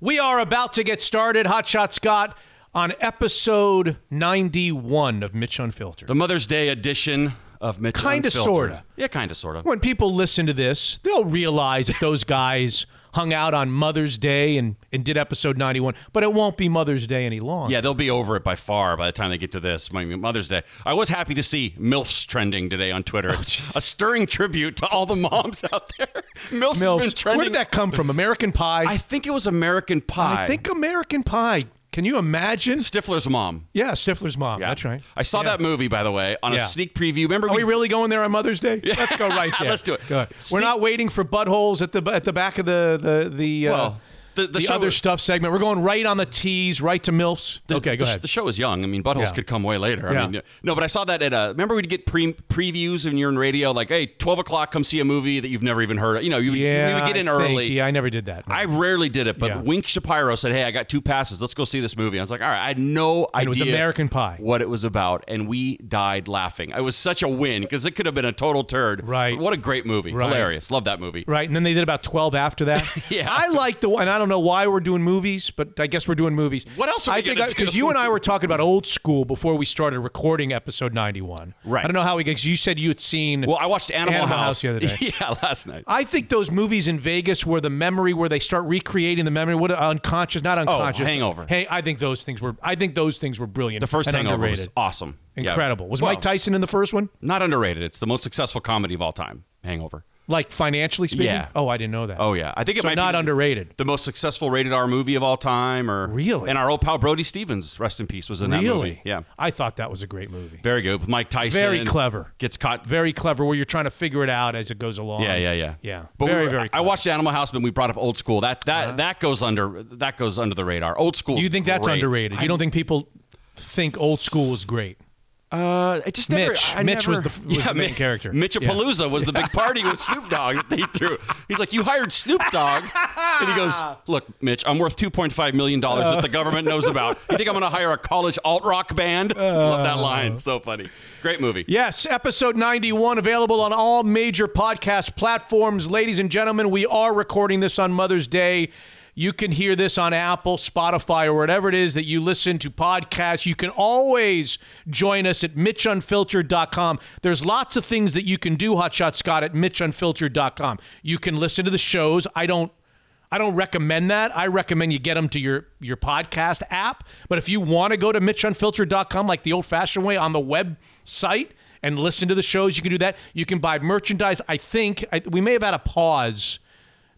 We are about to get started, Hotshot Scott, on episode 91 of Mitch Unfiltered. The Mother's Day edition of Mitch Kinda, Unfiltered. sorta. Yeah, kind of, sort of. when people listen to this, they'll realize that those guys hung out on Mother's Day and, and did episode 91, but it won't be Mother's Day any longer. Yeah, they'll be over it by far by the time they get to this. My Mother's Day. I was happy to see MILFs trending today on Twitter. Oh, a stirring tribute to all the moms out there. MILFs, has been trending. where did that come from? American Pie? I think it was American Pie. I think American Pie. Can you imagine? Stifler's mom. Yeah, Stifler's mom. Yeah. That's right. I saw Yeah. that movie, by the way, on Yeah. a sneak preview. Remember Are we really going there on Mother's Day? Let's go right there. Let's do it. Good. We're not waiting for buttholes at the at the back of the the the, uh, Well, the- the the other stuff segment. We're going right on the tees, right to milfs. The, okay, go ahead. The show is young. I mean, buttholes Yeah. could come way later. Yeah. I mean, no, but I saw that at a. Remember, we'd get pre- previews when you're in radio, like, hey, twelve o'clock, come see a movie that you've never even heard. of. You know, you, yeah, we would get in I think- early. Yeah, I never did that. no. I rarely did it, but Yeah. Wink Shapiro said, "Hey, I got two passes. Let's go see this movie." I was like, "All right." I had no And idea it was American Pie. what it was about, and we died laughing. It was such a win because it could have been a total turd. Right. What a great movie! Right. Hilarious. Love that movie. Right, and then they did about twelve after that. Yeah. I like the one. I don't know why we're doing movies, but I guess we're doing movies. What else are I we think gonna because you and I were talking about old school before we started recording episode ninety-one. Right. I don't know how we because you said you had seen. Well, I watched Animal, Animal House the other day. yeah, last night. I think those movies in Vegas where the memory, where they start recreating the memory, what unconscious, not oh, unconscious. Oh, Hangover. Hey, I think those things were. I think those things were brilliant. The first and Hangover was underrated. awesome. Yeah. incredible. Was Well, Mike Tyson in the first one? not underrated? It's the most successful comedy of all time. Hangover. Like financially speaking? Yeah. Oh, I didn't know that. Oh yeah, I think it So might not be underrated. The most successful rated R movie of all time, or Really? And our old pal Brody Stevens, rest in peace, was in that really? movie. Yeah, I thought that was a great movie. very good with Mike Tyson. Very clever. Gets caught. Very clever. Where you're trying to figure it out as it goes along. Yeah, yeah, yeah, Yeah. But very, we were- very. I Clever. watched Animal House, but we brought up old school. That that uh-huh. that goes under that goes under the radar. Old school. You think that's underrated? You don't think people think old school is great? Uh, it just never. Mitch. I Mitch was never- the- was the main Mi- character. Mitchapalooza was the big party with Snoop Dogg that they threw. He's like, "You hired Snoop Dogg," and he goes, "Look, Mitch, I'm worth 2.5 million dollars that the government knows about. You think I'm going to hire a college alt rock band?" Love that line. So funny. Great movie. Yes, episode 91 available on all major podcast platforms. Ladies and gentlemen, we are recording this on Mother's Day. You can hear this on Apple, Spotify, or whatever it is that you listen to podcasts. You can always join us at MitchUnfiltered.com. There's lots of things that you can do, Hotshot Scott, at MitchUnfiltered.com. You can listen to the shows. I don't I don't recommend that. I recommend you get them to your your podcast app. But if you want to go to mitchunfiltered.com like the old-fashioned way on the website and listen to the shows, you can do that. You can buy merchandise. I think I, we may have had a pause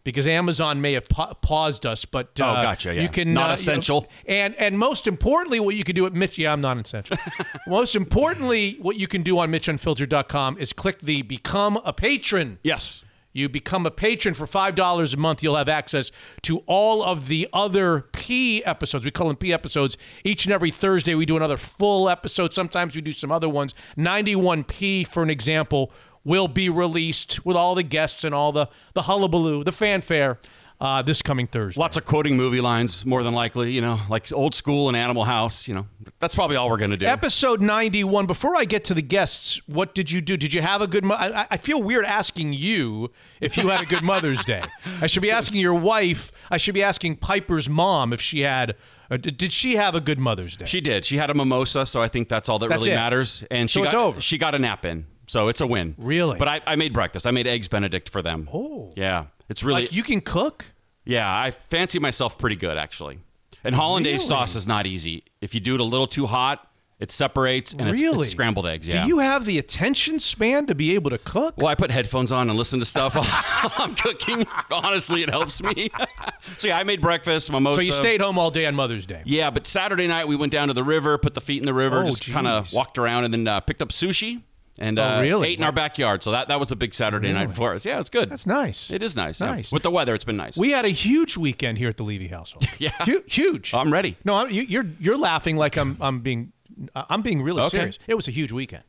because Amazon may have pa- paused us, but uh, Oh, gotcha, yeah. You can Not uh, you know, essential. and and most importantly, what you can do at Mitch, yeah, I'm not essential. most importantly, what you can do on mitchunfiltered.com is click the become a patron Yes. you become a patron for $5 a month. You'll have access to all of the other P episodes. We call them P episodes. Each and every Thursday, we do another full episode. Sometimes we do some other ones. 91P, for an example, will be released with all the guests and all the, the hullabaloo, the fanfare uh, this coming Thursday. Lots of quoting movie lines, more than likely. You know, like old school and Animal House. You know, that's probably all we're going to do. Episode 91. Before I get to the guests, what did you do? Did you have a good mo- I, I feel weird asking you if you had a good Mother's Day. I should be asking your wife. I should be asking Piper's mom if she had uh, did she have a good Mother's Day? She did. She had a mimosa, so I think that's all that That's really it. matters. And she So got it's over. she got a nap in, so it's a win. Really? But I, I made breakfast. I made eggs Benedict for them. Oh. yeah, it's really like you can cook? yeah. I fancy myself pretty good actually. And hollandaise Really? sauce is not easy. If you do it a little too hot, it separates and it's, Really? it's scrambled eggs. Yeah. Do you have the attention span to be able to cook? well, I put headphones on and listen to stuff while I'm cooking. Honestly, it helps me. so yeah, I made breakfast, mimosa. So you stayed home all day on Mother's Day. Yeah, but Saturday night we went down to the river, put the feet in the river, Oh, just kind of walked around, and then uh, picked up sushi and Oh, uh, really? ate in our backyard. So that that was a big Saturday night for us. Yeah, it's good. That's nice. It is nice. yeah. Nice. With the weather, it's been nice. We had a huge weekend here at the Levy household. Yeah. Hu- huge. I'm ready. No, I'm, you, you're you're laughing like I'm I'm being I'm being really Okay. serious. It was a huge weekend.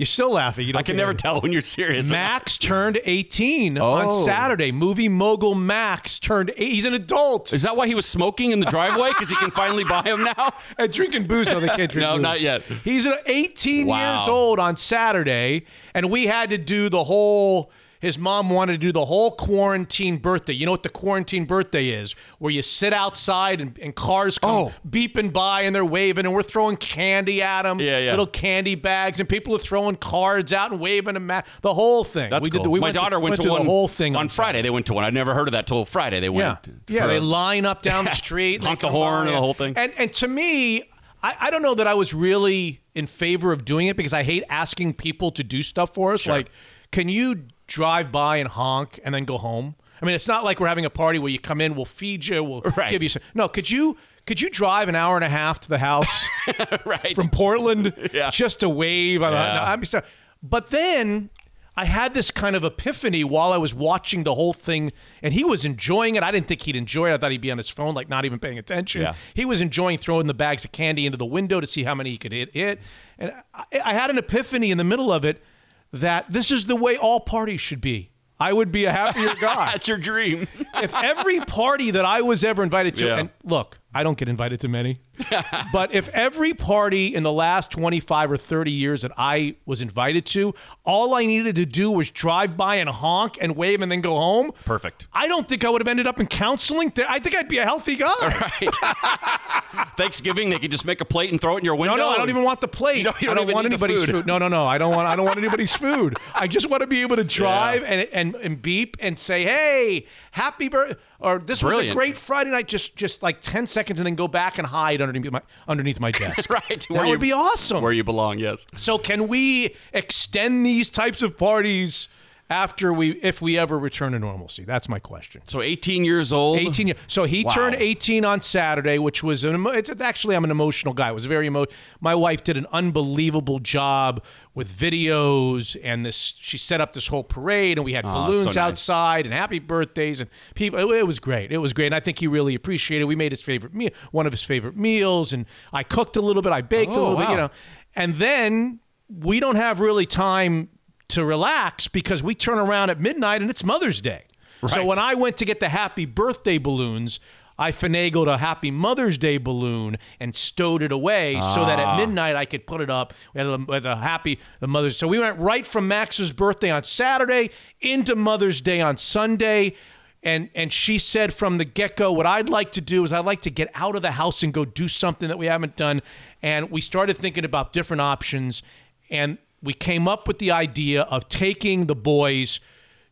You're still laughing. You don't I can never tell when you're serious. Max turned 18 Oh. on Saturday. Movie mogul Max turned. Eight. He's an adult Is that why he was smoking in the driveway? Because he can finally buy him now? and drinking booze. No, they can't drink. No, booze. not yet. He's 18 Wow. years old on Saturday, and we had to do the whole. His mom wanted to do the whole quarantine birthday. You know what the quarantine birthday is? Where you sit outside and, and cars come Oh. beeping by and they're waving and we're throwing candy at them. Yeah, yeah. Little candy bags and people are throwing cards out and waving them. at- The whole thing. That's we cool. did we My went daughter went, to one the whole thing on Friday. They went to one. I'd never heard of that till Friday. They went. yeah. for- They line up down the street, Honk the horn and the whole thing. And and to me, I, I don't know that I was really in favor of doing it because I hate asking people to do stuff for us. Like, can you drive by and honk and then go home? I mean, it's not like we're having a party where you come in, we'll feed you, we'll Right. give you some. No, could you could you drive an hour and a half to the house? right. from Portland Yeah. just to wave. I, Yeah. I'm sorry. But then I had this kind of epiphany while I was watching the whole thing, and he was enjoying it. I didn't think he'd enjoy it. I thought he'd be on his phone, like not even paying attention. Yeah. He was enjoying throwing the bags of candy into the window to see how many he could hit. hit. And I, I had an epiphany in the middle of it that this is the way all parties should be. I would be a happier guy That's your dream. if every party that I was ever invited to, Yeah. and look, I don't get invited to many, but if every party in the last 25 or 30 years that I was invited to, all I needed to do was drive by and honk and wave and then go home, Perfect. I don't think I would have ended up in counseling. I think I'd be a healthy guy. Right. Thanksgiving, they could just make a plate and throw it in your window. No, no, I don't even want the plate. You don't- you don't don't want anybody's food. food. No, no, no. I don't want. I don't want anybody's food. I just want to be able to drive and, and and beep and say, "Hey, happy birthday!" Or this was a great Friday night. Just just like ten seconds and then go back and hide underneath my underneath my desk. Right. That Where would you- be awesome. Where you belong, yes. so can we extend these types of parties after we, if we ever return to normalcy? That's my question. So 18 years old. 18 years. So he Wow. turned 18 on Saturday, which was an emo- it's actually I'm an emotional guy. It was very emo. My wife did an unbelievable job with videos and this she set up this whole parade and we had Oh, balloons so nice. outside and happy birthdays and people it, it was great. It was great. And I think he really appreciated. it. We made his favorite meal, one of his favorite meals and I cooked a little bit, I baked a Oh, little bit, you know. And then we don't have really time to relax because we turn around at midnight and it's Mother's Day. So when I went to get the happy birthday balloons, I finagled a happy Mother's Day balloon and stowed it away so that Ah. at midnight I could put it up with a, with a happy the Mother's. So we went right from Max's birthday on Saturday into Mother's Day on Sunday. And and she said from the get go, what I'd like to do is I'd like to get out of the house and go do something that we haven't done. And we started thinking about different options, and we came up with the idea of taking the boys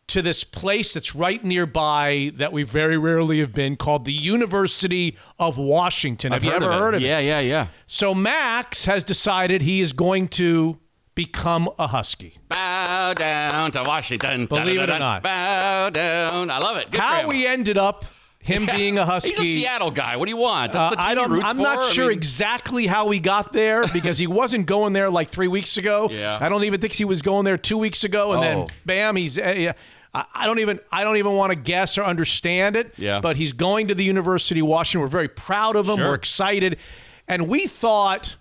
to this place that's right nearby that we very rarely have been called the University of Washington. Have you ever heard of it? Yeah, yeah, yeah. So Max has decided he is going to become a husky. Bow down to Washington. Believe it or not. Bow down. I love it. Good How we ended up him being a husky. He's a Seattle guy. What do you want? That's Uh, I don't. I'm for. not I sure mean, exactly how he got there because he wasn't going there like three weeks ago. Yeah. I don't even think he was going there two weeks ago, and Oh. then bam, he's. Uh, yeah. I I don't even. I don't even want to guess or understand it. Yeah. But he's going to the University of Washington. We're very proud of him. Sure. We're excited, and we thought,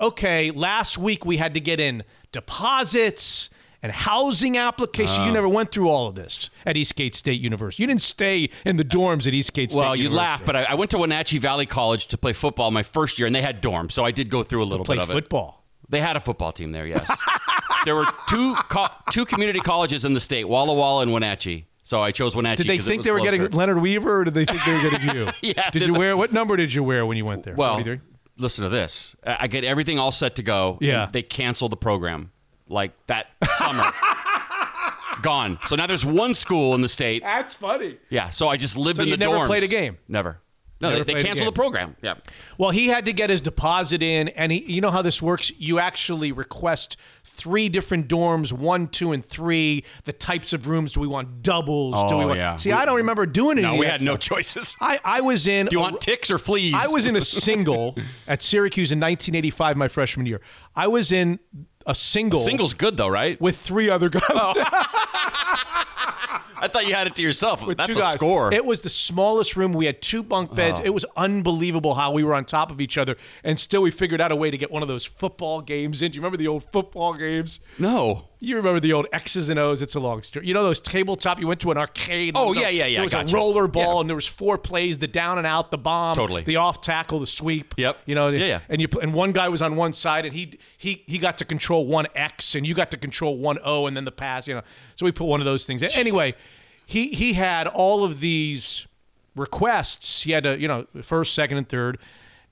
okay, last week we had to get in deposits and housing application. Uh. you never went through all of this at Eastgate State University. You didn't stay in the dorms at Eastgate State Well, you University. laugh, but I, I went to Wenatchee Valley College to play football my first year, and they had dorms, so I did go through a little bit of it. football. They had a football team there, yes. there were two co- two community colleges in the state, Walla Walla and Wenatchee. So I chose Wenatchee. Did they it think they were closer. getting Leonard Weaver, or did they think they were getting you? Yeah, Did you wear what number did you wear when you went there? Well, 43? listen to this. I I get everything all set to go. Yeah. They cancel the program like that summer. Gone. So now there's one school in the state. that's funny. Yeah. So I just lived So in you the never dorms. played a game? Never. No, Never they, played they a canceled game. the program. Yeah. Well, he had to get his deposit in, and he, you know how this works. You actually request three different dorms: one, two, and three. The types of rooms. Do we want doubles? do we Oh, want? yeah. See, I don't remember doing any. No, of we that had no stuff. choices. I, I was in. Do you want ticks or fleas? I was in a single at Syracuse in 1985, my freshman year. I was in a single, Single's good though, right? with three other guys. Oh. I thought you had it to yourself. with That's a guys. score. It was the smallest room. We had two bunk beds. Oh. It was unbelievable how we were on top of each other, and still we figured out a way to get one of those football games in. Do you remember the old football games? no. You remember the old X's and O's? It's a long story. You know those tabletop? You went to an arcade. Oh, was a- yeah, yeah, yeah, There was I a gotcha. roller ball, Yeah. and there was four plays: the down and out, the bomb, Totally. the off tackle, the sweep. Yep. You know. Yeah, yeah. And you and one guy was on one side, and he he he got to control one X, and you got to control one O, and then the pass. You know. So we put one of those things. in. Anyway, he he had all of these requests. He had to you know first, second, and third,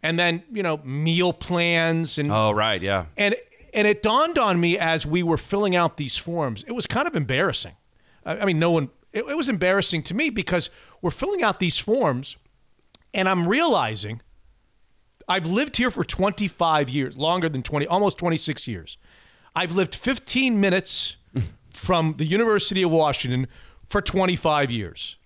and then you know meal plans and Oh, right. Yeah. and and it dawned on me as we were filling out these forms. It was kind of embarrassing. I, mean, no one. It, it was embarrassing to me because we're filling out these forms, and I'm realizing I've lived here for 25 years, longer than 20, almost 26 years. I've lived 15 minutes from the University of Washington for 25 years.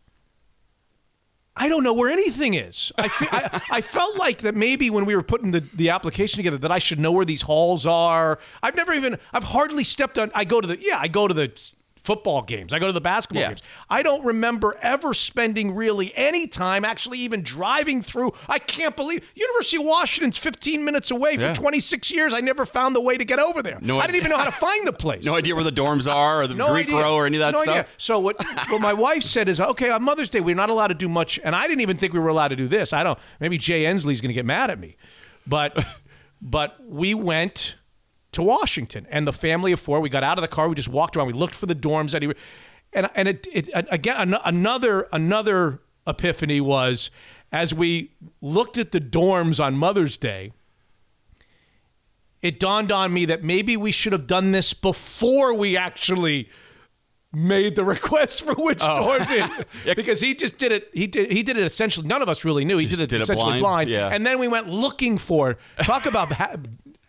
I don't know where anything is. I, fe- I, I felt like that maybe when we were putting the, the application together that I should know where these halls are. I've never even, I've hardly stepped on, I go to the, yeah, I go to the football games. I go to the basketball Yeah. games. I don't remember ever spending really any time actually even driving through. I can't believe University of Washington's 15 minutes away Yeah. for 26 years. I never found the way to get over there. No I didn't even know how to find the place. No idea where the dorms are or the No Greek idea. row or any of that no stuff. Idea. So what what my wife said is, okay, on Mother's Day we're not allowed to do much, and I didn't even think we were allowed to do this. I don't. Maybe Jay Inslee's going to get mad at me, but but we went to Washington, and the family of four. We got out of the car. We just walked around. We looked for the dorms he. And and it, it again an- another another epiphany was as we looked at the dorms on Mother's Day it dawned on me that maybe we should have done this before we actually made the request for which oh. dorms. in because he just did it he did he did it essentially none of us really knew he did it did it essentially blind? blind, Yeah. and then we went looking for talk about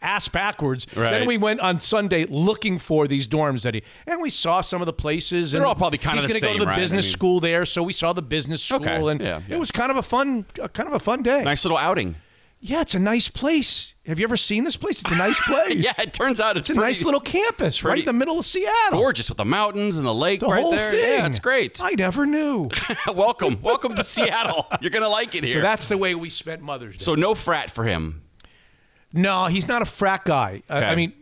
ass backwards Right. then we went on Sunday looking for these dorms that he and we saw some of the places and They're all probably kind of he's the gonna go to the right? I business mean- school there so we saw the business school Okay. and Yeah, yeah. it was kind of a fun uh, kind of a fun day Nice little outing. yeah it's a nice place have you ever seen this place it's a nice place Yeah, it turns out it's, it's a pretty nice little campus right in the middle of Seattle. gorgeous with the mountains and the lake The right whole there. thing. Yeah, it's great. I never knew. welcome, welcome to Seattle. You're gonna like it so here. that's the way we spent Mother's Day. So no frat for him. No, he's not a frat guy. Uh, Okay. I mean,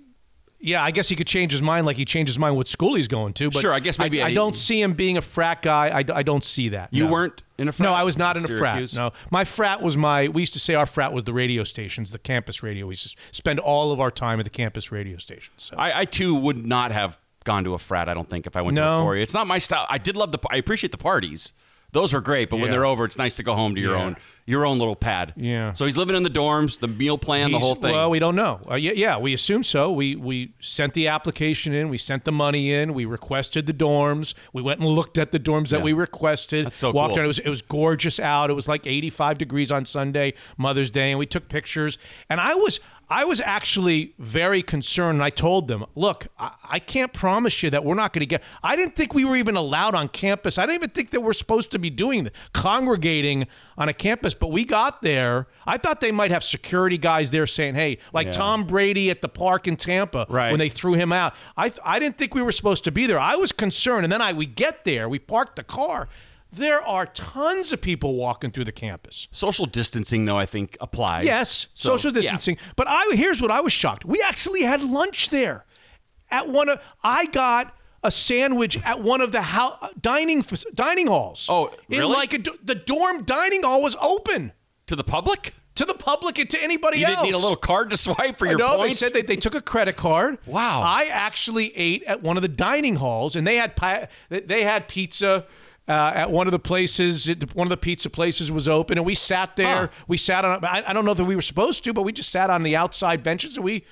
yeah, I guess he could change his mind like he changed his mind what school he's going to. But Sure, I guess maybe I, I- don't see him being a frat guy. I, I don't see that. You no. weren't in a frat. No, I was not in a frat. No, my frat was my. We used to say our frat was the radio stations, the campus radio. We used to spend all of our time at the campus radio stations. So. I, I too would not have gone to a frat. I don't think if I went to No. a four. It's not my style. I did love the. I appreciate the parties. Those were great, but when Yeah. they're over, it's nice to go home to your Yeah. own your own little pad. Yeah. So he's living in the dorms, the meal plan, the He's- whole thing. Well, we don't know. Uh, yeah, yeah, we assume so. We we sent the application in. We sent the money in. We requested the dorms. We went and looked at the dorms that we requested. That's so Walked cool. around. It was it was gorgeous out. It was like 85 degrees on Sunday, Mother's Day, and we took pictures. And I was I was actually very concerned. And I told them, look, I, I can't promise you that we're not going to get. I didn't think we were even allowed on campus. I didn't even think that we're supposed to be doing the, congregating on a campus. But we got there. I thought they might have security guys there saying, hey, like Yeah. Tom Brady at the park in Tampa Right. when they threw him out. I I didn't think we were supposed to be there. I was concerned, and then I we get there, we parked the car. There are tons of people walking through the campus. Social distancing, though, I think applies. Yes, So, social yeah. distancing. But I here's what I was shocked. We actually had lunch there. At one of I got a sandwich at one of the hou- uh, dining dining halls. Oh, In really? like a, the dorm dining hall was open to the public. to the public and to anybody You else. You didn't need a little card to swipe for your no, points. they said they, they took a credit card. Wow. I actually ate at one of the dining halls, and they had pi- they had pizza. Uh, at one of the places, it, one of the pizza places was open, and we sat there. Huh. We sat on. I, I don't know that we were supposed to, but we just sat on the outside benches, and we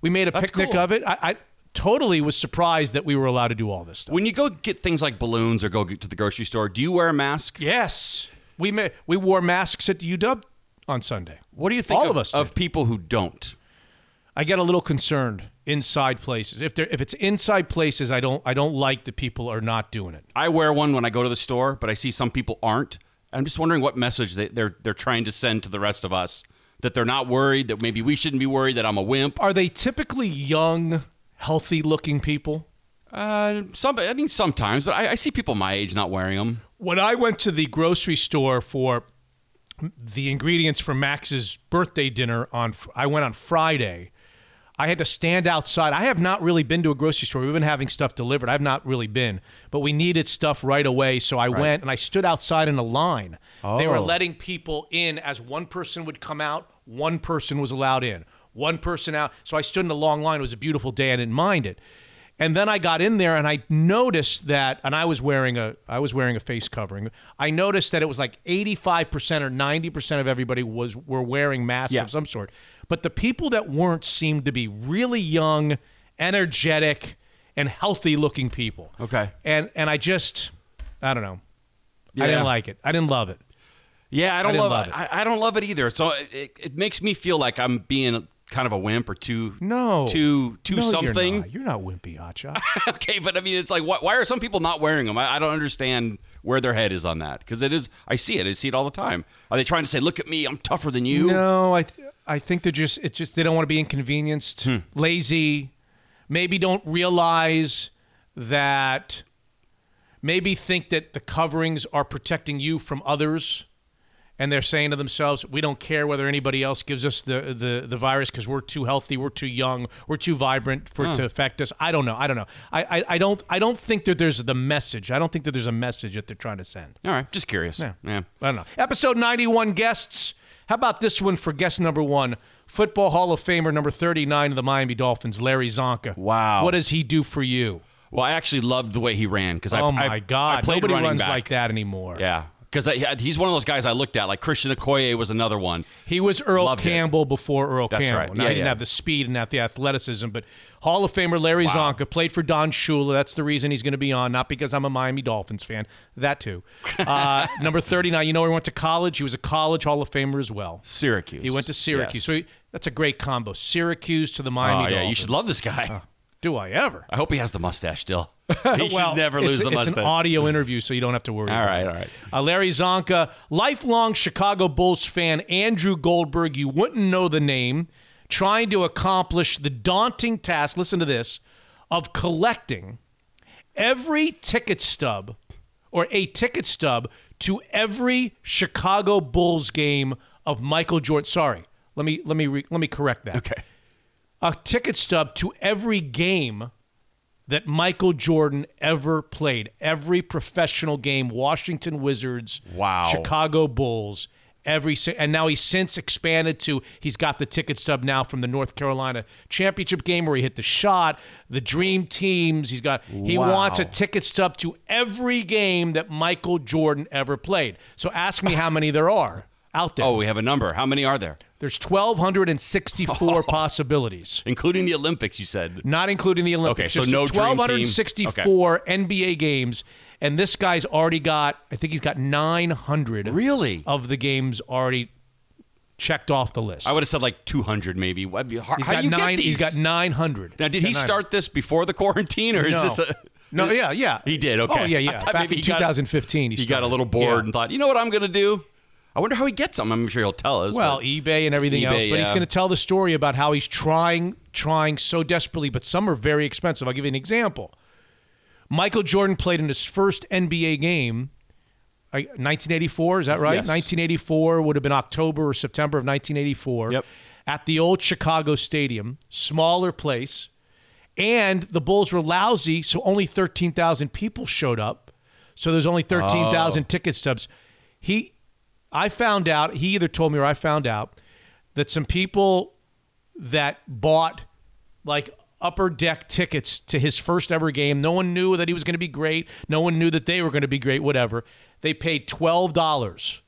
we made a That's picnic cool. of it. I, I totally was surprised that we were allowed to do all this stuff. when you go get things like balloons or go get to the grocery store, do you wear a mask? yes, we ma- we wore masks at the UW on Sunday. What do you think All of, of us of did. people who don't? I get a little concerned inside places. If they if it's inside places, I don't I don't like that people are not doing it. I wear one when I go to the store, but I see some people aren't. I'm just wondering what message they, they're they're trying to send to the rest of us that they're not worried that maybe we shouldn't be worried that I'm a wimp. Are they typically young, healthy looking people? Uh, some I mean sometimes, but I, I see people my age not wearing them. When I went to the grocery store for the ingredients for Max's birthday dinner on I went on Friday. I had to stand outside. I have not really been to a grocery store. We've been having stuff delivered. I've not really been, but we needed stuff right away. So I went and I stood outside in a line. They were Oh. letting people in as one person would come out, one person was allowed in, one person out. So I stood in a long line. It was a beautiful day. I didn't mind it. And then I got in there and I noticed that, and I was wearing a, I was wearing a face covering. I noticed that it was like 85% or 90% of everybody was were wearing masks Yeah. of some sort. But the people that weren't seemed to be really young, energetic, and healthy looking people. Okay. And and I just, I don't know. Yeah. I didn't like it. I didn't love it. Yeah, I don't didn't love, love it. I, I don't love it either. So it, it, it makes me feel like I'm being kind of a wimp or too No. too too No, something. You're not, you're not wimpy, Hotshot. okay, but I mean, it's like, why, why are some people not wearing them? I, I don't understand where their head is on that because it is. I see it. I see it all the time. Are they trying to say, "Look at me, I'm tougher than you"? No, I th- I think they're just it's just they don't want to be inconvenienced, Hmm. lazy, maybe don't realize that maybe think that the coverings are protecting you from others and they're saying to themselves, we don't care whether anybody else gives us the the, the virus because we're too healthy, we're too young, we're too vibrant for it to affect us. I don't know. I don't know. I, I, I don't I don't think that there's the message. I don't think that there's a message that they're trying to send. All right, just curious. Yeah. yeah. I don't know. Episode 91 guests. How about this one for guest number one? Football Hall of Famer number 39 of the Miami Dolphins, Larry Csonka. Wow. What does he do for you? Well, I actually loved the way he ran because I oh, I- my I God. played Nobody running runs back. like that anymore. Yeah, because he's one of those guys I looked at. Like Christian Okoye was another one. He was Earl Loved it. Campbell before Earl That's Campbell. right. Now, Yeah, he didn't yeah. have the speed and not the athleticism, but Hall of Famer Larry Wow. Csonka played for Don Shula. That's the reason he's going to be on, not because I'm a Miami Dolphins fan. That too. Uh, number 39, you know where he went to college? He was a college Hall of Famer as well. Syracuse. He went to Syracuse. Yes. So he, that's a great combo. Syracuse to the Miami Oh yeah, Dolphins. you should love this guy. Do I ever? I hope he has the mustache still. He well, should never lose the mustache. it's an audio interview, so you don't have to worry. all right, all right. Uh, Larry Csonka, lifelong Chicago Bulls fan, Andrew Goldberg, you wouldn't know the name, trying to accomplish the daunting task, listen to this, of collecting every ticket stub or a ticket stub to every Chicago Bulls game of Michael Jordan. Sorry, let me let me re, let me correct that. Okay. A ticket stub to every game that Michael Jordan ever played. Every professional game, Washington Wizards, Wow. Chicago Bulls, every and now he's since expanded to he's got the ticket stub now from the North Carolina championship game where he hit the shot, the dream teams. He's got he Wow. wants a ticket stub to every game that Michael Jordan ever played. So ask me how many there are out there. Oh, we have a number. How many are there? There's 1264 possibilities. Including the Olympics, you said. Not including the Olympics. Okay, so no dream team. 1,264 NBA games, and this guy's already got. I think he's got 900 Really? of the games already checked off the list. I would have said like 200 maybe. What'd be hard- How do you nine. get these? He's got 900. now, did he Got 900. start this before the quarantine, or is this a? No, yeah, yeah. He did. Oh, okay. Oh, yeah, yeah. Back in he got- 2015, he, He got a little bored Yeah. and thought, you know what I'm going to do? I wonder how he gets them. I'm sure he'll tell us. Well, eBay and everything eBay, else, but he's going to tell the story about how he's trying, trying so desperately, but some are very expensive. I'll give you an example. Michael Jordan played in his first NBA game, uh, 1984. Is that right? Yes. 1984 would have been October or September of 1984. Yep. At the old Chicago Stadium, smaller place, and the Bulls were lousy, so only 13,000 people showed up. So there's only 13,000 Oh. ticket stubs. He, I found out, he either told me or I found out that some people that bought like upper deck tickets to his first ever game, no one knew that he was going to be great. No one knew that they were going to be great, whatever. They paid $12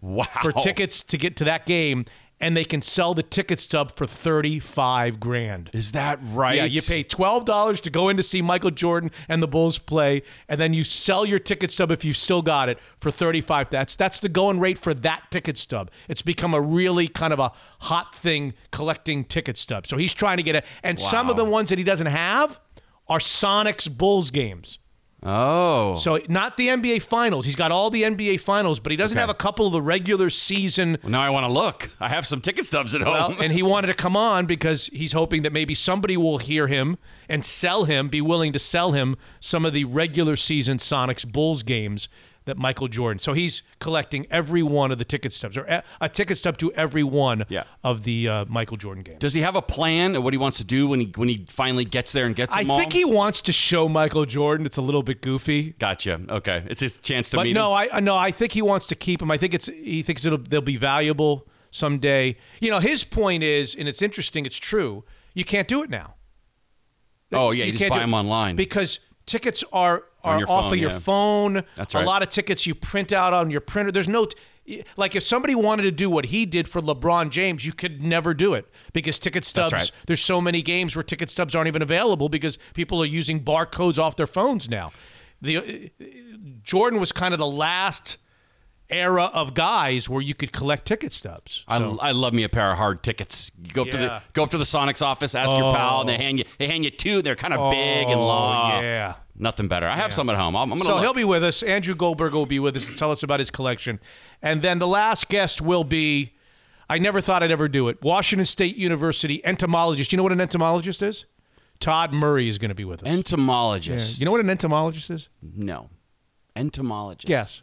wow. for tickets to get to that game and they can sell the ticket stub for 35 grand. Is that right? Yeah, you pay twelve dollars to go in to see Michael Jordan and the Bulls play, and then you sell your ticket stub if you still got it for thirty-five. That's that's the going rate for that ticket stub. It's become a really kind of a hot thing collecting ticket stubs. So he's trying to get it, and some of the ones that he doesn't have are Sonics Bulls games. Oh. So not the NBA Finals. He's got all the NBA Finals, but he doesn't Okay. have a couple of the regular season Well, now I want to look. I have some ticket stubs at Well, home. and he wanted to come on because he's hoping that maybe somebody will hear him and sell him, be willing to sell him some of the regular season Sonics Bulls games that Michael Jordan. So he's collecting every one of the ticket stubs, or a, a ticket stub to every one Yeah. of the uh, Michael Jordan games. Does he have a plan of what he wants to do when he when he finally gets there and gets I them all? think he wants to show Michael Jordan. It's a little bit goofy. Gotcha. Okay, it's his chance to But meet no, him. I no, I think he wants to keep him. I think it's he thinks it'll they'll be valuable someday. You know, his point is, and it's interesting. It's true. You can't do it now. Oh yeah, you, just can't buy them online. because tickets are are your off phone, of your yeah. phone. That's right. A lot of tickets you print out on your printer. There's no. Like if somebody wanted to do what he did for LeBron James, you could never do it because ticket stubs. right. There's so many games where ticket stubs aren't even available because people are using barcodes off their phones now. The uh, Jordan was kind of the last era of guys where you could collect ticket stubs. I, I love me a pair of hard tickets. You go up to the go up to the Sonics office, ask your pal, and they oh. hand you they hand you two. They're kind of big and Oh, long. yeah. nothing better. I have some at home. I'm, I'm. So look. he'll be with us. Andrew Goldberg will be with us to tell us about his collection. And then the last guest will be, I never thought I'd ever do it, Washington State University entomologist. You know what an entomologist is? Todd Murray is going to be with us. entomologist. you know what an entomologist is? No, entomologist. Yes.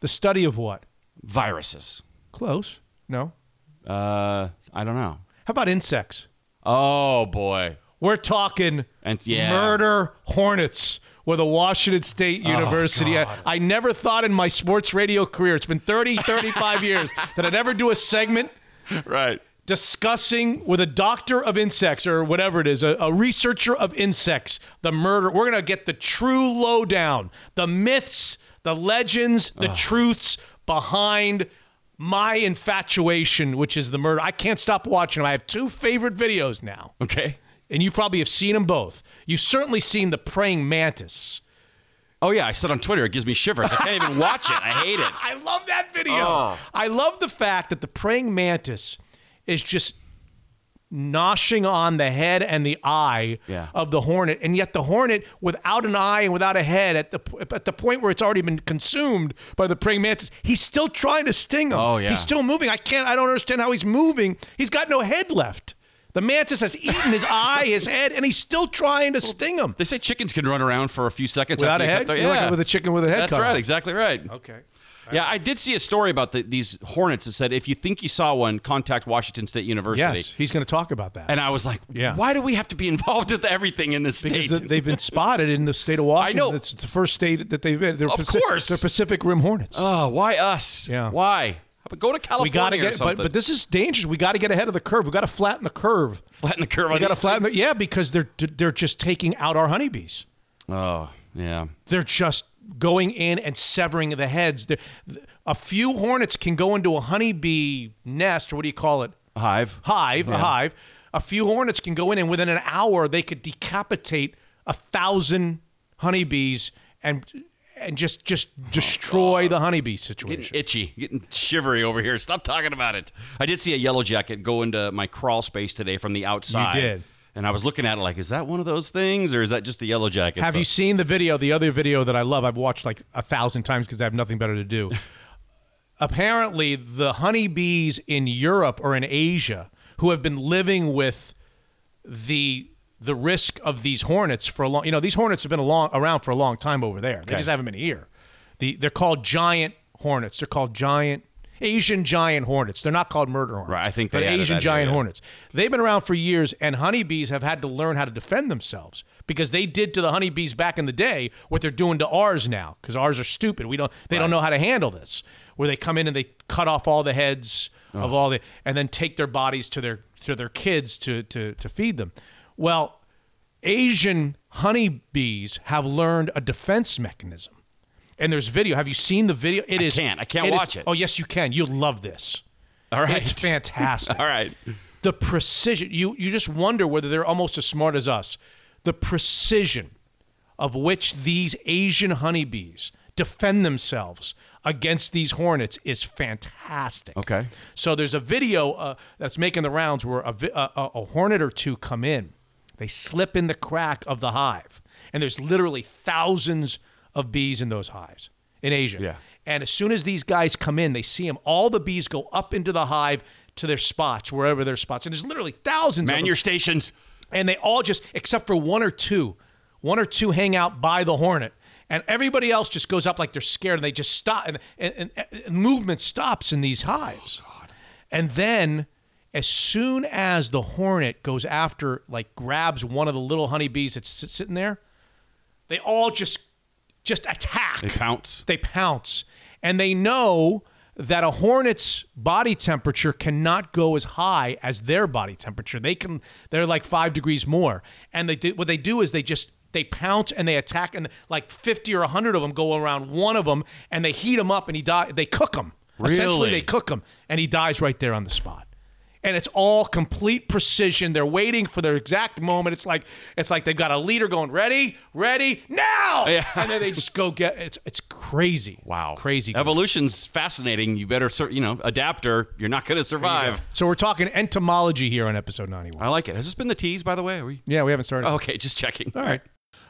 The study of what? Viruses. Close. No. Uh, I don't know. How about insects? Oh boy. We're talking And- yeah. murder hornets with a Washington State University. I, God. I never thought in my sports radio career, it's been 30, 35 years, that I'd ever do a segment Right. Discussing with a doctor of insects or whatever it is, a, a researcher of insects, the murder. We're going to get the true lowdown, the myths, the legends, the ah. truths behind my infatuation, which is the murder. I can't stop watching them. I have two favorite videos now, Okay. and you probably have seen them both. You've certainly seen the praying mantis. Oh yeah, I said on Twitter it gives me shivers. I can't even watch it. I hate it. I love that video. Oh. I love the fact that the praying mantis is just noshing on the head and the eye Yeah. of the hornet, and yet the hornet, without an eye and without a head, at the at the point where it's already been consumed by the praying mantis, he's still trying to sting him. Oh, yeah. he's still moving. I can't. I don't understand how he's moving. He's got no head left. The mantis has eaten his eye, his head, and he's still trying to sting him. They say chickens can run around for a few seconds Without a head? their- You're like yeah. with a chicken with a head That's right. off. Exactly right. Okay. Yeah, I did see a story about the, these hornets that said if you think you saw one, contact Washington State University. Yes, he's going to talk about that. And I was like, Yeah. why do we have to be involved with everything in this because state? th- they've been spotted in the state of Washington. I know. It's the first state that they've been. They're Of Paci- course. They're Pacific Rim Hornets. oh, why us? Yeah. Why? But go to California we got to or get, but, something. but this is dangerous. We got to get ahead of the curve. We got to flatten the curve. flatten the curve We on got to these flatten. The, things? yeah, because they're they're just taking out our honeybees. Oh, yeah. They're just going in and severing the heads. They're, th- a few hornets can go into a honeybee nest, or what do you call it? A hive. hive, a hive. A few hornets can go in, and within an hour, they could decapitate a thousand honeybees and and just just oh, destroy the honeybee situation. Getting itchy, getting shivery over here. Stop talking about it. I did see a yellow jacket go into my crawl space today from the outside. You did. And I was looking at it like, is that one of those things, or is that just a yellow jacket? Have So- you seen the video? The other video that I love, I've watched like a thousand times because I have nothing better to do. Apparently, the honeybees in Europe or in Asia who have been living with the the risk of these hornets for a long, you know, these hornets have been a long, around for a long time over there. They Okay. just haven't been here. The they're called giant hornets. They're called giant Asian giant hornets. They're not called murder hornets. Right, I think they added Asian giant yeah. hornets. They've been around for years, and honeybees have had to learn how to defend themselves because they did to the honeybees back in the day what they're doing to ours now. Because ours are stupid. We don't. They don't know how to handle this. Where they come in and they cut off all the heads of all the, and then take their bodies to their to their kids to to to feed them. Well, Asian honeybees have learned a defense mechanism. And there's video. Have you seen the video? It is. can't. I can't is- watch it. Oh yes, you can. You'll love this. All right. It's fantastic. All right. The precision. You you just wonder whether they're almost as smart as us. The precision of which these Asian honeybees defend themselves against these hornets is fantastic. Okay. So there's a video uh, that's making the rounds where a, a, a, a hornet or two come in, they slip in the crack of the hive, and there's literally thousands of bees in those hives in Asia. Yeah. And as soon as these guys come in, they see them. All the bees go up into the hive to their spots, wherever their spots, and there's literally thousands. of Man them your stations. and they all just except for one or two one or two hang out by the hornet and everybody else just goes up like they're scared, and they just stop, and, and, and, and movement stops in these hives. Oh, and then, as soon as the hornet goes after, like grabs one of the little honeybees that's sitting there, they all just just attack. They pounce. They pounce, and they know that a hornet's body temperature cannot go as high as their body temperature. They can they're like five degrees more, and they do, what they do is they just they pounce and they attack, and like fifty or hundred of them go around one of them, and they heat him up, and he die. They cook him. Essentially, Really? they cook him, and he dies right there on the spot. And it's all complete precision. They're waiting for their exact moment. It's like it's like they've got a leader going, ready, ready, now, Yeah. and then they just go get. It's it's crazy. Wow. crazy. Evolution's fascinating. You better, you know, adapt or you're not going to survive. So we're talking entomology here on episode 91. I like it. Has this been the tease, by the way? Are we? Yeah, we haven't started. Oh, okay, just checking. All right.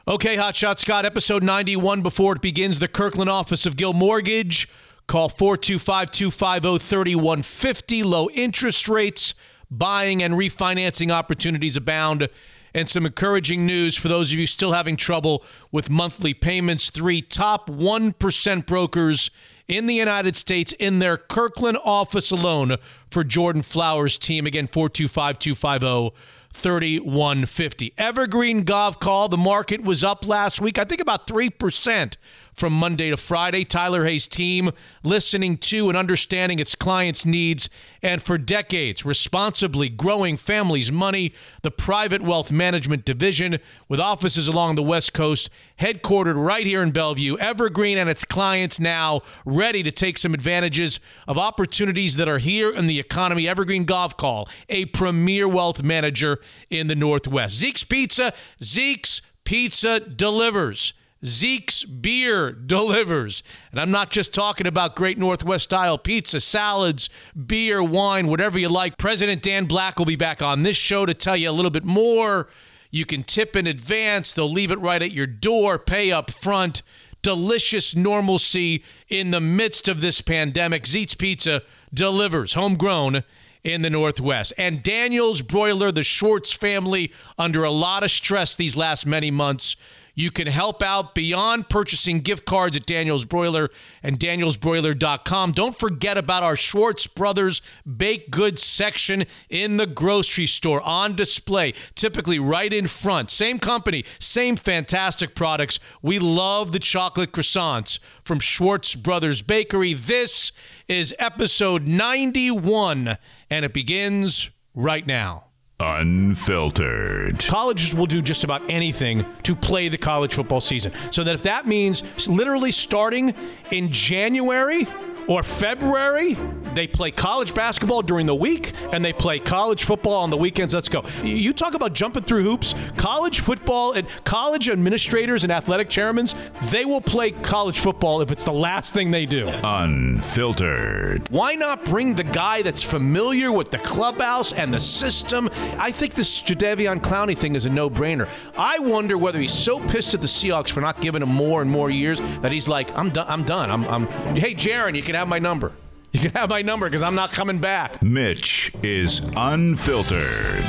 Okay, Hotshot Scott, episode 91. Before it begins, the Kirkland office of Guild Mortgage. Call 425 250 3150. Low interest rates, buying and refinancing opportunities abound. And some encouraging news for those of you still having trouble with monthly payments. Three top 1% brokers in the United States in their Kirkland office alone for Jordan Flowers' team. Again, 425 250 3150. Evergreen Gavekal. The market was up last week, I think about 3% from Monday to Friday. Tyler Hayes' team listening to and understanding its clients' needs, and for decades, responsibly growing families' money. The private wealth management division with offices along the West Coast, headquartered right here in Bellevue. Evergreen and its clients now ready to take some advantages of opportunities that are here in the economy. Evergreen Gavekal, a premier wealth manager in the Northwest. Zeke's Pizza, Zeke's Pizza delivers. Zeke's beer delivers. And I'm not just talking about great Northwest style pizza, salads, beer, wine, whatever you like. President Dan Black will be back on this show to tell you a little bit more. You can tip in advance, they'll leave it right at your door, pay up front. Delicious normalcy in the midst of this pandemic. Zeke's Pizza delivers homegrown in the Northwest. And Daniel's Broiler, the Schwartz family, under a lot of stress these last many months. You can help out beyond purchasing gift cards at Daniel's Broiler and danielsbroiler.com. Don't forget about our Schwartz Brothers baked goods section in the grocery store on display, typically right in front. Same company, same fantastic products. We love the chocolate croissants from Schwartz Brothers Bakery. This is episode 91, and it begins right now. Unfiltered. Colleges will do just about anything to play the college football season. So that if that means literally starting in January or February, they play college basketball during the week and they play college football on the weekends. Let's go. You talk about jumping through hoops. College football and college administrators and athletic chairmen, they will play college football if it's the last thing they do. Unfiltered. Why not bring the guy that's familiar with the clubhouse and the system? I think this Jadeveon Clowney thing is a no-brainer. I wonder whether he's so pissed at the Seahawks for not giving him more and more years that he's like, I'm done. I'm done. I'm. I'm hey, Jaron, you can have my number. You can have my number because I'm not coming back. Mitch is unfiltered.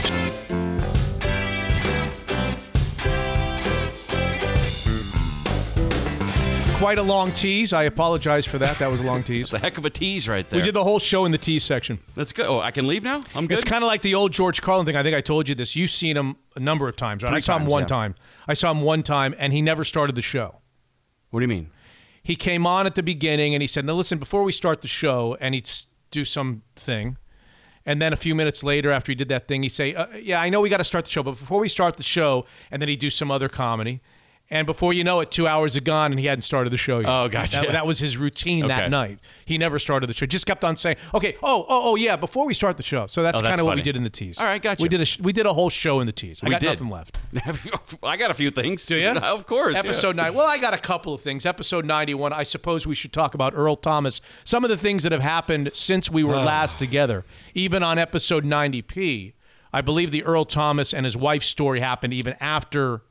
Quite a long tease. I apologize for that. That was a long tease. It's a heck of a tease right there. We did the whole show in the tease section. That's good. Oh, I can leave now? I'm good. It's kind of like the old George Carlin thing. I think I told you this. You've seen him a number of times, right? Three I saw him times, one yeah. time. I saw him one time, and he never started the show. what do you mean? He came on at the beginning and he said, "Now listen, before we start the show," and he'd do something, and then a few minutes later, after he did that thing, he'd say, uh, "Yeah, I know we got to start the show, but before we start the show," and then he'd do some other comedy, and before you know it, two hours had gone and he hadn't started the show yet. Oh, gotcha. That, that was his routine Okay. that night. He never started the show. Just kept on saying, "Okay, oh, oh, oh, yeah," before we start the show. So that's Oh, that's kind of what we did in the tease. All right, gotcha. We did a sh- we did a whole show in the tease. I We got did. nothing left. I got a few things. Do you? of course. yeah. Episode nine. Well, I got a couple of things. Episode ninety-one. I suppose we should talk about Earl Thomas. Some of the things that have happened since we were last together. Even on episode ninety P, I believe the Earl Thomas and his wife's story happened even after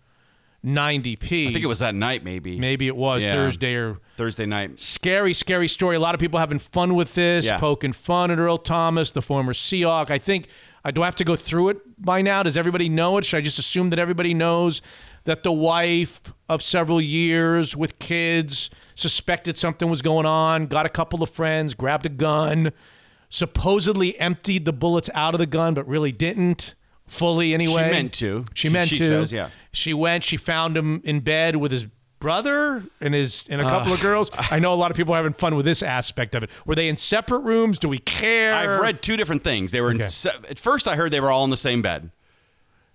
ninety P. I think it was that night, maybe. maybe it was Yeah. Thursday or Thursday night. scary, scary story. A lot of people having fun with this, Yeah. poking fun at Earl Thomas, the former Seahawk. I think I do I have to go through it by now? Does everybody know it? Should I just assume that everybody knows that the wife of several years with kids suspected something was going on, got a couple of friends, grabbed a gun, supposedly emptied the bullets out of the gun, but really didn't fully anyway. She meant to. She, She- meant she to. says, yeah. She went. She found him in bed with his brother and his and a uh, couple of girls. I know a lot of people are having fun with this aspect of it. Were they in separate rooms? Do we care? I've read two different things. They were Okay. in se- at first. I heard they were all in the same bed.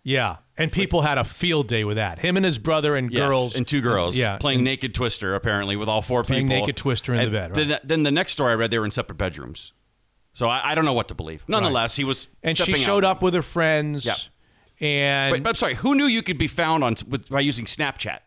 Yeah, and people had a field day with that. Him and his brother and Yes, girls and two girls. Yeah, playing and- naked Twister apparently with all four Playing people. naked Twister in the And bed, Then, then the next story I read, they were in separate bedrooms. So I, I don't know what to believe. Nonetheless, he was. and she showed out. up with her friends. Yeah. And Wait, but I'm sorry. Who knew you could be found on with, by using Snapchat?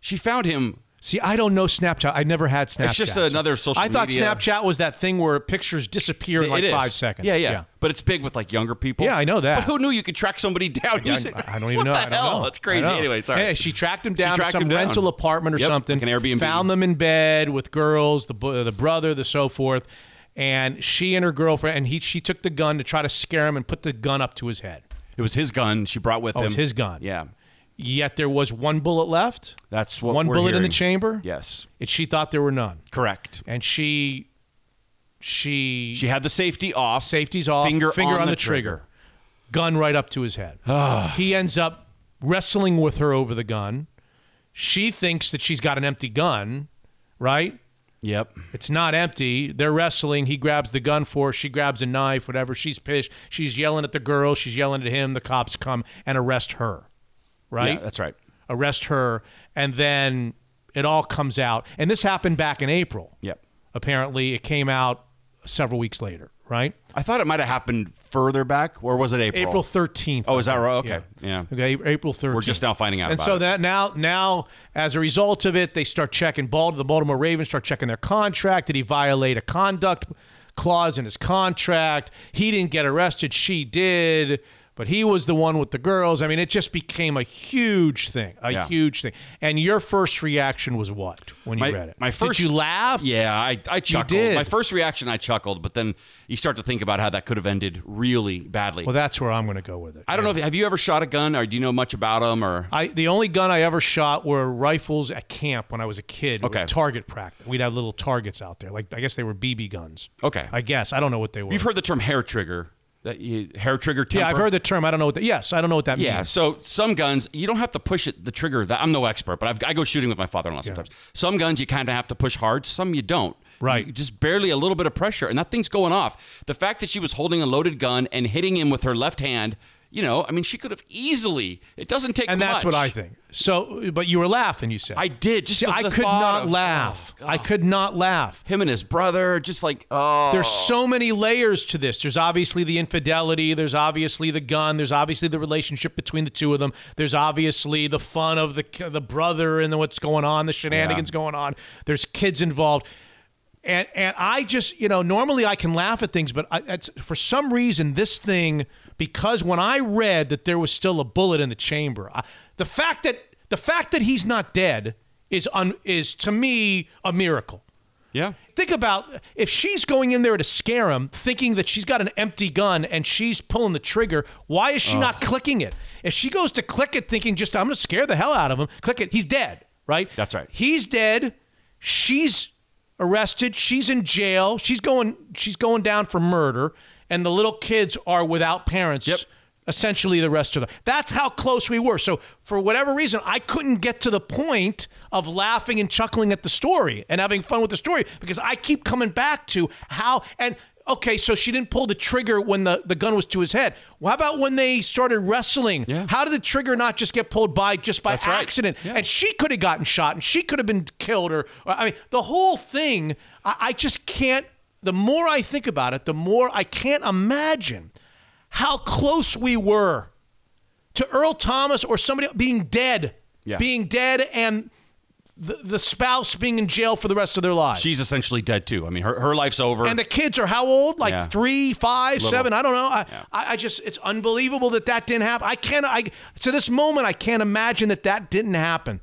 She found him. see, I don't know Snapchat. I never had Snapchat. It's just another social I thought media- Snapchat was that thing where pictures disappear in like it five seconds. Yeah, yeah, But it's big with like younger people. Yeah, I know that. But who knew you could track somebody down Yeah, using? I, I don't even what know. The I don't hell? know. That's crazy. Anyway, sorry. Hey, she tracked him down tracked to some him down. rental apartment or Yep, something. like an Airbnb. Found them in bed with girls, the the brother, the so forth, and she and her girlfriend. And he she took the gun to try to scare him and put the gun up to his head. It was his gun she brought with Oh, him. it was his gun. Yeah, Yet there was one bullet left. that's what one we're bullet in the hearing. chamber. Yes, And she thought there were none. correct. And she she She had the safety off. safety's off, Finger, on, the, trigger. gun right up to his head. Ah. he ends up wrestling with her over the gun. She thinks that she's got an empty gun, right? Yep. It's not empty. They're wrestling. He grabs the gun for her. She grabs a knife, whatever. She's pissed. She's yelling at the girl. She's yelling at him. The cops come and arrest her, right? Yeah, that's right. arrest her. And then it all comes out. And this happened back in April. Yep. Apparently, it came out several weeks later, right? I thought it might have happened further back, or was it April? April 13th. Oh, is that right? Okay. Yeah. Okay, April 13th. We're just now finding out And so it. that now, now, as a result of it, they start checking. Bald, the Baltimore Ravens start checking their contract. Did he violate a conduct clause in his contract? He didn't get arrested. She did. But he was the one with the girls. I mean, it just became a huge thing, a Yeah. huge thing. And your first reaction was what when you My- read it? my first- Did you laugh? Yeah, I, I chuckled. did. My first reaction, I chuckled, but then you start to think about how that could have ended really badly. Well, that's where I'm going to go with it. I don't know if have you ever shot a gun, or do you know much about them, or I the only gun I ever shot were rifles at camp when I was a kid. Okay. Target practice. We'd have little targets out there. Like I guess they were BB guns. Okay. I guess I don't know what they were. you've heard the term hair trigger? That you, hair trigger. Temper? yeah, I've heard the term. I don't know what. that yes, I don't know what that Yeah, means. so some guns you don't have to push it the trigger. That I'm no expert, but I've, I go shooting with my father-in-law sometimes. Some guns you kind of have to push hard. Some you don't. Right. You just barely a little bit of pressure, and that thing's going off. The fact that she was holding a loaded gun and hitting him with her left hand, you know, I mean, she could have easily. It doesn't take And that's what I think. So, but you were laughing. You said I did. Just See, the- I the could not of- oh, laugh. oh, I could not laugh. Him and his brother, just like oh, There's so many layers to this. There's obviously the infidelity. There's obviously the gun. There's obviously the relationship between the two of them. There's obviously the fun of the the brother and the, what's going on, the shenanigans going on. There's kids involved. And and I just you know normally I can laugh at things, but I, it's, for some reason this thing because when I read that there was still a bullet in the chamber, I, the fact that the fact that he's not dead is un, is to me a miracle. yeah. Think about if she's going in there to scare him, thinking that she's got an empty gun and she's pulling the trigger. Why is she not clicking it? If she goes to click it, thinking just I'm going to scare the hell out of him, click it. He's dead, right? That's right. He's dead. She's arrested. She's in jail. She's going. She's going down for murder, and the little kids are without parents. Yep. Essentially, the rest of them. That's how close we were. So, for whatever reason, I couldn't get to the point of laughing and chuckling at the story and having fun with the story because I keep coming back to how and. Okay, so she didn't pull the trigger when the, the gun was to his head. Well, how about when they started wrestling? Yeah. How did the trigger not just get pulled by just by That's right. accident? Yeah. And she could have gotten shot and she could have been killed or, or- I mean the whole thing I, I just can't the more I think about it the more I can't imagine how close we were to Earl Thomas or somebody being dead Yeah. being dead and the, the spouse being in jail for the rest of their lives She's essentially dead too. I mean, her, her life's over. and the kids are how old? Like Yeah. three, five, seven? I don't know. I, Yeah. I, I just, it's unbelievable that that didn't happen. I can't, I, to this moment, I can't imagine that that didn't happen.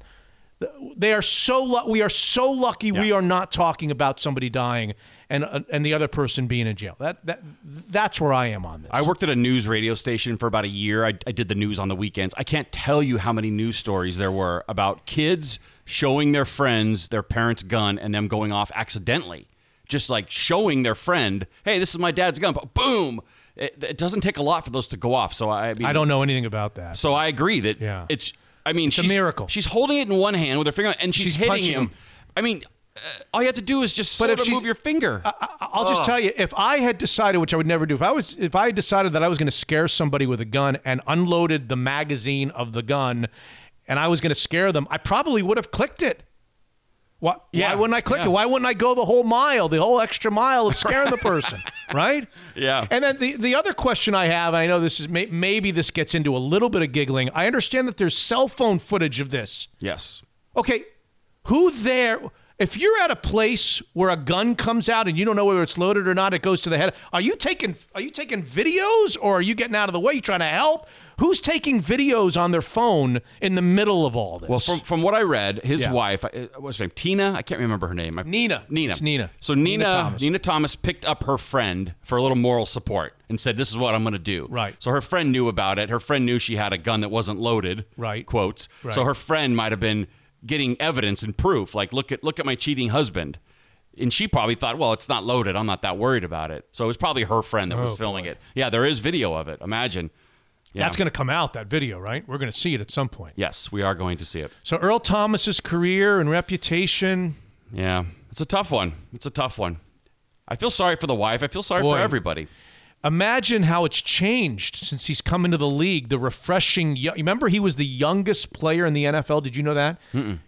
They are so, we are so lucky we are not talking about somebody dying and uh, and the other person being in jail. That that that's where I am on this. I worked at a news radio station for about a year. I, I did the news on the weekends. I can't tell you how many news stories there were about kids showing their friends their parents' gun and them going off accidentally. Just like showing their friend, hey, this is my dad's gun. But boom. It, it doesn't take a lot for those to go off. So I, I mean, I don't know anything about that. So I agree that Yeah. it's. I mean, a she's miracle. She's holding it in one hand with her finger, and she's, She's hitting him. him. I mean, uh, all you have to do is just But sort if of move your finger. I'll just tell you, if I had decided, which I would never do, if I was, if I had decided that I was going to scare somebody with a gun and unloaded the magazine of the gun, and I was going to scare them, I probably would have clicked it. Why, Yeah, why wouldn't I click yeah. it? Why wouldn't I go the whole mile, the whole extra mile of scaring the person, right? Yeah. And then the, the other question I have, and I know this is may, maybe this gets into a little bit of giggling. I understand that there's cell phone footage of this. yes. Okay, who there? If you're at a place where a gun comes out and you don't know whether it's loaded or not, it goes to the head. Are you taking Are you taking videos or are you getting out of the way? You trying to help? Who's taking videos on their phone in the middle of all this? Well, from from what I read, his Yeah. wife, uh, what's her name? Tina. I can't remember her name. I- Nina. Nina. It's Nina. So Nina Nina, Thomas. Nina Thomas picked up her friend for a little moral support and said, "This is what I'm going to do." Right. So her friend knew about it. Her friend knew she had a gun that wasn't loaded. Right. Quotes. Right. So her friend might have been getting evidence and proof, like look at look at my cheating husband. And she probably thought, well, it's not loaded. I'm not that worried about it. So it was probably her friend that was Oh, filming boy. it. Yeah, there is video of it. Imagine. Yeah. that's going to come out that video, right? We're going to see it at some point. Yes, we are going to see it. So Earl Thomas's career and reputation. Yeah, it's a tough one. It's a tough one. I feel sorry for the wife. I feel sorry Boy. for everybody. Imagine how it's changed since he's come into the league. The refreshing. Remember, he was the youngest player in the NFL. Did you know that?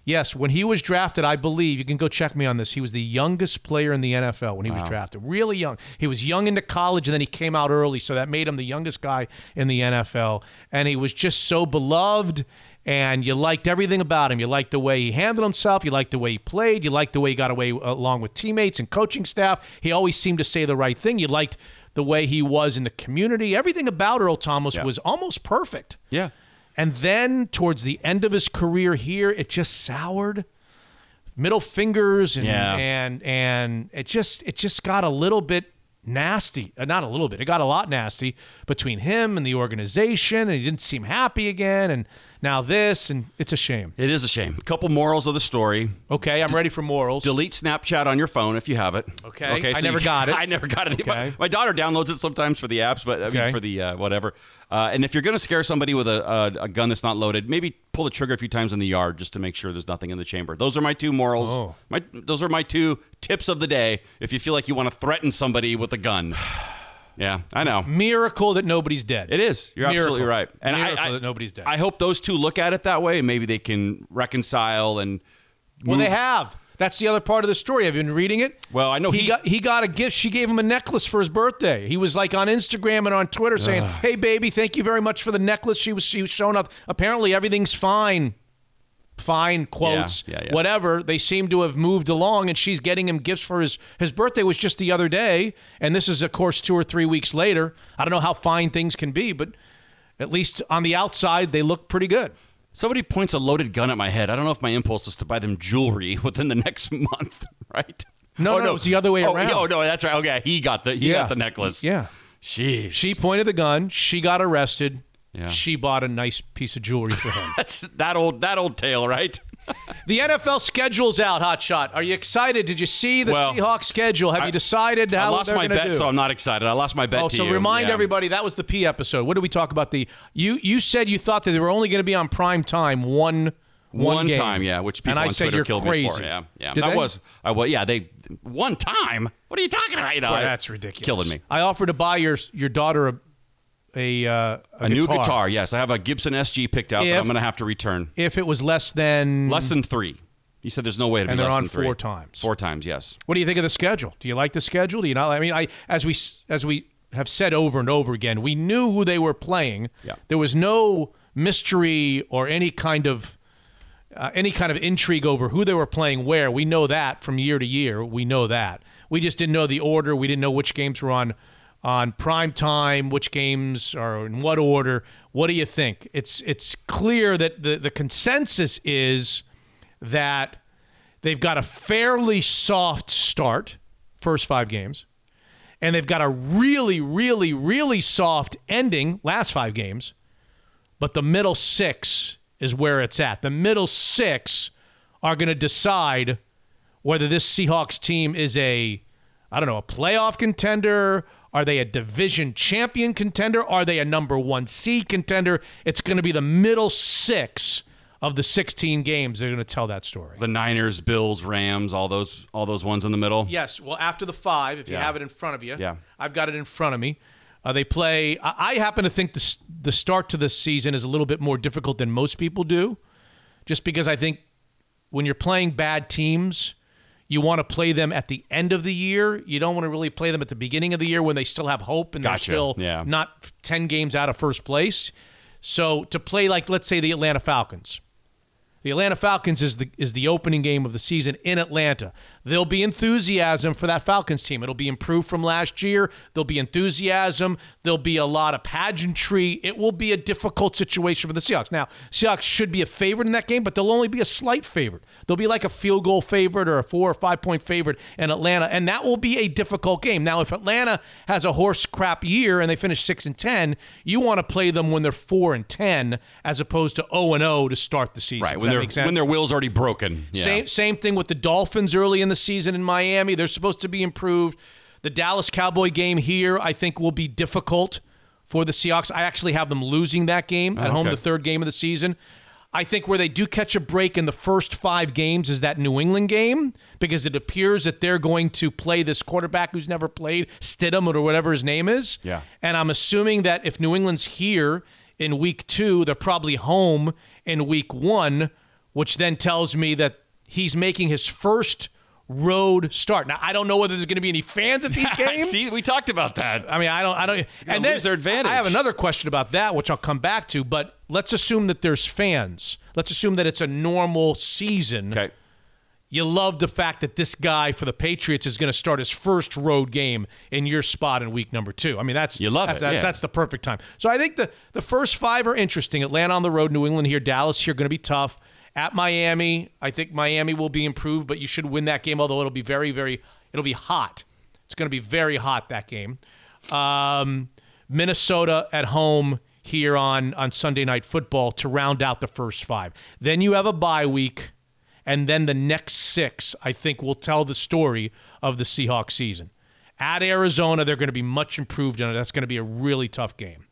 Yes. When he was drafted, I believe you can go check me on this. He was the youngest player in the NFL when he was drafted. Really young. He was young into college, and then he came out early, so that made him the youngest guy in the NFL. And he was just so beloved. And you liked everything about him. You liked the way he handled himself. You liked the way he played. You liked the way he got away uh, along with teammates and coaching staff. He always seemed to say the right thing. You liked the way he was in the community. Everything about Earl Thomas Yeah. was almost perfect. Yeah. And then towards the end of his career here, it just soured. Middle fingers and Yeah. and and it just it just got a little bit nasty. Uh, not a little bit. It got a lot nasty between him and the organization and he didn't seem happy again and now this and it's a shame. It is a shame. A couple morals of the story. Okay, I'm ready for morals. Delete Snapchat on your phone if you have it. Okay. Okay. I so never you- got it. I never got it. Okay. My, my daughter downloads it sometimes for the apps, but I mean for the uh, whatever. Uh, and if you're going to scare somebody with a, a, a gun that's not loaded, maybe pull the trigger a few times in the yard just to make sure there's nothing in the chamber. Those are my two morals. Oh. My those are my two tips of the day. If you feel like you want to threaten somebody with a gun. Yeah, I know. Miracle that nobody's dead. It is. You're Miracle. absolutely right. And I- Miracle I, that nobody's dead. I hope those two look at it that way, and maybe they can reconcile and. Well, they have. That's the other part of the story. Have you been reading it? Well, I know he, he- got he got a gift. She gave him a necklace for his birthday. He was like on Instagram and on Twitter saying, "Hey, baby, thank you very much for the necklace." She was she was showing up. Apparently, everything's fine. Fine quotes, Yeah, yeah, yeah. whatever. They seem to have moved along, and she's getting him gifts for his his birthday was just the other day, and this is of course two or three weeks later. I don't know how fine things can be, but at least on the outside, they look pretty good. Somebody points a loaded gun at my head. I don't know if my impulse is to buy them jewelry within the next month, right? No, Oh, no, it was the other way oh, around. Oh no, that's right. Okay, he got the he Yeah. got the necklace. Yeah. Jeez. She pointed the gun. She got arrested. Yeah. She bought a nice piece of jewelry for him. that's that old that old tale, right? the NFL schedule's out, Hotshot. Are you excited? Did you see the Well, Seahawks schedule? Have I- you decided I how lost they're my bet, do? so I'm not excited. I lost my bet Oh, so you. remind Yeah. everybody that was the P episode. What did we talk about? The you you said you thought that they were only going to be on prime time one one, One time, yeah, which people and I on said Twitter you're killed crazy. me for. Yeah, yeah. Did that they? was I was, yeah, they one time. What are you talking about? You know, that's ridiculous. Killing me. I offered to buy your your daughter a a, uh, a, A new guitar, yes. I have a Gibson SG picked out that I'm going to have to return. if it was less than Less than three. You said there's no way to And be less on than three. four times. Four times, yes. What do you think of the schedule? Do you like the schedule? Do you not? I mean, I as we as we have said over and over again, we knew who they were playing. Yeah. There was no mystery or any kind of uh, any kind of intrigue over who they were playing where. We know that from year to year. We know that. We just didn't know the order. We didn't know which games were on on prime time, which games are in what order. What do you think? It's it's clear that the the consensus is that they've got a fairly soft start first five games, and they've got a really, really, really soft ending last five games, but the middle six is where it's at. The middle six are going to decide whether this Seahawks team is a, I don't know, a playoff contender. Are they a division champion contender? Are they a number one seed contender? It's going to be the middle six of the 16 games. They're going to tell that story. The Niners, Bills, Rams, all those all those ones in the middle. Yes. Well, after the five, if you Yeah. have it in front of you, Yeah. I've got it in front of me. Uh, they play. I, I happen to think the the start to the season is a little bit more difficult than most people do, just because I think when you're playing bad teams, you want to play them at the end of the year. You don't want to really play them at the beginning of the year when they still have hope and Gotcha. they're still Yeah. not ten games out of first place. So to play like let's say the Atlanta Falcons. The Atlanta Falcons is the is the opening game of the season in Atlanta. There'll be enthusiasm for that Falcons team. It'll be improved from last year. There'll be enthusiasm. There'll be a lot of pageantry. It will be a difficult situation for the Seahawks. Now, Seahawks should be a favorite in that game, but they'll only be a slight favorite. They'll be like a field goal favorite or a four or five point favorite in Atlanta, and that will be a difficult game. Now, if Atlanta has a horse crap year and they finish six and ten, you want to play them when they're four and ten as opposed to zero and zero to start the season. Right. When their when their will's already broken. Yeah. Same same thing with the Dolphins early in the season in Miami. They're supposed to be improved. The Dallas Cowboy game here, I think, will be difficult for the Seahawks. I actually have them losing that game at home, the third game of the season. I think where they do catch a break in the first five games is that New England game because it appears that they're going to play this quarterback who's never played, Stidham or whatever his name is. Yeah. And I'm assuming that if New England's here in week two, they're probably home in week one, which then tells me that he's making his first road start. Now I don't know whether there's going to be any fans at these games. See, we talked about that. I mean, I don't, I don't, and then lose their advantage. I have another question about that, which I'll come back to. But let's assume that there's fans. Let's assume that it's a normal season. Okay. You love the fact that this guy for the Patriots is going to start his first road game in your spot in week number two. I mean, that's You love that's, it, That's, yeah. that's the perfect time. So I think the the first five are interesting. Atlanta on the road, New England here, Dallas here, going to be tough. At Miami, I think Miami will be improved, but you should win that game. Although it'll be very, very, it'll be hot. It's going to be very hot that game. Um, Minnesota at home here on on Sunday Night Football to round out the first five. Then you have a bye week, and then the next six I think will tell the story of the Seahawks season. At Arizona, they're going to be much improved on it. That's going to be a really tough game.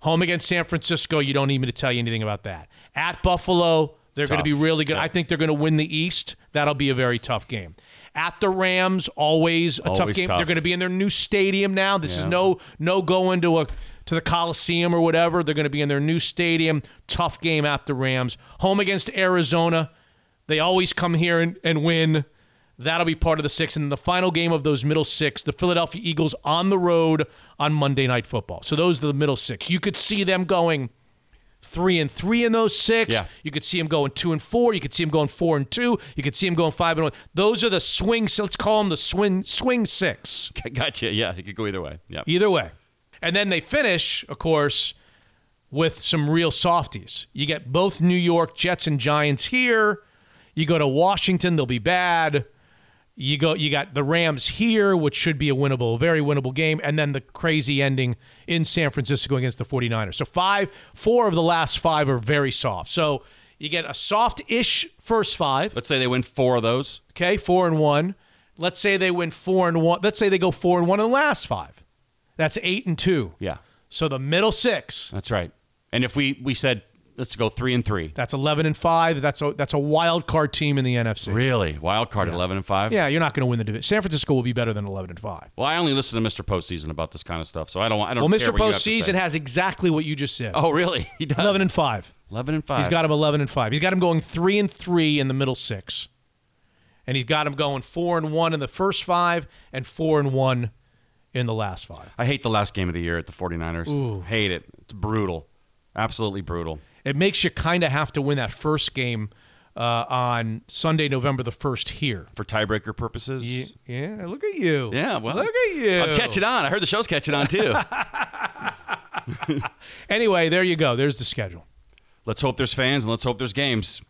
Home against San Francisco, you don't need me to tell you anything about that. At Buffalo, they're going to be really good. I think they're going to win the East. That'll be a very tough game. At the Rams, always a tough game. tough. They're going to be in their new stadium now. This is no no going to a to the Coliseum or whatever. They're going to be in their new stadium. Tough game at the Rams. Home against Arizona. They always come here and, and win. That'll be part of the six. And the final game of those middle six, the Philadelphia Eagles on the road on Monday Night Football. So those are the middle six. You could see them going three and three in those six. Yeah. You could see them going two and four. You could see them going four and two. You could see them going five and one. Those are the swing. Let's call them the swing swing six. Gotcha. Yeah, it could go either way. Yeah. Either way. And then they finish, of course, with some real softies. You get both New York Jets and Giants here. You go to Washington, they'll be bad. You go you got the Rams here, which should be a winnable, very winnable game, and then the crazy ending in San Francisco against the 49ers. So five, four of the last five are very soft. So you get a soft-ish first five. Let's say they win four of those. Okay, four and one. Let's say they win four and one. Let's say they go four and one in the last five. That's eight and two. Yeah, So the middle six, that's right. And if we we said let's go three and three. that's eleven and five. That's a that's a wild card team in the NFC. Really, wild card at eleven and five. Yeah, you're not going to win the division. San Francisco will be better than eleven and five. Well, I only listen to Mr. Postseason about this kind of stuff, so I don't. I don't. Well, Mr. Postseason has exactly what you just said. Oh, really? He does. Eleven and five. Eleven and five. He's got him eleven and five. He's got him going three and three in the middle six, and he's got him going four and one in the first five and four and one in the last five. I hate the last game of the year at the 49ers. Hate it. It's brutal. Absolutely brutal. It makes you kind of have to win that first game uh, on Sunday, November the first here. For tiebreaker purposes. Yeah, look at you. Yeah, well, look at you. I'm catching on. I heard the show's catching on too. Anyway, there you go. There's the schedule. let's hope there's fans and let's hope there's games.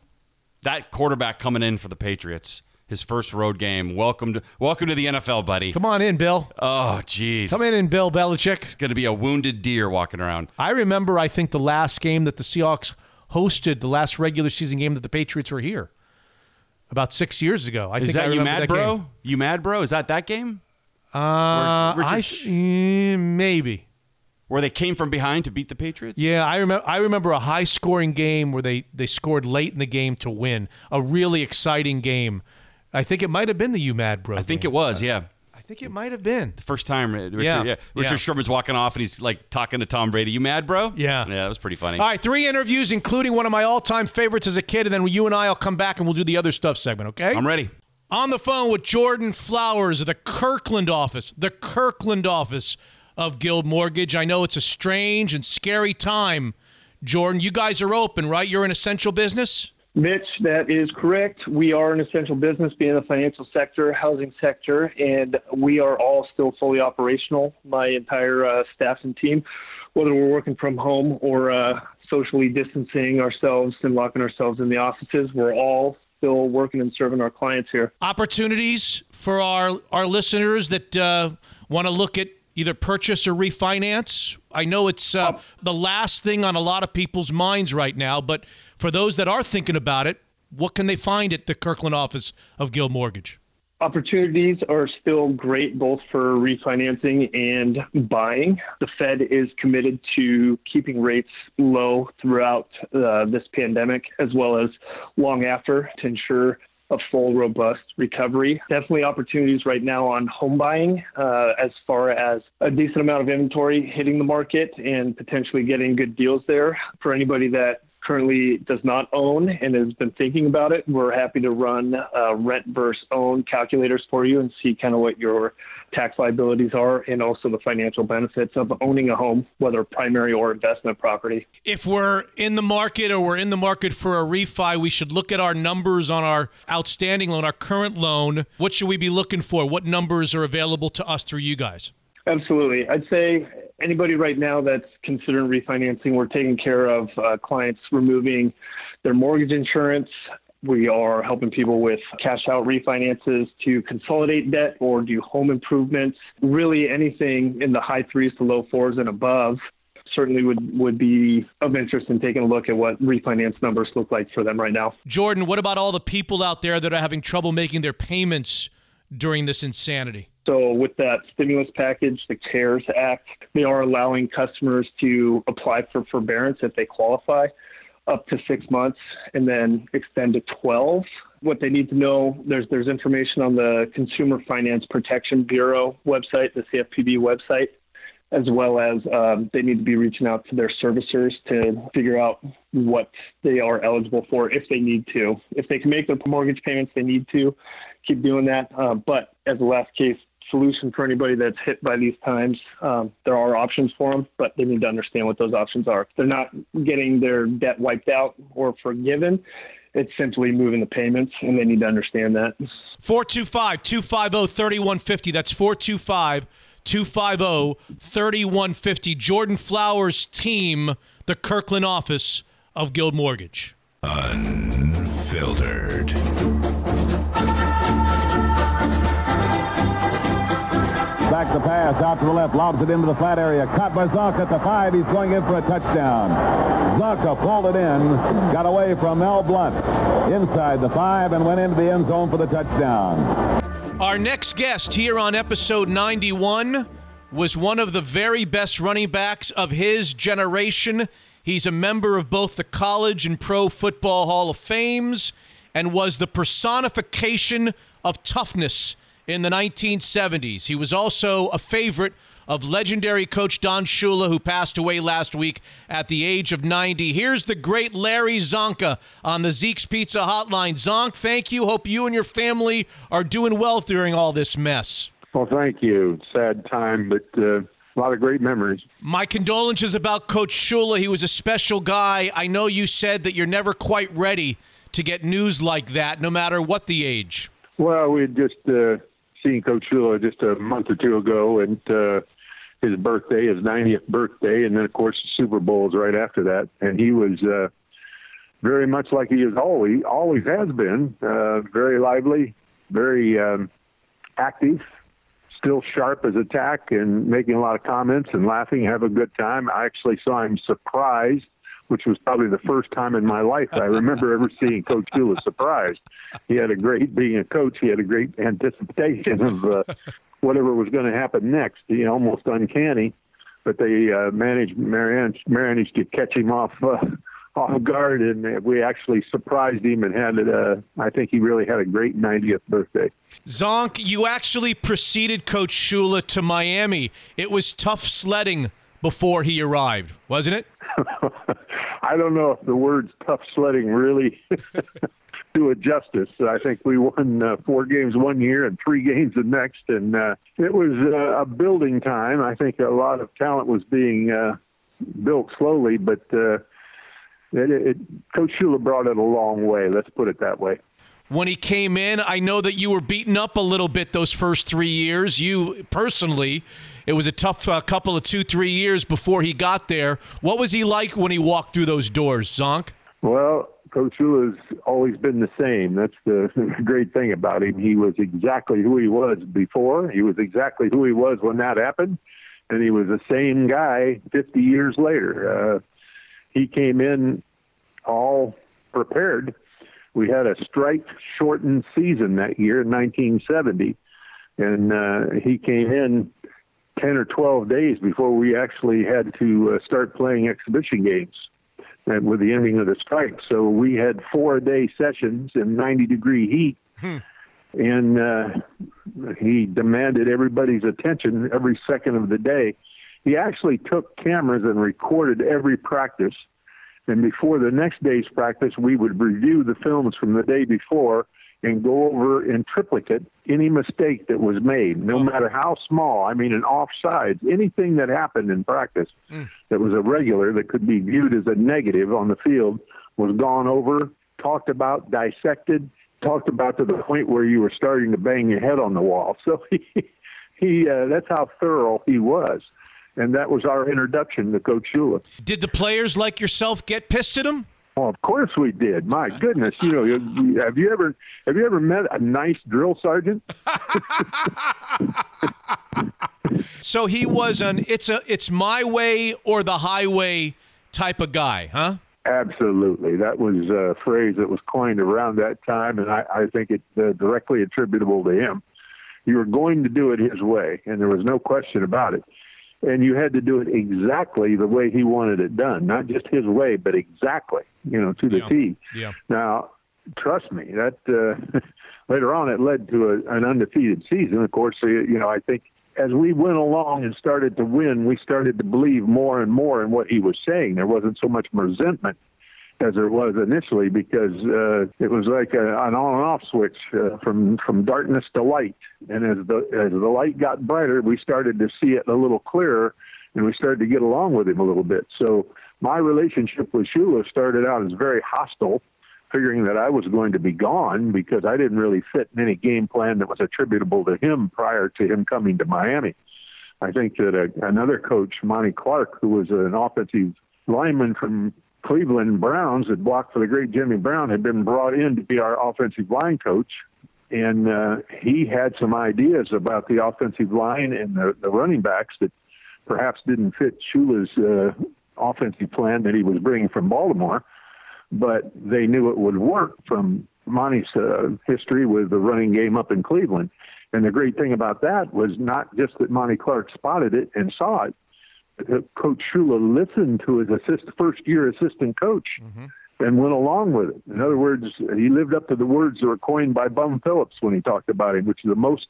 That quarterback coming in for the Patriots his first road game. Welcome to welcome to the NFL, buddy. Come on in, Bill. Oh, jeez. Come in, in Bill Belichick. It's going to be a wounded deer walking around. I remember, I think, the last game that the Seahawks hosted, the last regular season game that the Patriots were here, about six years ago. I Is think I that you mad, that bro? game. You mad, bro? Is that that game Uh, I, eh, maybe. where they came from behind to beat the Patriots? Yeah, I remember. I remember a high-scoring game where they they scored late in the game to win. A really exciting game. I think it might have been the UMad bro. I think game. it was. Yeah. I think it might have been. The first time, uh, Richard, Yeah, yeah, Richard yeah. Sherman's walking off and he's like talking to Tom Brady. You mad, bro? Yeah. Yeah, that was pretty funny. All right, three interviews, including one of my all-time favorites as a kid, and then you and I will come back and we'll do the other stuff segment. Okay? I'm ready. On the phone with Jordan Flowers of the Kirkland office, the Kirkland office of Guild Mortgage. I know it's a strange and scary time. Jordan, you guys are open, right? You're an essential business? Mitch, that is correct. We are an essential business, being the financial sector, housing sector, and we are all still fully operational. My entire uh, staff and team, whether we're working from home or uh, socially distancing ourselves and locking ourselves in the offices, we're all still working and serving our clients here. Opportunities for our, our listeners that uh, want to look at either purchase or refinance. I know it's uh, the last thing on a lot of people's minds right now, but for those that are thinking about it, what can they find at the Kirkland office of Guild Mortgage? Opportunities are still great both for refinancing and buying. The Fed is committed to keeping rates low throughout uh, this pandemic as well as long after to ensure a full, robust recovery. Definitely opportunities right now on home buying uh, as far as a decent amount of inventory hitting the market and potentially getting good deals there. For anybody that currently does not own and has been thinking about it, we're happy to run uh, rent versus own calculators for you and see kind of what your tax liabilities are and also the financial benefits of owning a home, whether primary or investment property. if we're in the market or we're in the market for a refi, we should look at our numbers on our outstanding loan, our current loan. What should we be looking for? What numbers are available to us through you guys? Absolutely. I'd say anybody right now that's considering refinancing, we're taking care of uh, clients removing their mortgage insurance. We are helping people with cash out refinances to consolidate debt or do home improvements. Really, anything in the high threes to low fours and above certainly would, would be of interest in taking a look at what refinance numbers look like for them right now. Jordan, what about all the people out there that are having trouble making their payments during this insanity? So, with that stimulus package, the CARES Act, they are allowing customers to apply for forbearance if they qualify up to six months and then extend to 12. What they need to know there's, there's information on the Consumer Finance Protection Bureau website, the CFPB website, as well as um, they need to be reaching out to their servicers to figure out what they are eligible for if they need to. If they can make their mortgage payments, they need to keep doing that. Uh, but as a last case solution for anybody that's hit by these times, um, there are options for them, but they need to understand what those options are. If they're not getting their debt wiped out or forgiven. It's simply moving the payments, and they need to understand that. 425 250 3150. That's 425 250 3150. Jordan Flowers' team, the Kirkland office of Guild Mortgage. Unfiltered. Back the pass, out to the left, lobs it into the flat area. Caught by Csonka at the five. He's going in for a touchdown. Csonka pulled it in, got away from Mel Blount inside the five and went into the end zone for the touchdown. Our next guest here on episode 91 was one of the very best running backs of his generation. He's a member of both the College and Pro Football Hall of Fames and was the personification of toughness in the 1970s. He was also a favorite of legendary coach Don Shula, who passed away last week at the age of 90. Here's the great Larry Csonka on the Zeke's Pizza Hotline. Zonk, thank you. Hope you and your family are doing well during all this mess. Well, thank you. Sad time, but uh, a lot of great memories. My condolences about Coach Shula. He was a special guy. I know you said that you're never quite ready to get news like that, no matter what the age. Well, we just uh, seen Coach Shula just a month or two ago, and uh, his birthday, his 90th birthday, and then of course the Super Bowls right after that. And he was uh, very much like he is always always has been, uh, very lively, very um, active, still sharp as attack, and making a lot of comments and laughing, have a good time. I actually saw him surprised, which was probably the first time in my life I remember ever seeing Coach Shula surprised. He had a great, being a coach, he had a great anticipation of uh, whatever was going to happen next. He almost uncanny, but they uh, managed managed managed to catch him off. Uh, off guard, and we actually surprised him and had it. Uh, I think he really had a great 90th birthday. Zonk, you actually preceded Coach Shula to Miami. It was tough sledding before he arrived, wasn't it? I don't know if the words tough sledding really do it justice. I think we won uh, four games one year and three games the next, and uh, it was uh, a building time. I think a lot of talent was being uh, built slowly, but uh, it, it, Coach Shula brought it a long way. Let's put it that way. When he came in, I know that you were beaten up a little bit those first three years. You personally, it was a tough uh, couple of two, three years before he got there. What was he like when he walked through those doors, Zonk? Well, Coach Shula's always been the same. That's the great thing about him. He was exactly who he was before. He was exactly who he was when that happened, and he was the same guy 50 years later. Uh, he came in all prepared. We had a strike shortened season that year in 1970, and uh, he came in 10 or 12 days before we actually had to uh, start playing exhibition games and with the ending of the strike. So we had four day sessions in 90 degree heat. Hmm. And uh, he demanded everybody's attention every second of the day. He actually took cameras and recorded every practice. And before the next day's practice, we would review the films from the day before and go over in triplicate any mistake that was made, no matter how small. I mean, an offsides, anything that happened in practice mm. that was irregular that could be viewed as a negative on the field was gone over, talked about, dissected, talked about to the point where you were starting to bang your head on the wall. So he, he uh, that's how thorough he was and that was our introduction to Coach Shula. Did the players like yourself get pissed at him? Well, of course we did. My goodness, you know, have you ever have you ever met a nice drill sergeant? so he was an it's a it's my way or the highway type of guy, huh? Absolutely, that was a phrase that was coined around that time, and I, I think it's uh, directly attributable to him. You were going to do it his way, and there was no question about it and you had to do it exactly the way he wanted it done, not just his way, but exactly, you know, to the yeah. T. Yeah. Now, trust me, that uh, later on it led to a, an undefeated season. Of course, you know, I think as we went along and started to win, we started to believe more and more in what he was saying. There wasn't so much resentment as there was initially because uh, it was like a, an on and off switch uh, from from darkness to light. And as the as the light got brighter, we started to see it a little clearer, and we started to get along with him a little bit. So my relationship with Shula started out as very hostile, figuring that I was going to be gone because I didn't really fit in any game plan that was attributable to him prior to him coming to Miami. I think that a, another coach, Monty Clark, who was an offensive lineman from Cleveland Browns had blocked for the great Jimmy Brown had been brought in to be our offensive line coach. And uh, he had some ideas about the offensive line and the, the running backs that perhaps didn't fit Shula's uh, offensive plan that he was bringing from Baltimore, but they knew it would work from Monty's uh, history with the running game up in Cleveland. And the great thing about that was not just that Monty Clark spotted it and saw it, Coach Shula listened to his assist, first year assistant coach mm-hmm. and went along with it. In other words, he lived up to the words that were coined by Bum Phillips when he talked about him, which is the most,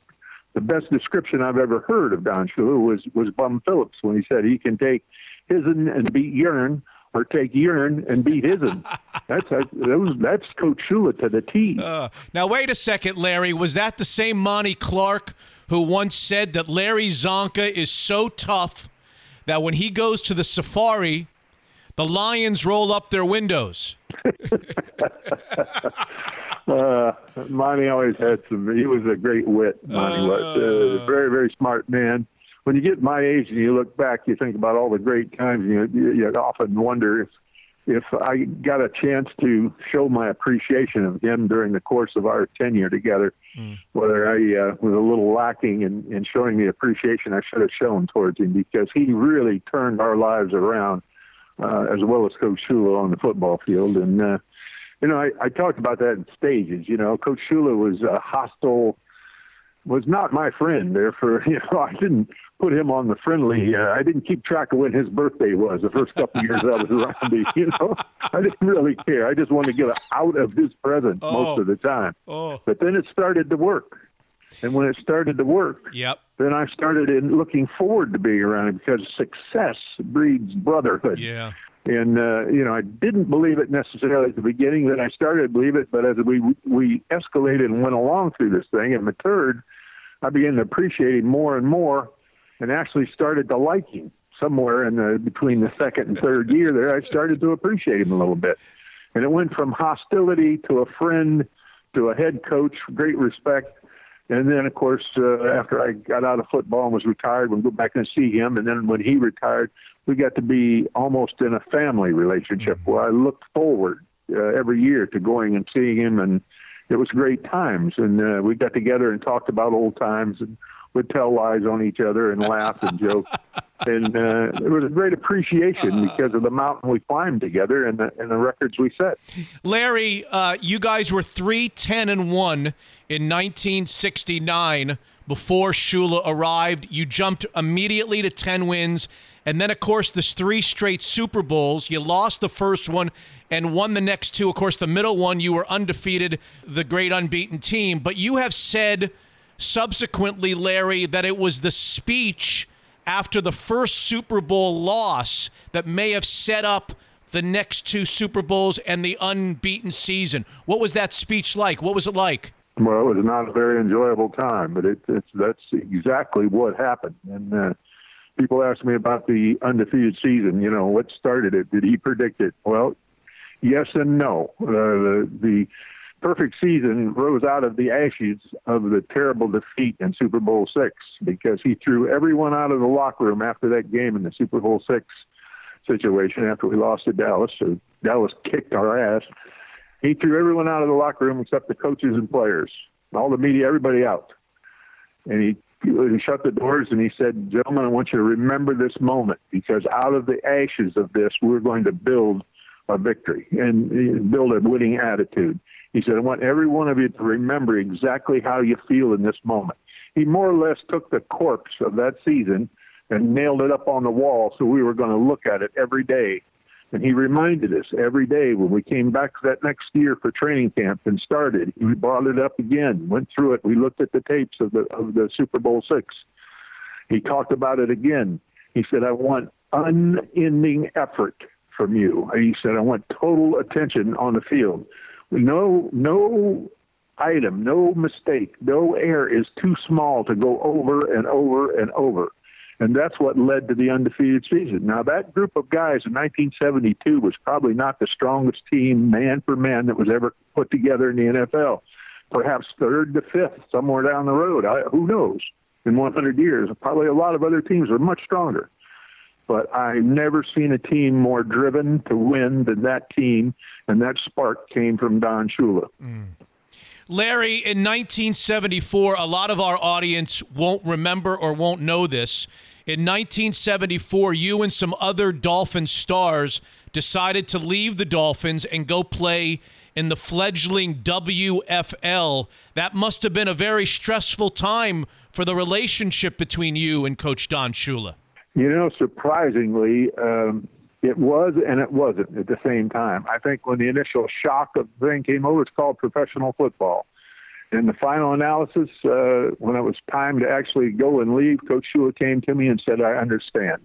the best description I've ever heard of Don Shula was, was Bum Phillips when he said he can take his'n and beat urine or take urine and beat his'n. that's that that's Coach Shula to the T. Uh, now wait a second, Larry. Was that the same Monty Clark who once said that Larry Csonka is so tough that when he goes to the safari, the lions roll up their windows. uh, Monty always had some. He was a great wit. Monty uh, was a very, very smart man. When you get my age and you look back, you think about all the great times. You you, you often wonder if if I got a chance to show my appreciation of him during the course of our tenure together, whether I uh, was a little lacking in, in showing the appreciation I should have shown towards him because he really turned our lives around, uh, as well as Coach Shula on the football field. And, uh, you know, I, I talked about that in stages. You know, Coach Shula was a hostile, was not my friend. Therefore, you know, I didn't put him on the friendly. Uh, I didn't keep track of when his birthday was the first couple of years I was around him. You know, I didn't really care. I just wanted to get out of his presence most of the time. Oh. But then it started to work, and when it started to work, Yep. then I started in looking forward to being around him because success breeds brotherhood. Yeah. And uh, you know, I didn't believe it necessarily at the beginning. Then I started to believe it, but as we we escalated and went along through this thing and matured, I began to appreciate him more and more, and actually started to like him. Somewhere in the between the second and third year there, I started to appreciate him a little bit, and it went from hostility to a friend to a head coach, great respect. And then, of course, uh, after I got out of football and was retired, we'd go back and see him. And then when he retired, we got to be almost in a family relationship where I looked forward uh, every year to going and seeing him. And it was great times. And uh, we got together and talked about old times and would tell lies on each other and laugh and joke. And uh, it was a great appreciation because of the mountain we climbed together and the, and the records we set. Larry, uh, you guys were three ten and 1 in 1969 before Shula arrived. You jumped immediately to 10 wins. And then, of course, there's three straight Super Bowls. You lost the first one and won the next two. Of course, the middle one, you were undefeated, the great unbeaten team. But you have said subsequently, Larry, that it was the speech after the first Super Bowl loss that may have set up the next two Super Bowls and the unbeaten season. What was that speech like? What was it like? Well, it was not a very enjoyable time, but it, it's that's exactly what happened. And uh, people ask me about the undefeated season. You know, what started it? Did he predict it? Well, yes and no. Uh, the the perfect season rose out of the ashes of the terrible defeat in Super Bowl six because he threw everyone out of the locker room after that game in the Super Bowl six situation after we lost to Dallas. So Dallas kicked our ass. He threw everyone out of the locker room except the coaches and players, all the media, everybody out. And he he shut the doors and he said, "Gentlemen, I want you to remember this moment because out of the ashes of this, we're going to build a victory and build a winning attitude." He said, "I want every one of you to remember exactly how you feel in this moment." He more or less took the corpse of that season and nailed it up on the wall so we were going to look at it every day. And he reminded us every day when we came back that next year for training camp and started. He brought it up again, went through it. We looked at the tapes of the of the Super Bowl six. He talked about it again. He said, "I want unending effort from you." He said, "I want total attention on the field. No, no item, no mistake, no error is too small to go over and over and over." And that's what led to the undefeated season. Now, that group of guys in 1972 was probably not the strongest team, man for man, that was ever put together in the NFL. Perhaps third to fifth, somewhere down the road. I, who knows? In 100 years, probably a lot of other teams are much stronger. But I've never seen a team more driven to win than that team, and that spark came from Don Shula. Mm. Larry, in 1974, a lot of our audience won't remember or won't know this. In 1974, you and some other Dolphin stars decided to leave the Dolphins and go play in the fledgling WFL. That must have been a very stressful time for the relationship between you and Coach Don Shula. You know, surprisingly, um, it was and it wasn't at the same time. I think when the initial shock of the thing came over, it's called professional football. In the final analysis, uh, when it was time to actually go and leave, Coach Shula came to me and said, I understand.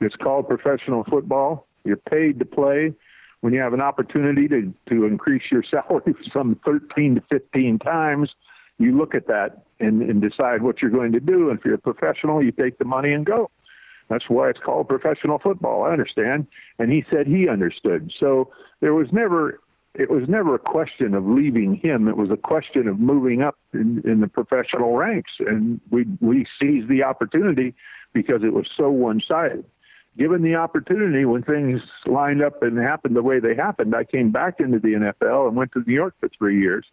It's called professional football. You're paid to play. When you have an opportunity to, to increase your salary some 13 to 15 times, you look at that and, and decide what you're going to do. And if you're a professional, you take the money and go. That's why it's called professional football. I understand. And he said he understood. So there was never it was never a question of leaving him. It was a question of moving up in, in the professional ranks. And we we seized the opportunity because it was so one sided. given the opportunity, when things lined up and happened the way they happened, I came back into the NFL and went to New York for three years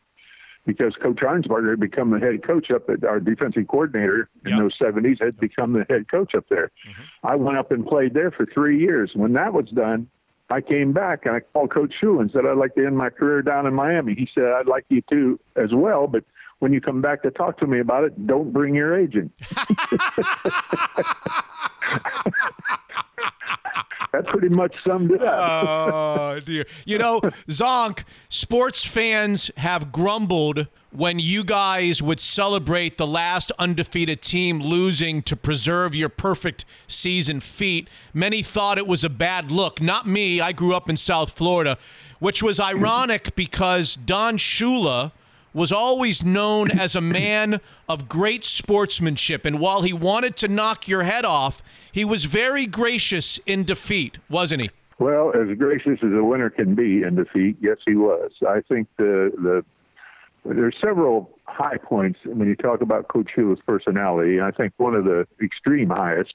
because Coach Arnsparger had become the head coach up at our defensive coordinator in Yep. those 70s, had become the head coach up there. Mm-hmm. I went up and played there for three years. When that was done, I came back and I called Coach Shula and said, I'd like to end my career down in Miami. He said, I'd like you to as well, but when you come back to talk to me about it, don't bring your agent. that pretty much summed it up. Oh dear. You know, Zonk, sports fans have grumbled when you guys would celebrate the last undefeated team losing to preserve your perfect season feat. Many thought it was a bad look. Not me. I grew up in South Florida, which was ironic because Don Shula was always known as a man of great sportsmanship. And while he wanted to knock your head off, he was very gracious in defeat, wasn't he? Well, as gracious as a winner can be in defeat, yes, he was. I think the the there's several high points when you talk about Coach Shula's personality. I think one of the extreme highest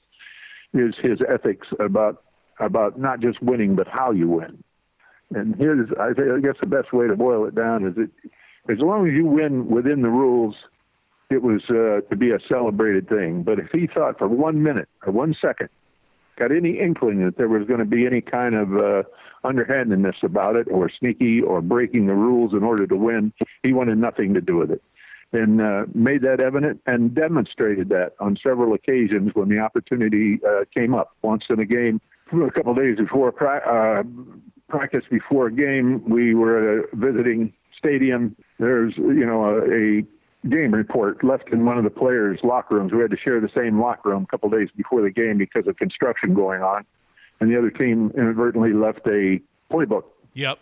is his ethics about about not just winning but how you win. And his, I I guess the best way to boil it down is that as long as you win within the rules, it was uh, to be a celebrated thing. But if he thought for one minute or one second got any inkling that there was going to be any kind of uh, underhandedness about it or sneaky or breaking the rules in order to win, he wanted nothing to do with it. And uh, made that evident and demonstrated that on several occasions when the opportunity uh, came up. Once in a game, a couple of days before pra- uh, practice, before a game, we were at a visiting stadium. There's, you know, a, a game report left in one of the players' locker rooms. We had to share the same locker room a couple days before the game because of construction going on, and the other team inadvertently left a playbook Yep.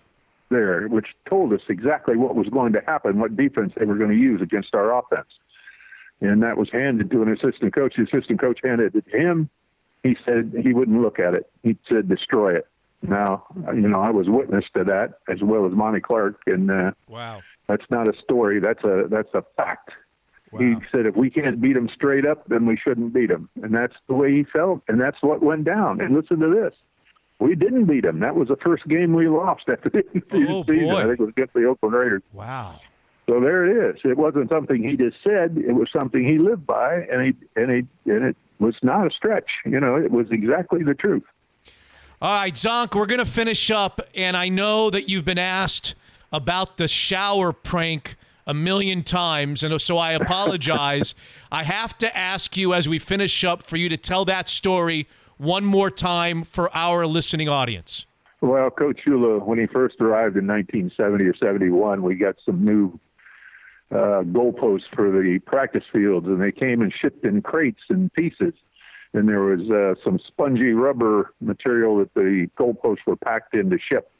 there, which told us exactly what was going to happen, what defense they were going to use against our offense. And that was handed to an assistant coach. The assistant coach handed it to him. He said he wouldn't look at it. He said destroy it. Now, you know, I was witness to that as well as Monty Clark, and uh, Wow. That's not a story. That's a that's a fact. He said if we can't beat them straight up, then we shouldn't beat them, and that's the way he felt, and that's what went down. And listen to this: we didn't beat them. That was the first game we lost after the Oh, season. boy. I think it was against the Oakland Raiders. Wow. So there it is. It wasn't something he just said. It was something he lived by, and he and he and it was not a stretch. You know, it was exactly the truth. All right, Zonk, we're going to finish up. And I know that you've been asked about the shower prank a million times. And so I apologize. I have to ask you as we finish up for you to tell that story one more time for our listening audience. Well, Coach Shula, when he first arrived in 1970 or 71, we got some new uh, goalposts for the practice fields, and they came and shipped in crates and pieces. And there was uh, some spongy rubber material that the goalposts were packed in to ship.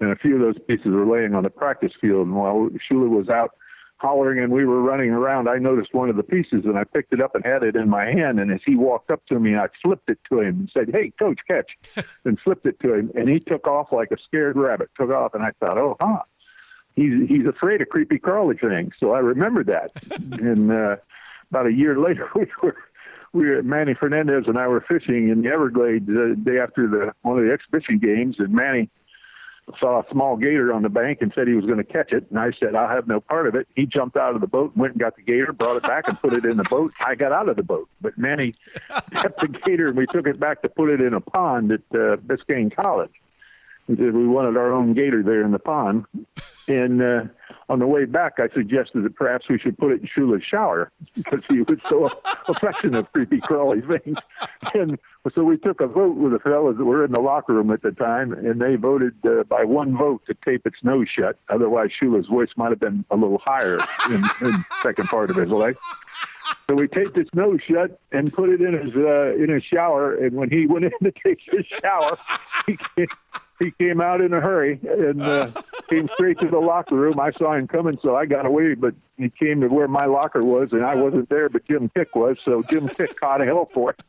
And a few of those pieces were laying on the practice field. And while Shula was out hollering and we were running around, I noticed one of the pieces and I picked it up and had it in my hand. And as he walked up to me, I flipped it to him and said, Hey, coach, catch, and flipped it to him. And he took off like a scared rabbit, took off. And I thought, Oh, huh. He's, he's afraid of creepy crawly things. So I remembered that. and uh, about a year later, we were, we were Manny Fernandez and I were fishing in the Everglades the day after the one of the exhibition games, and Manny saw a small gator on the bank and said he was going to catch it. And I said, I'll have no part of it. He jumped out of the boat, went and got the gator, brought it back and put it in the boat. I got out of the boat, but Manny kept the gator and we took it back to put it in a pond at uh, Biscayne College. We wanted our own gator there in the pond. And uh, on the way back, I suggested that perhaps we should put it in Shula's shower because he was so affectionate of creepy crawly things. And so we took a vote with the fellows that were in the locker room at the time, and they voted uh, by one vote to tape its nose shut. Otherwise, Shula's voice might have been a little higher in, the second part of his life. So we taped his nose shut and put it in his uh, in his shower. And when he went in to take his shower, he came, he came out in a hurry and uh, came straight to the locker room. I saw him coming, so I got away. But he came to where my locker was, and I wasn't there, but Jim Kiick was. So Jim Kiick caught hell for it.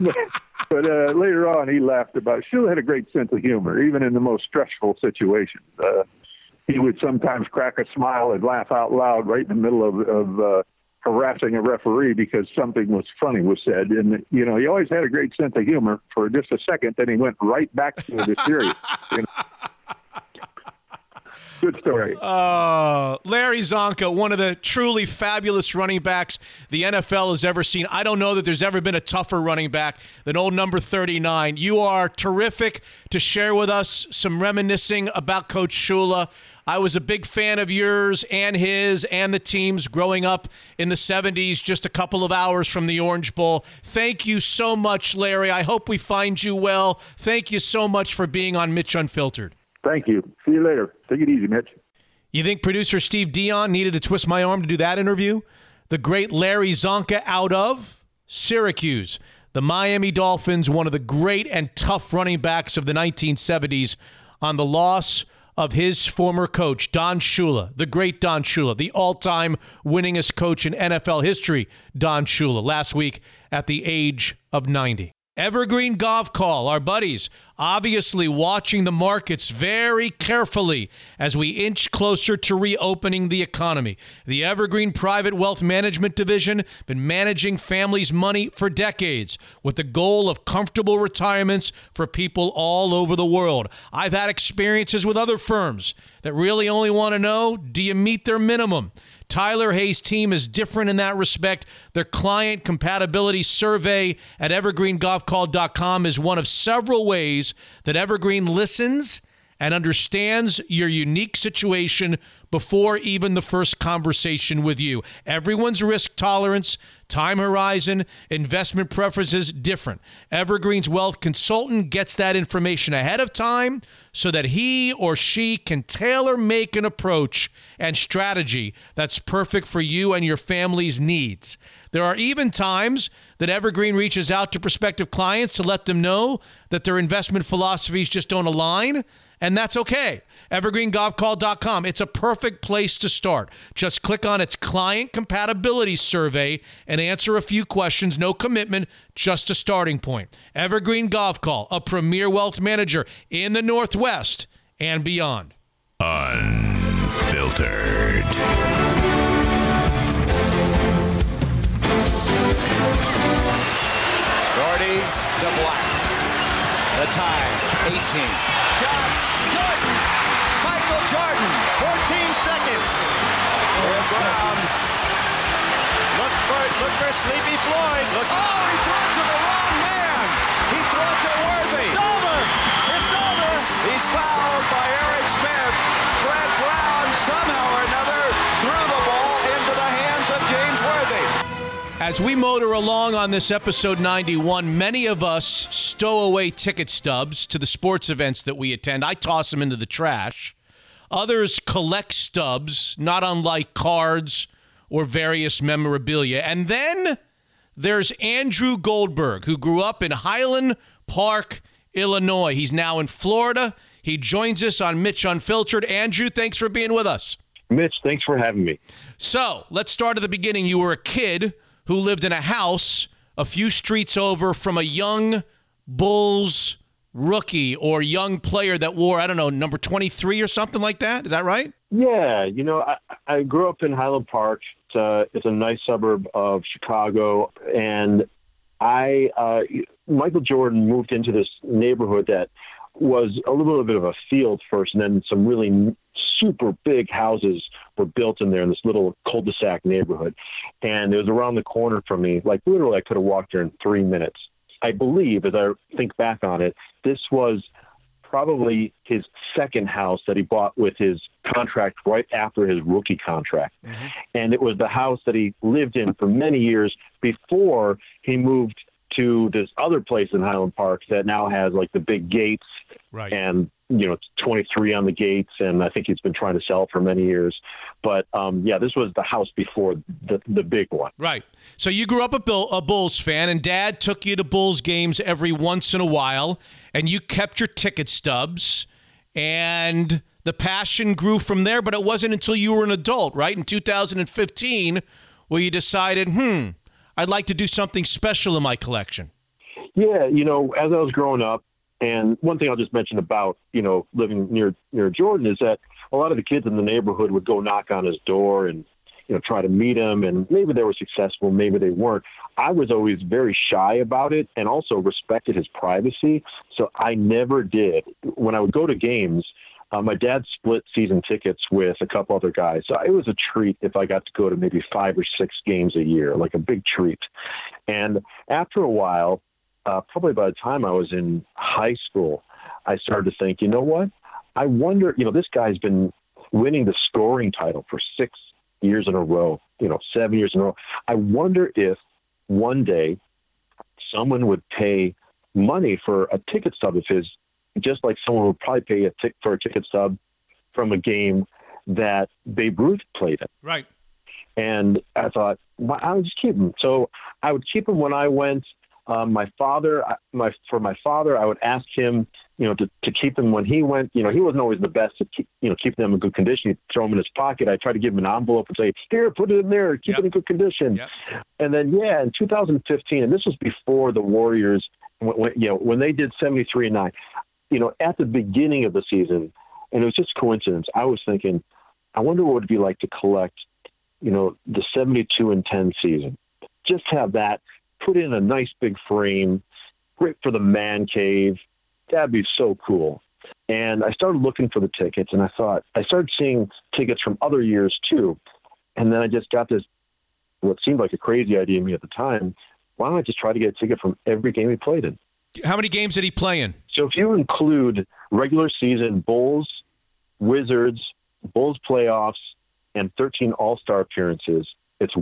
but but uh, later on, he laughed about. It. Had a great sense of humor, even in the most stressful situations. Uh, he would sometimes crack a smile and laugh out loud right in the middle of, of uh, harassing a referee because something was funny was said. And, you know, he always had a great sense of humor for just a second. Then he went right back to the serious. You know? Good story. Uh, Larry Csonka, one of the truly fabulous running backs the NFL has ever seen. I don't know that there's ever been a tougher running back than old number 39. You are terrific to share with us some reminiscing about Coach Shula. I was a big fan of yours and his and the team's growing up in the 70s, just a couple of hours from the Orange Bowl. Thank you so much, Larry. I hope we find you well. Thank you so much for being on Mitch Unfiltered. Thank you. See you later. Take it easy, Mitch. You think producer Steve Dion needed to twist my arm to do that interview? The great Larry Csonka out of Syracuse. The Miami Dolphins, one of the great and tough running backs of the 1970s, on the loss of his former coach, Don Shula, the great Don Shula, the all time winningest coach in NFL history, Don Shula, last week at the age of 90. Evergreen Gavekal, our buddies, obviously watching the markets very carefully as we inch closer to reopening the economy. The Evergreen Private Wealth Management Division been managing families' money for decades with the goal of comfortable retirements for people all over the world. I've had experiences with other firms that really only want to know, do you meet their minimum? Tyler Hayes' team is different in that respect. Their client compatibility survey at evergreengavekal.com is one of several ways that Evergreen listens and understands your unique situation before even the first conversation with you. Everyone's risk tolerance, time horizon, investment preferences different. Evergreen's wealth consultant gets that information ahead of time so that he or she can tailor make an approach and strategy that's perfect for you and your family's needs. There are even times that Evergreen reaches out to prospective clients to let them know that their investment philosophies just don't align, and that's okay evergreengavekal.com. It's a perfect place to start. Just click on its client compatibility survey and answer a few questions. No commitment, just a starting point. Evergreen Gavekal, a premier wealth manager in the Northwest and beyond. Unfiltered. Gordy to Black. The tie, 18. Shot, Jordan. Jordan, 14 seconds. And Brown. Look for, look for Sleepy Floyd. Look. Oh, he threw it to the wrong man. He threw it to Worthy. It's over. It's over. He's fouled by Eric Smith. Fred Brown somehow or another threw the ball into the hands of James Worthy. As we motor along on this episode 91, many of us stow away ticket stubs to the sports events that we attend. I toss them into the trash. Others collect stubs, not unlike cards or various memorabilia. And then there's Andrew Goldberg, who grew up in Highland Park, Illinois. He's now in Florida. He joins us on Mitch Unfiltered. Andrew, thanks for being with us. Mitch, thanks for having me. So let's start at the beginning. You were a kid who lived in a house a few streets over from a young Bulls rookie or young player that wore, I don't know, number 23 or something like that. Is that right? Yeah, you know, I, I grew up in Highland Park. It's a, it's a nice suburb of Chicago, and I uh, Michael Jordan moved into this neighborhood that was a little bit of a field first, and then some really super big houses were built in there in this little cul-de-sac neighborhood, and it was around the corner from me. Like literally, I could have walked there in three minutes. I believe, as I think back on it, this was probably his second house that he bought with his contract right after his rookie contract. Mm-hmm. And it was the house that he lived in for many years before he moved to this other place in Highland Park that now has like the big gates right. and you know 23 on the gates and I think he's been trying to sell for many years. But um, yeah this was the house before the the big one. Right. So you grew up a, Bill, a Bulls fan and dad took you to Bulls games every once in a while and you kept your ticket stubs and the passion grew from there but it wasn't until you were an adult right? In 2015 where you decided hmm I'd like to do something special in my collection. Yeah, you know, as I was growing up, and one thing I'll just mention about you know living near near Jordan is that a lot of the kids in the neighborhood would go knock on his door and you know, try to meet him, and maybe they were successful, maybe they weren't. I was always very shy about it, and also respected his privacy. So I never did. When I would go to games, uh, my dad split season tickets with a couple other guys, so it was a treat if I got to go to maybe five or six games a year, like a big treat. And after a while, uh, probably by the time I was in high school, I started to think, you know what? I wonder, you know, this guy's been winning the scoring title for six years in a row, you know, seven years in a row. I wonder if one day someone would pay money for a ticket stub of his, just like someone would probably pay a tick for a ticket stub from a game that Babe Ruth played in. Right. And I thought, well, I would just keep them. So I would keep them when I went. Um, my father, my for my father, I would ask him, you know, to, to keep them when he went. You know, he wasn't always the best at keep, you know keeping them in good condition. He'd throw them in his pocket. I try to give him an envelope and say, "Here, put it in there. Keep Yep. it in good condition." Yep. And then, yeah, in 2015, and this was before the Warriors, when, when, you know, when they did 73 and nine. You know, at the beginning of the season, and it was just coincidence. I was thinking, I wonder what it would be like to collect, you know, the 72 and 10 season. Just have that put in a nice big frame, great for the man cave. That'd be so cool. And I started looking for the tickets, and I thought I started seeing tickets from other years too. And then I just got this, what seemed like a crazy idea to me at the time. Why don't I just try to get a ticket from every game he played in? How many games did he play in? So if you include regular season Bulls, Wizards, Bulls playoffs, and 13 All Star appearances, it's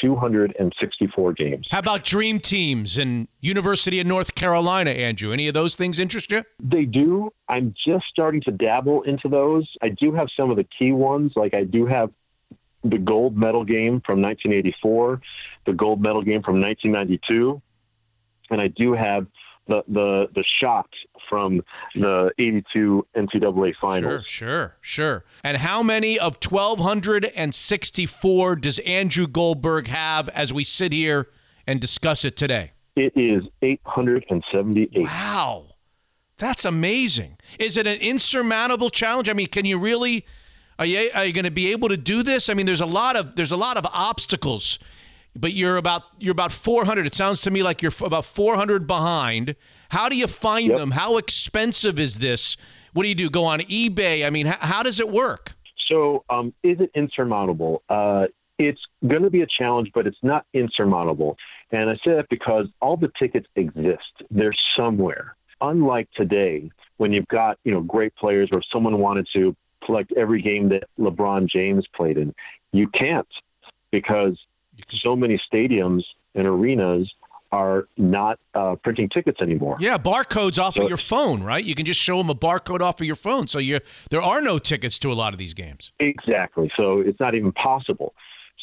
1,264 games. How about dream teams and University of North Carolina, Andrew? Any of those things interest you? They do. I'm just starting to dabble into those. I do have some of the key ones. Like I do have the gold medal game from 1984, the gold medal game from 1992, and I do have the the the shot from the 82 NCAA finals. Sure, sure, sure. And how many of 1,264 does Andrew Goldberg have as we sit here and discuss it today? It is 878. Wow. That's amazing. Is it an insurmountable challenge? I mean, can you really are you are you going to be able to do this? I mean, there's a lot of there's a lot of obstacles. But you're about you're about 400. It sounds to me like you're f- about 400 behind. How do you find Yep. them? How expensive is this? What do you do? Go on eBay? I mean, h- how does it work? So, um, is it insurmountable? Uh, it's going to be a challenge, but it's not insurmountable. And I say that because all the tickets exist; they're somewhere. Unlike today, when you've got you know great players, or someone wanted to collect every game that LeBron James played in, you can't because so many stadiums and arenas are not uh, printing tickets anymore. Yeah, barcodes off of your phone, right? You can just show them a barcode off of your phone. So you there are no tickets to a lot of these games. Exactly. So it's not even possible.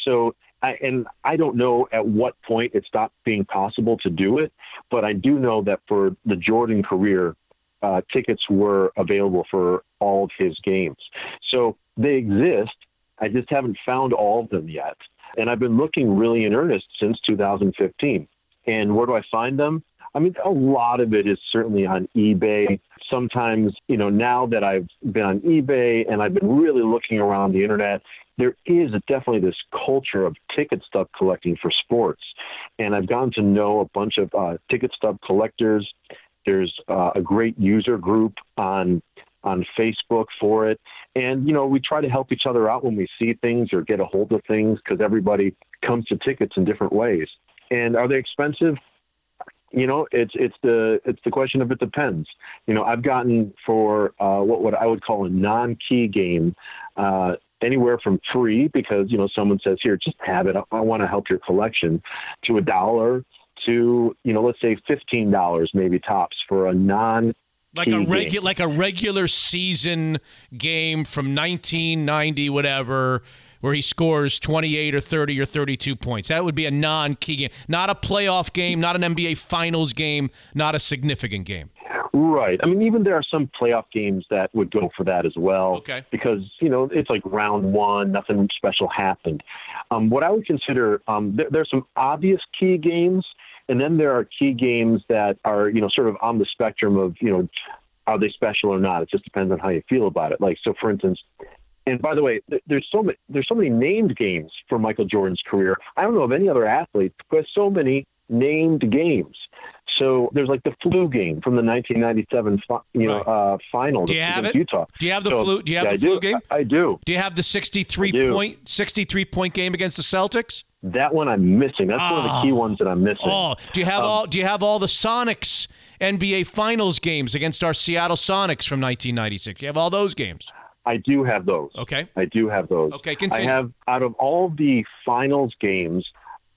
So, I, and I don't know at what point it stopped being possible to do it, but I do know that for the Jordan career, uh, tickets were available for all of his games. So they exist. I just haven't found all of them yet. And I've been looking really in earnest since 2015. And where do I find them? I mean, a lot of it is certainly on eBay. Sometimes, you know, now that I've been on eBay and I've been really looking around the internet, there is definitely this culture of ticket stub collecting for sports. And I've gotten to know a bunch of uh, ticket stub collectors. There's uh, a great user group on on Facebook for it. And, you know, we try to help each other out when we see things or get a hold of things because everybody comes to tickets in different ways. And are they expensive? You know, it's it's the it's the question of it depends. You know, I've gotten for uh, what what I would call a non-key game uh, anywhere from free because you know someone says here just have it I, I want to help your collection to a dollar to you know let's say fifteen dollars maybe tops for a non Like a regular like a regular season game from 1990 whatever where he scores 28 or 30 or 32 points. That would be a non-key game, not a playoff game, not an NBA finals game, not a significant game. Right. I mean, even there are some playoff games that would go for that as well. Okay. Because you know it's like round one, nothing special happened. Um, what I would consider um, there, there's some obvious key games, and then there are key games that are you know sort of on the spectrum of you know are they special or not. It just depends on how you feel about it. Like so, for instance, And by the way, there's so many there's so many named games for Michael Jordan's career. I don't know of any other athlete who has so many named games. So there's like the flu game from the 1997 fi- you know Right. uh, finals Do you have against it? Utah. Do you have the So, flu? Do you have yeah, the I flu do. game? I, I do. Do you have the 63 I do. point 63 point game against the Celtics? That one I'm missing. That's one of the key ones that I'm missing. Oh, do you have Um, all? Do you have all the Sonics NBA Finals games against our Seattle Sonics from 1996? Do you have all those games? I do have those. Okay. I do have those. Okay, Continue. I have out of all the finals games,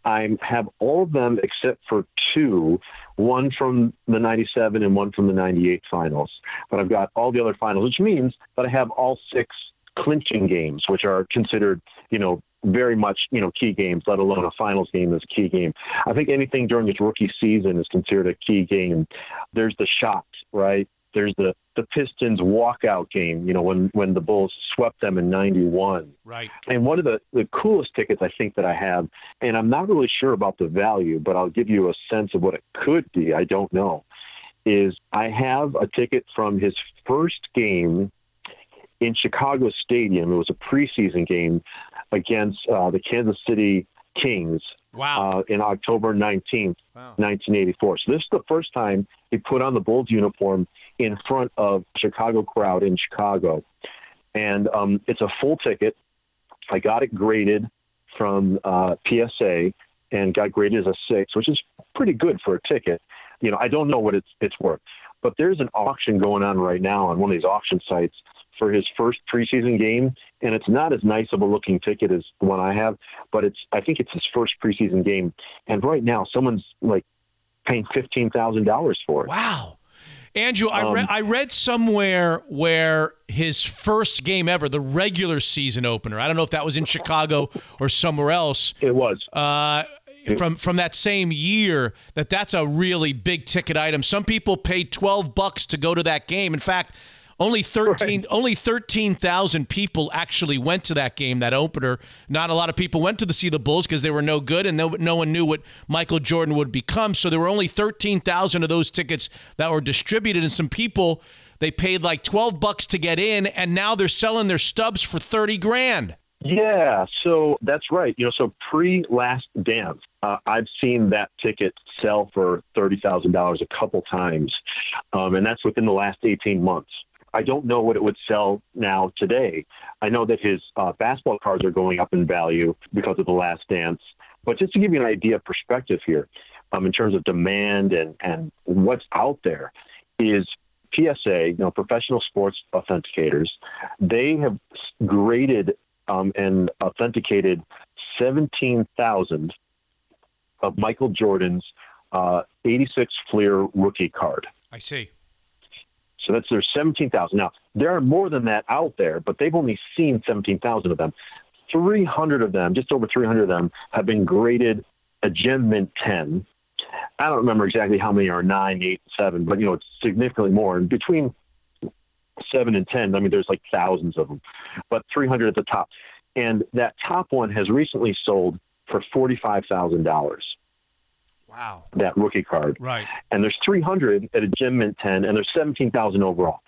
I have all of them except for two, one from the 97 and one from the 98 finals. But I've got all the other finals, which means that I have all six clinching games, which are considered, you know, very much, you know, key games, let alone a finals game is a key game. I think anything during his rookie season is considered a key game. There's the shot, right? There's the the Pistons walkout game, you know, when when the Bulls swept them in 91. Right. And one of the, the coolest tickets I think that I have, and I'm not really sure about the value, but I'll give you a sense of what it could be. I don't know. Is I have a ticket from his first game in Chicago Stadium. It was a preseason game against uh, the Kansas City Kings Wow. uh, in October 19th, Wow. 1984. So this is the first time he put on the Bulls uniform in front of Chicago crowd in Chicago. And um, it's a full ticket. I got it graded from uh, PSA and got graded as a six, which is pretty good for a ticket. You know, I don't know what it's it's worth, but there's an auction going on right now on one of these auction sites for his first preseason game, and it's not as nice of a looking ticket as the one I have, but it's I think it's his first preseason game, and right now someone's like paying fifteen thousand dollars for it. Wow. Andrew, I, re- Um, I read somewhere where his first game ever, the regular season opener, I don't know if that was in Chicago or somewhere else, It was. uh, from from that same year, that that's a really big ticket item. Some people paid 12 bucks to go to that game. In fact, only 13 only 13,000 people actually went to that game, that opener. Not a lot of people went to the see the Bulls because they were no good and no, no one knew what Michael Jordan would become. So there were only 13,000 of those tickets that were distributed and some people they paid like 12 bucks to get in and now they're selling their stubs for 30 grand. Yeah, so that's right. You know, so pre Last Dance, uh, I've seen that ticket sell for thirty thousand dollars a couple times, um, and that's within the last eighteen months. I don't know what it would sell now today. I know that his uh, basketball cards are going up in value because of the Last Dance. But just to give you an idea of perspective here, um, in terms of demand and and what's out there, is PSA, you know, professional sports authenticators, they have graded um, and authenticated 17,000 of Michael Jordan's uh, 86 Fleer rookie card. I see. So that's there's 17,000. Now, there are more than that out there, but they've only seen 17,000 of them. 300 of them, just over 300 of them, have been graded a Gem Mint 10. I don't remember exactly how many are 9, 8, 7, but, you know, it's significantly more. And between 7 and 10, I mean, there's like thousands of them, but 300 at the top. And that top one has recently sold for $45,000, Wow. that rookie card Right. and there's 300 at a Gem Mint 10, and there's 17,000 overall.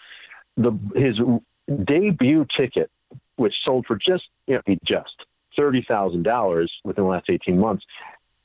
The his debut ticket, which sold for just you know just thirty thousand dollars within the last 18 months,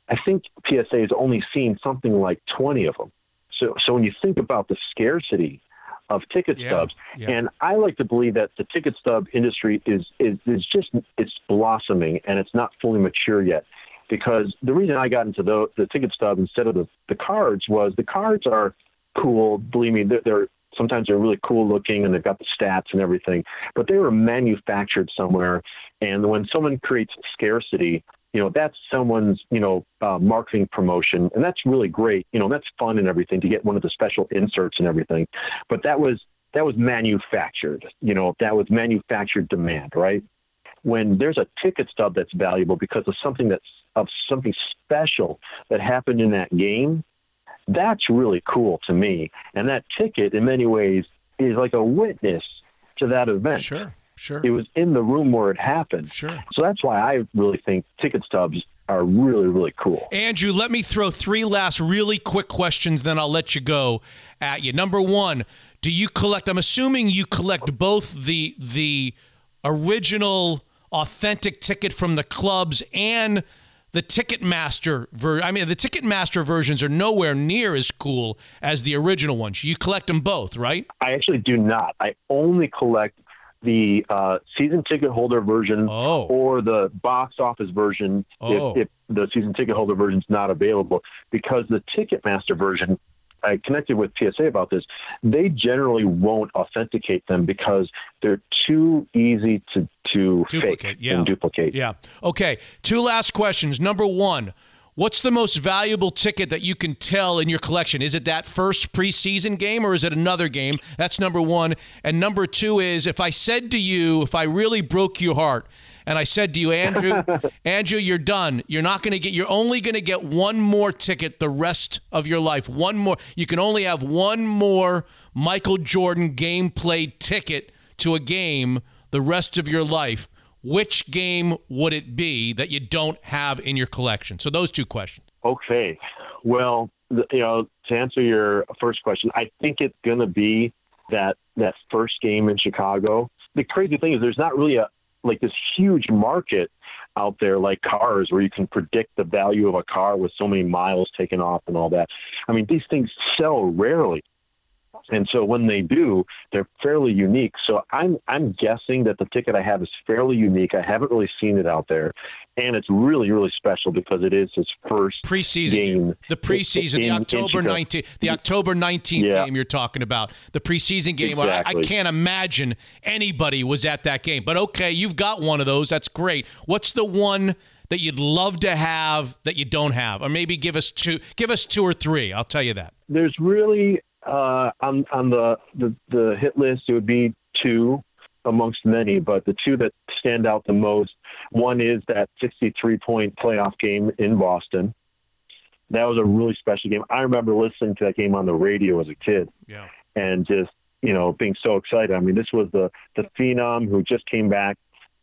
I think PSA has only seen something like 20 of them. So so when you think about the scarcity of ticket Yeah, stubs, yeah. and I like to believe that the ticket stub industry is is is just it's blossoming and it's not fully mature yet because the reason I got into the the ticket stub instead of the, the cards was the cards are cool. Believe me, they're, they're sometimes they're really cool looking and they've got the stats and everything, but they were manufactured somewhere. And when someone creates scarcity, you know that's someone's you know uh, marketing promotion, and that's really great. You know that's fun and everything to get one of the special inserts and everything, but that was that was manufactured. You know that was manufactured demand, right? When there's a ticket stub that's valuable because of something that's of something special that happened in that game, that's really cool to me. And that ticket, in many ways, is like a witness to that event. Sure. Sure. It was in the room where it happened. Sure. So that's why I really think ticket stubs are really, really cool. Andrew, let me throw three last really quick questions, then I'll let you go at you. Number one, do you collect? I'm assuming you collect both the the original, authentic ticket from the clubs and the Ticketmaster ver- I mean, the Ticketmaster versions are nowhere near as cool as the original ones. You collect them both, right? I actually do not. I only collect the uh, season ticket holder version Oh. or the box office version Oh. if, if the season ticket holder version is not available because the Ticketmaster version. I connected with PSA about this. They generally won't authenticate them because they're too easy to to Duplicate, fake yeah. and duplicate. Yeah. Okay. Two last questions. Number one, what's the most valuable ticket that you can tell in your collection? Is it that first preseason game or is it another game? That's number one. And number two is if I said to you, if I really broke your heart, and I said to you, Andrew, Andrew, you're done. You're not going to get. You're only going to get one more ticket the rest of your life. One more. You can only have one more Michael Jordan gameplay ticket to a game the rest of your life. Which game would it be that you don't have in your collection? So those two questions. Okay. Well, you know, to answer your first question, I think it's going to be that that first game in Chicago. The crazy thing is, there's not really a like this huge market out there like cars where you can predict the value of a car with so many miles taken off and all that. I mean, these things sell rarely. And so when they do, they're fairly unique. So I'm I'm guessing that the ticket I have is fairly unique. I haven't really seen it out there, and it's really really special because it is his first Preseason game. The preseason, in- the October 19th, the October 19th Yeah. game you're talking about. The preseason game. Well, I, I can't imagine anybody was at that game. But okay, you've got one of those. That's great. What's the one that you'd love to have that you don't have? Or maybe give us two give us two or three. I'll tell you that. There's really uh, on on the, the the hit list it would be two amongst many, but the two that stand out the most. One is that 63 point playoff game in Boston. That was a really special game. I remember listening to that game on the radio as a kid. Yeah. and just you know being so excited. I mean, this was the the phenom who just came back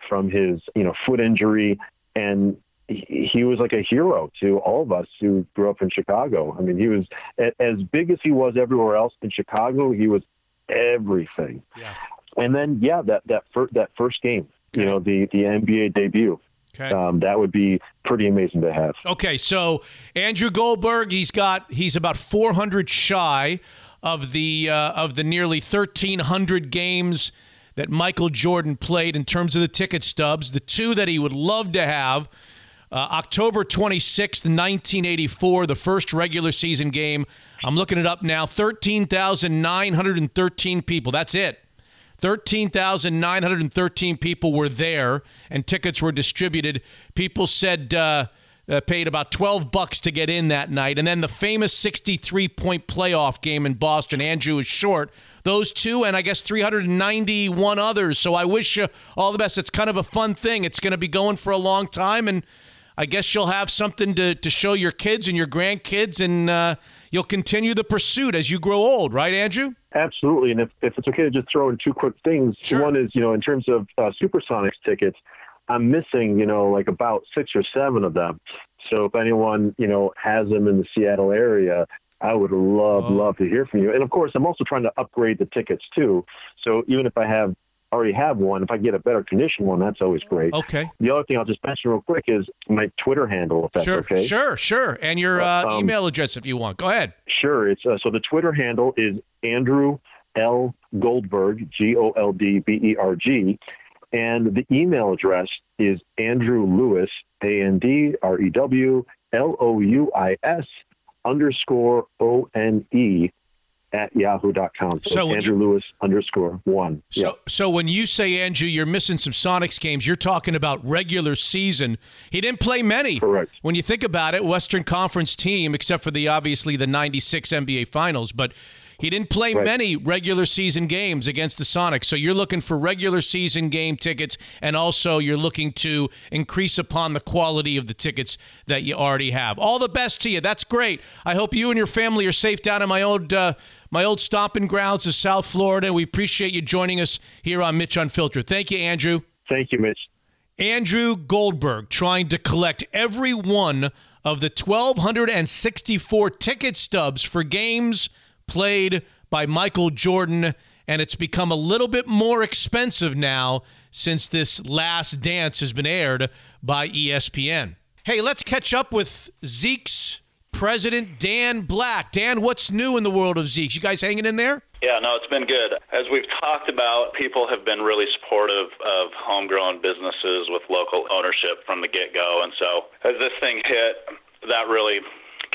from his you know foot injury, and he, was like a hero to all of us who grew up in Chicago. I mean, he was a- as big as he was everywhere else in Chicago. He was everything. Yeah. And then yeah, that that first that first game, you know, the the NBA debut. Okay. Um, that would be pretty amazing to have. Okay, so Andrew Goldberg, he's got he's about 400 shy of the uh, of the nearly 1300 games that Michael Jordan played in terms of the ticket stubs. The two that he would love to have. Uh, October 26th, 1984, the first regular season game. I'm looking it up now. 13,913 people. That's it. 13,913 people were there, and tickets were distributed. People said uh, uh, paid about 12 bucks to get in that night. And then the famous 63 point playoff game in Boston. Andrew is short. Those two, and I guess 391 others. So I wish you all the best. It's kind of a fun thing. It's going to be going for a long time, and I guess you'll have something to, to show your kids and your grandkids, and uh, you'll continue the pursuit as you grow old, right, Andrew? Absolutely. And if, if it's okay to just throw in two quick things. Sure. One is, you know, in terms of uh, Supersonics tickets, I'm missing, you know, like about six or seven of them. So if anyone, you know, has them in the Seattle area, I would love, Oh. love to hear from you. And of course, I'm also trying to upgrade the tickets too. So even if I have already have one, if I get a better condition one, that's always great. Okay. The other thing I'll just mention real quick is my Twitter handle, if that's Sure, okay. sure, sure. And your uh, Um, email address if you want. Go ahead. Sure. It's uh, so the Twitter handle is Andrew L Goldberg, G O L D B E R G, and the email address is Andrew Lewis, A N D R E W L O U I S underscore O N E at yahoo.com. So, So Andrew Lewis underscore one. So, yeah. so when you say Andrew, you're missing some Sonics games. You're talking about regular season. He didn't play many. Correct. When you think about it, Western Conference team, except for the obviously the '96 NBA Finals, but he didn't play Right. many regular season games against the Sonics. So you're looking for regular season game tickets, and also you're looking to increase upon the quality of the tickets that you already have. All the best to you. That's great. I hope you and your family are safe down in my old uh, my old stomping grounds of South Florida. We appreciate you joining us here on Mitch Unfiltered. Thank you, Andrew. Thank you, Mitch. Andrew Goldberg trying to collect every one of the 1,264 ticket stubs for games played by Michael Jordan and it's become a little bit more expensive now since this last dance has been aired by ESPN. Hey, let's catch up with Zeke's president, Dan Black. Dan, what's new in the world of Zeke's? You guys hanging in there? Yeah, no, it's been good. As we've talked about, people have been really supportive of homegrown businesses with local ownership from the get go. And so as this thing hit, that really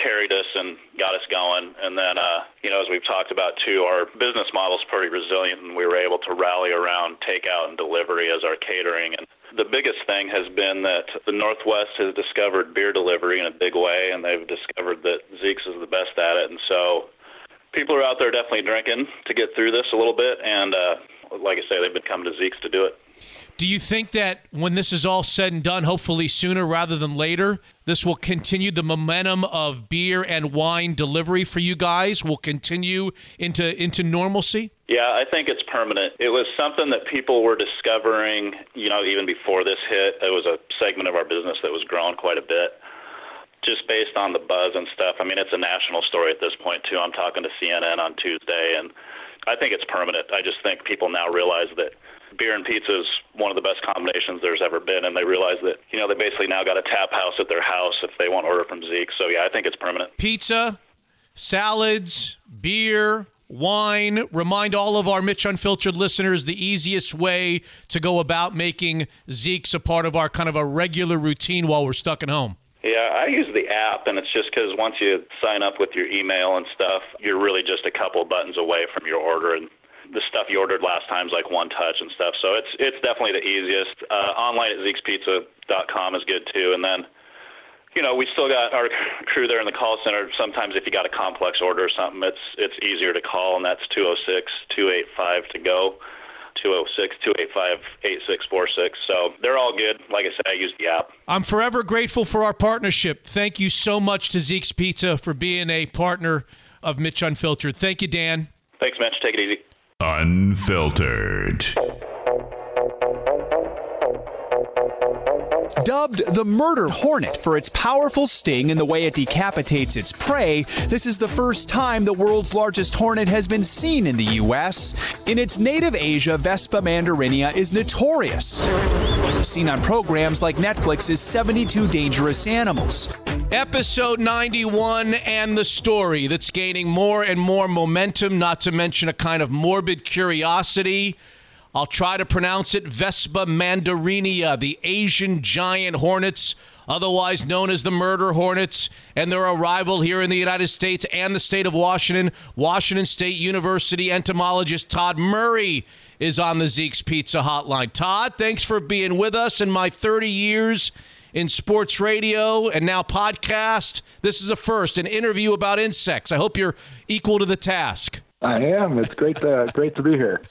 carried us and got us going. And then, uh, you know, as we've talked about too, our business model is pretty resilient and we were able to rally around takeout and delivery as our catering. And the biggest thing has been that the Northwest has discovered beer delivery in a big way and they've discovered that Zeke's is the best at it. And so people are out there definitely drinking to get through this a little bit. And uh, like I say, they've been coming to Zeke's to do it. Do you think that when this is all said and done, hopefully sooner rather than later, this will continue the momentum of beer and wine delivery for you guys? Will continue into into normalcy? Yeah, I think it's permanent. It was something that people were discovering, you know, even before this hit. It was a segment of our business that was growing quite a bit just based on the buzz and stuff. I mean, it's a national story at this point, too. I'm talking to CNN on Tuesday, and I think it's permanent. I just think people now realize that beer and pizza is one of the best combinations there's ever been, and they realize that, you know, they basically now got a tap house at their house if they want to order from Zeke. So, yeah, I think it's permanent. Pizza, salads, beer, wine. Remind all of our Mitch Unfiltered listeners the easiest way to go about making Zeke's a part of our kind of a regular routine while we're stuck at home. Yeah, I use the app, and it's just because once you sign up with your email and stuff, you're really just a couple buttons away from your order, and the stuff you ordered last time's like one touch and stuff. So it's it's definitely the easiest. Uh, online at Zeke'sPizza.com is good too, and then you know we still got our crew there in the call center. Sometimes if you got a complex order or something, it's it's easier to call, and that's 206-285 to go. 206-285-8646. So they're all good. Like I said, I use the app. I'm forever grateful for our partnership. Thank you so much to Zeke's Pizza for being a partner of Mitch Unfiltered. Thank you, Dan. Thanks, Mitch. Take it easy. Unfiltered. Dubbed the murder hornet for its powerful sting and the way it decapitates its prey, this is the first time the world's largest hornet has been seen in the U.S. In its native Asia, Vespa mandarinia is notorious. Seen on programs like Netflix's 72 Dangerous Animals. Episode 91 and the story that's gaining more and more momentum, not to mention a kind of morbid curiosity. I'll try to pronounce it Vespa mandarinia, the Asian giant hornets, otherwise known as the murder hornets, and their arrival here in the United States and the state of Washington. Washington State University entomologist Todd Murray is on the Zeke's Pizza hotline. Todd, thanks for being with us in my 30 years in sports radio and now podcast. This is a first, an interview about insects. I hope you're equal to the task. I am. It's great to great to be here.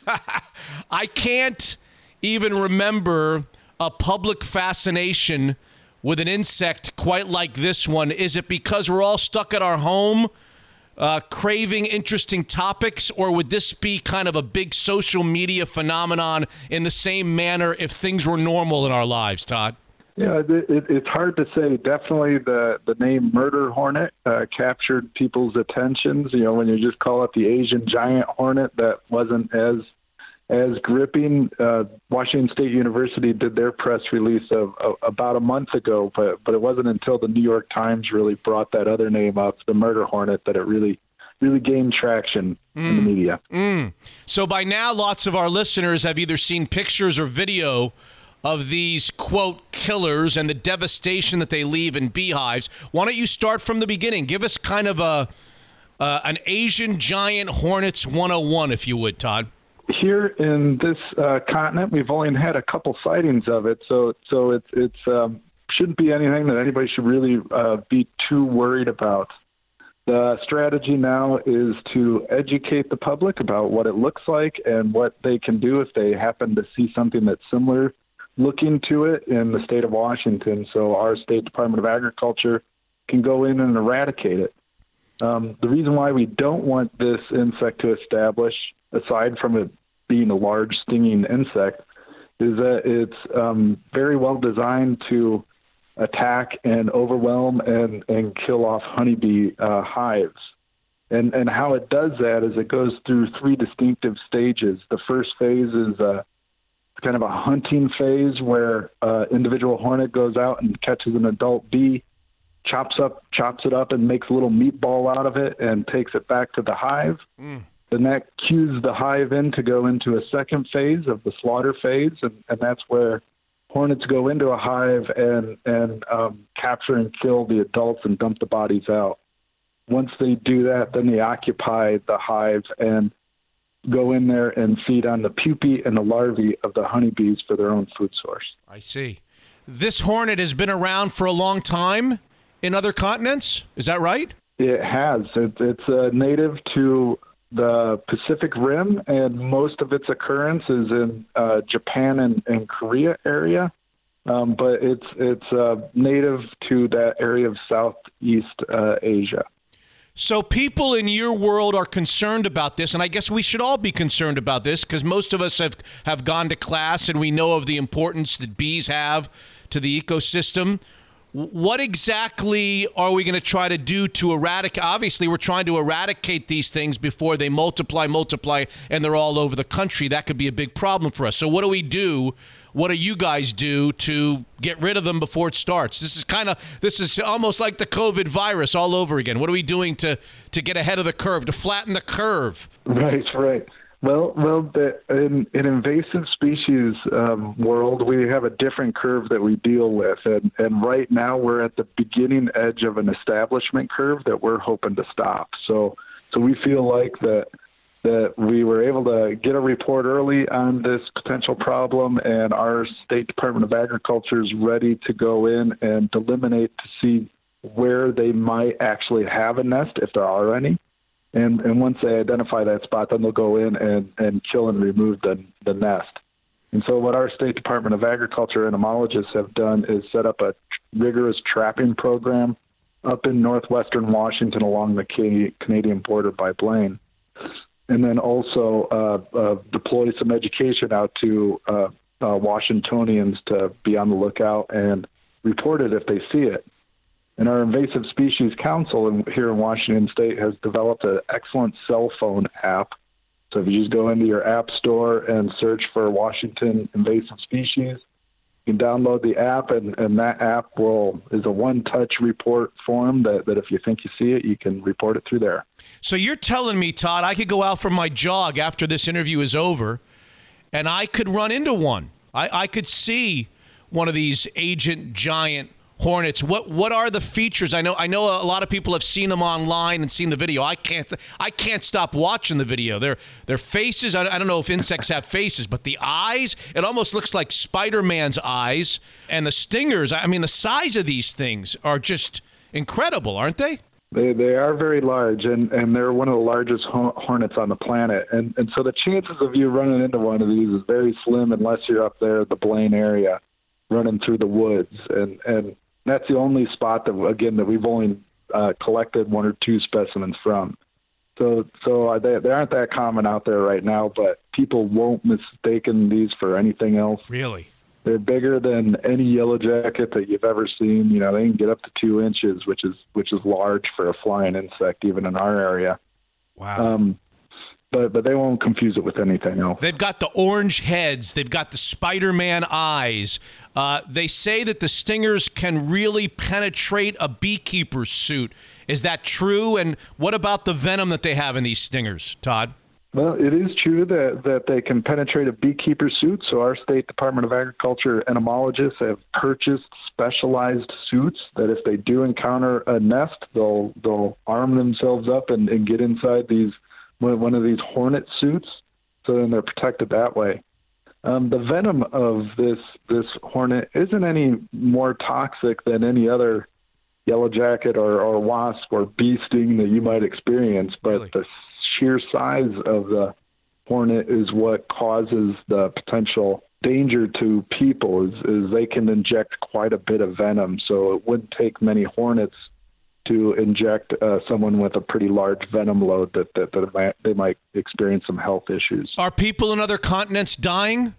I can't even remember a public fascination with an insect quite like this one. Is it because we're all stuck at our home, uh, craving interesting topics, or would this be kind of a big social media phenomenon in the same manner if things were normal in our lives, Todd? Yeah, it, it, it's hard to say. Definitely, the the name Murder Hornet uh, captured people's attentions. You know, when you just call it the Asian giant hornet, that wasn't as as gripping. Uh, Washington State University did their press release of, of about a month ago, but but it wasn't until the New York Times really brought that other name up, the Murder Hornet, that it really really gained traction in the media. Mm. So by now, lots of our listeners have either seen pictures or video of these quote killers and the devastation that they leave in beehives. Why don't you start from the beginning? Give us kind of a uh, an Asian giant hornets 101, if you would, Todd. Here in this uh, continent, we've only had a couple sightings of it, so so it's it's um, shouldn't be anything that anybody should really uh, be too worried about. The strategy now is to educate the public about what it looks like and what they can do if they happen to see something that's similar look into it in the state of Washington so our state Department of Agriculture can go in and eradicate it. Um, the reason why we don't want this insect to establish, aside from it being a large stinging insect, is that it's um, very well designed to attack and overwhelm and, and kill off honeybee uh, hives. And and how it does that is it goes through three distinctive stages. The first phase is uh, kind of a hunting phase where uh, individual hornet goes out and catches an adult bee, chops up chops it up and makes a little meatball out of it and takes it back to the hive. Mm. Then that cues the hive in to go into a second phase of the slaughter phase, and, and that's where hornets go into a hive and and um, capture and kill the adults and dump the bodies out. Once they do that, then they occupy the hive and go in there and feed on the pupae and the larvae of the honeybees for their own food source. I see. This hornet has been around for a long time in other continents. Is that right? It has. It, it's uh, native to the Pacific Rim, and most of its occurrence is in uh, Japan and, and Korea area. Um, but it's it's uh, native to that area of Southeast uh, Asia. So people in your world are concerned about this, and I guess we should all be concerned about this because most of us have have gone to class and we know of the importance that bees have to the ecosystem. What exactly are we going to try to do to eradicate? Obviously, we're trying to eradicate these things before they multiply, multiply, and they're all over the country. That could be a big problem for us. So, what do we do? What do you guys do to get rid of them before it starts? This is kind of this is almost like the COVID virus all over again. What are we doing to to get ahead of the curve, to flatten the curve? Right, right. Well, well, the, in, in invasive species um, world, we have a different curve that we deal with, and, and right now we're at the beginning edge of an establishment curve that we're hoping to stop. So, so we feel like that that we were able to get a report early on this potential problem, and our state Department of Agriculture is ready to go in and eliminate to see where they might actually have a nest, if there are any and and once they identify that spot, then they'll go in and and kill and remove the the nest. And so, what our State Department of Agriculture entomologists have done is set up a rigorous trapping program up in northwestern Washington along the Canadian border by Blaine, and then also uh, uh, deploy some education out to uh, uh Washingtonians to be on the lookout and report it if they see it. And our Invasive Species Council here in Washington State has developed an excellent cell phone app. So if you just go into your app store and search for Washington invasive species, you can download the app, and, and that app will is a one-touch report form that, that if you think you see it, you can report it through there. So you're telling me, Todd, I could go out for my jog after this interview is over, and I could run into one. I, I could see one of these Asian giant Hornets. What what are the features? I know I know a lot of people have seen them online and seen the video. I can't I can't stop watching the video. Their their faces. I, I don't know if insects have faces, but the eyes. It almost looks like Spider Man's eyes. And the stingers. I mean, the size of these things are just incredible, aren't they? They they are very large, and and they're one of the largest hornets on the planet. And and so the chances of you running into one of these is very slim unless you're up there the Blaine area running through the woods and and that's the only spot that again that we've only uh, collected one or two specimens from. So so they they aren't that common out there right now, but people won't mistaken these for anything else. Really. They're bigger than any yellow jacket that you've ever seen. You know, they can get up to two inches, which is which is large for a flying insect, even in our area. Wow. Um, but but they won't confuse it with anything else. They've got the orange heads. They've got the Spider-Man eyes. Uh, they say that the stingers can really penetrate a beekeeper's suit. Is that true? And what about the venom that they have in these stingers, Todd? Well, it is true that, that they can penetrate a beekeeper's suit. So, our state Department of Agriculture entomologists have purchased specialized suits that, if they do encounter a nest, they'll they'll arm themselves up and, and get inside these one of these hornet suits, so then they're protected that way. Um, the venom of this this hornet isn't any more toxic than any other yellow jacket or, or wasp or bee sting that you might experience, but really? the sheer size of the hornet is what causes the potential danger to people is, is they can inject quite a bit of venom. So it wouldn't take many hornets to inject uh, someone with a pretty large venom load that, that, that might, they might experience some health issues. Are people in other continents dying,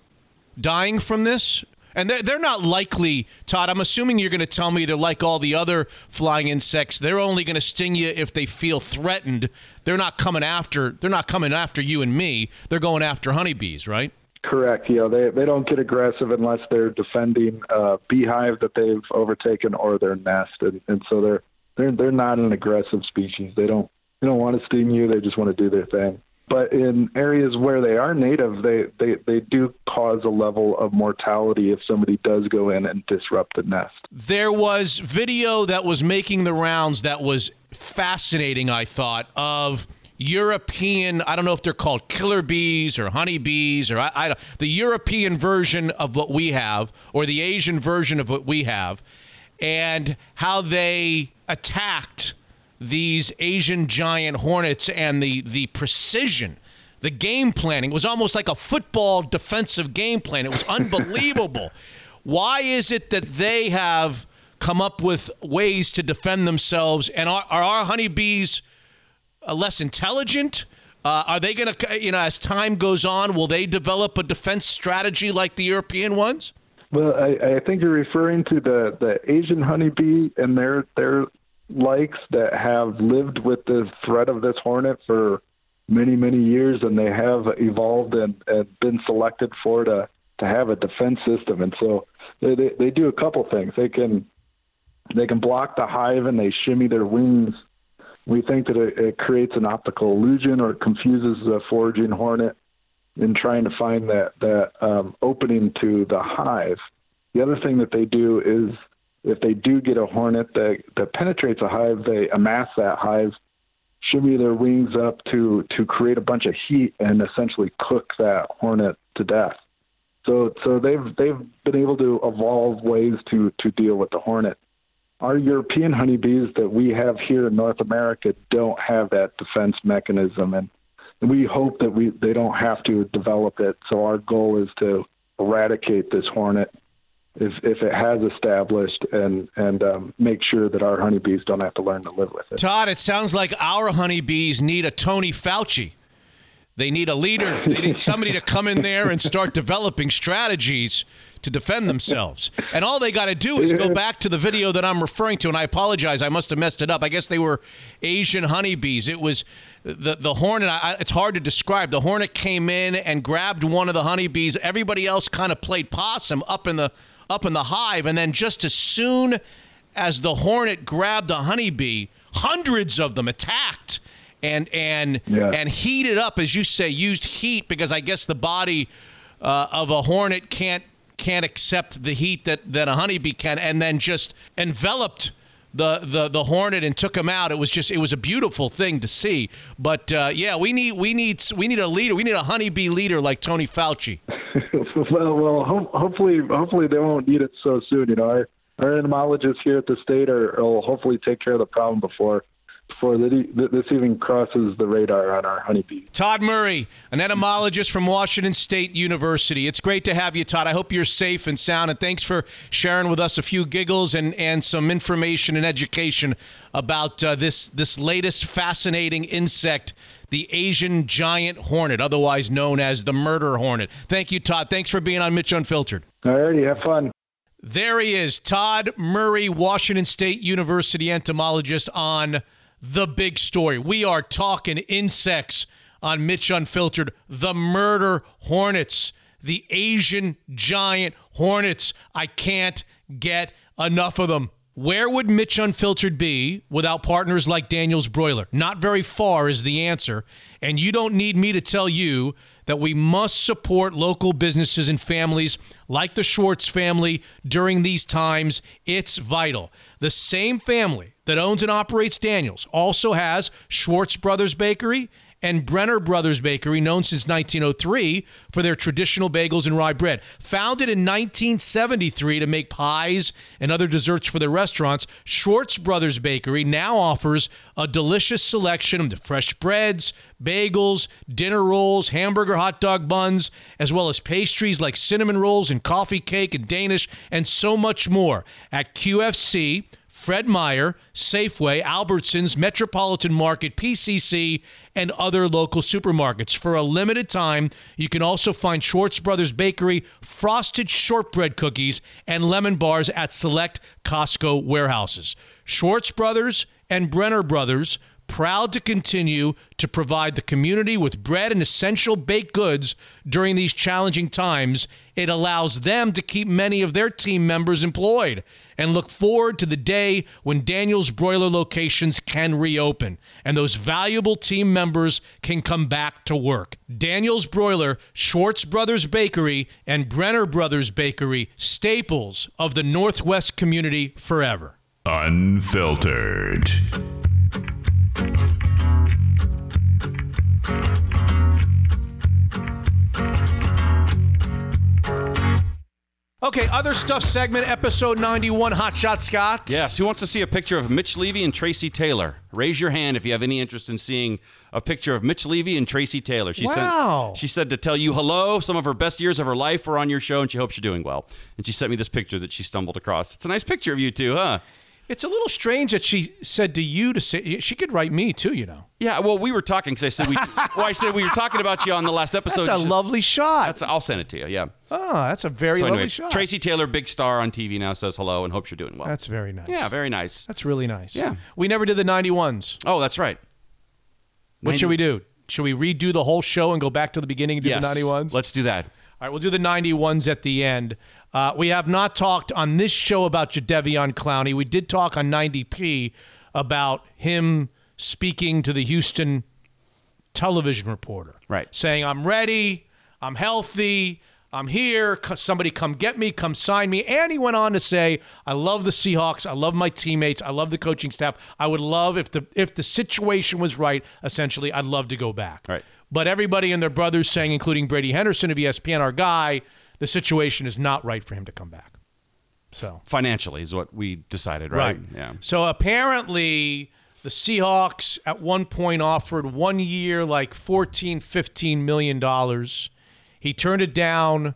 dying from this? And they're, they're not likely, Todd. I'm assuming you're going to tell me they're like all the other flying insects. They're only going to sting you if they feel threatened. They're not coming after. They're not coming after you and me. They're going after honeybees, right? Correct. Know, they they don't get aggressive unless they're defending a beehive that they've overtaken or their nest, and, and so they're they're they're not an aggressive species. They don't they don't want to sting you. They just want to do their thing. But in areas where they are native, they, they, they do cause a level of mortality if somebody does go in and disrupt the nest. There was video that was making the rounds that was fascinating, I thought, of European, I don't know if they're called killer bees or honeybees or I, I the European version of what we have or the Asian version of what we have and how they attacked these Asian giant hornets and the the precision, the game planning was almost like a football defensive game plan. It was unbelievable. Why is it that they have come up with ways to defend themselves? And are, are our honeybees uh, less intelligent? Uh, are they going to, you know, as time goes on, will they develop a defense strategy like the European ones? Well, I, I think you're referring to the, the Asian honeybee and their their likes that have lived with the threat of this hornet for many many years and they have evolved and, and been selected for to uh, to have a defense system. And so they, they they do a couple things. They can they can block the hive and they shimmy their wings. We think that it, it creates an optical illusion or it confuses the foraging hornet in trying to find that that um, opening to the hive the other thing that they do is if they do get a hornet that, that penetrates a hive, they amass that hive, shimmy their wings up to, to create a bunch of heat and essentially cook that hornet to death. So, so they've, they've been able to evolve ways to, to deal with the hornet. Our European honeybees that we have here in North America don't have that defense mechanism, and we hope that we they don't have to develop it. So our goal is to eradicate this hornet if if it has established and and um, make sure that our honeybees don't have to learn to live with it. Todd, it sounds like our honeybees need a Tony Fauci. They need a leader. They need somebody to come in there and start developing strategies to defend themselves. And all they got to do is go back to the video that I'm referring to. And I apologize, I must have messed it up. I guess they were Asian honeybees. It was the the hornet. I, it's hard to describe. The hornet came in and grabbed one of the honeybees. Everybody else kind of played possum up in the up in the hive, and then just as soon as the hornet grabbed a honeybee, hundreds of them attacked and and yeah. and heated up, as you say, used heat because I guess the body uh, of a hornet can't can't accept the heat that that a honeybee can, and then just enveloped the the the hornet and took him out. It was just it was a beautiful thing to see. But uh, yeah, we need we need we need a leader. We need a honeybee leader like Tony Fauci. well, well, ho- hopefully, hopefully they won't need it so soon. You know, our, our entomologists here at the state are will hopefully take care of the problem before before this even crosses the radar on our honeybee. Todd Murray, an entomologist from Washington State University. It's great to have you, Todd. I hope you're safe and sound, and thanks for sharing with us a few giggles and, and some information and education about uh, this this latest fascinating insect the Asian giant hornet, otherwise known as the murder hornet. Thank you, Todd. Thanks for being on Mitch Unfiltered. All righty, have fun. There he is, Todd Murray, Washington State University entomologist on the big story. We are talking insects on Mitch Unfiltered, the murder hornets, the Asian giant hornets. I can't get enough of them. Where would Mitch Unfiltered be without partners like Daniels Broiler? Not very far is the answer. And you don't need me to tell you that we must support local businesses and families like the Schwartz family during these times. It's vital. The same family that owns and operates Daniels also has Schwartz Brothers Bakery and Brenner Brothers Bakery, known since 1903 for their traditional bagels and rye bread. Founded in 1973 to make pies and other desserts for their restaurants, Schwartz Brothers Bakery now offers a delicious selection of fresh breads, bagels, dinner rolls, hamburger hot dog buns, as well as pastries like cinnamon rolls and coffee cake and Danish, and so much more at QFC Fred Meyer, Safeway, Albertsons, Metropolitan Market, PCC, and other local supermarkets. For a limited time, you can also find Schwartz Brothers Bakery frosted shortbread cookies and lemon bars at select Costco warehouses. Schwartz Brothers and Brenner Brothers proud to continue to provide the community with bread and essential baked goods during these challenging times. It allows them to keep many of their team members employed and look forward to the day when Daniel's broiler locations can reopen and those valuable team members can come back to work. Daniel's Broiler, Schwartz Brothers Bakery, and Brenner Brothers Bakery, staples of the Northwest community forever. Unfiltered. Okay, other stuff segment, episode 91, Hot Shot Scott. Yes, who wants to see a picture of Mitch Levy and Tracy Taylor? Raise your hand if you have any interest in seeing a picture of Mitch Levy and Tracy Taylor. She Wow. Said, she said to tell you hello. Some of her best years of her life were on your show, and she hopes you're doing well. And she sent me this picture that she stumbled across. It's a nice picture of you two, huh? It's a little strange that she said to you to say, she could write me too, you know. Yeah, well, we were talking because I said we. well, I said we were talking about you on the last episode. That's a lovely shot. That's, I'll send it to you. Yeah. oh, that's a very So lovely anyway, shot. Tracy Taylor, big star on TV now, says hello and hopes you're doing well. That's very nice. yeah, very nice. That's really nice. Yeah. We never did the 91s. Oh, that's right. What 90 should we do? Should we redo the whole show and go back to the beginning and do Yes. the 91s? Let's do that. All right, we'll do the 91s at the end. Uh, we have not talked on this show about Jadeveon Clowney. We did talk on 90P about him speaking to the Houston television reporter. Right. Saying, I'm ready, I'm healthy, I'm here, somebody come get me, come sign me. And he went on to say, I love the Seahawks, I love my teammates, I love the coaching staff. I would love if the if the situation was right, essentially, I'd love to go back. Right. But everybody and their brothers saying, including Brady Henderson of ESPN, our guy, the situation is not right for him to come back. So Financially is what we decided, right? Right. Yeah. So apparently the Seahawks at one point offered one year like 14, 15 million dollars. He turned it down.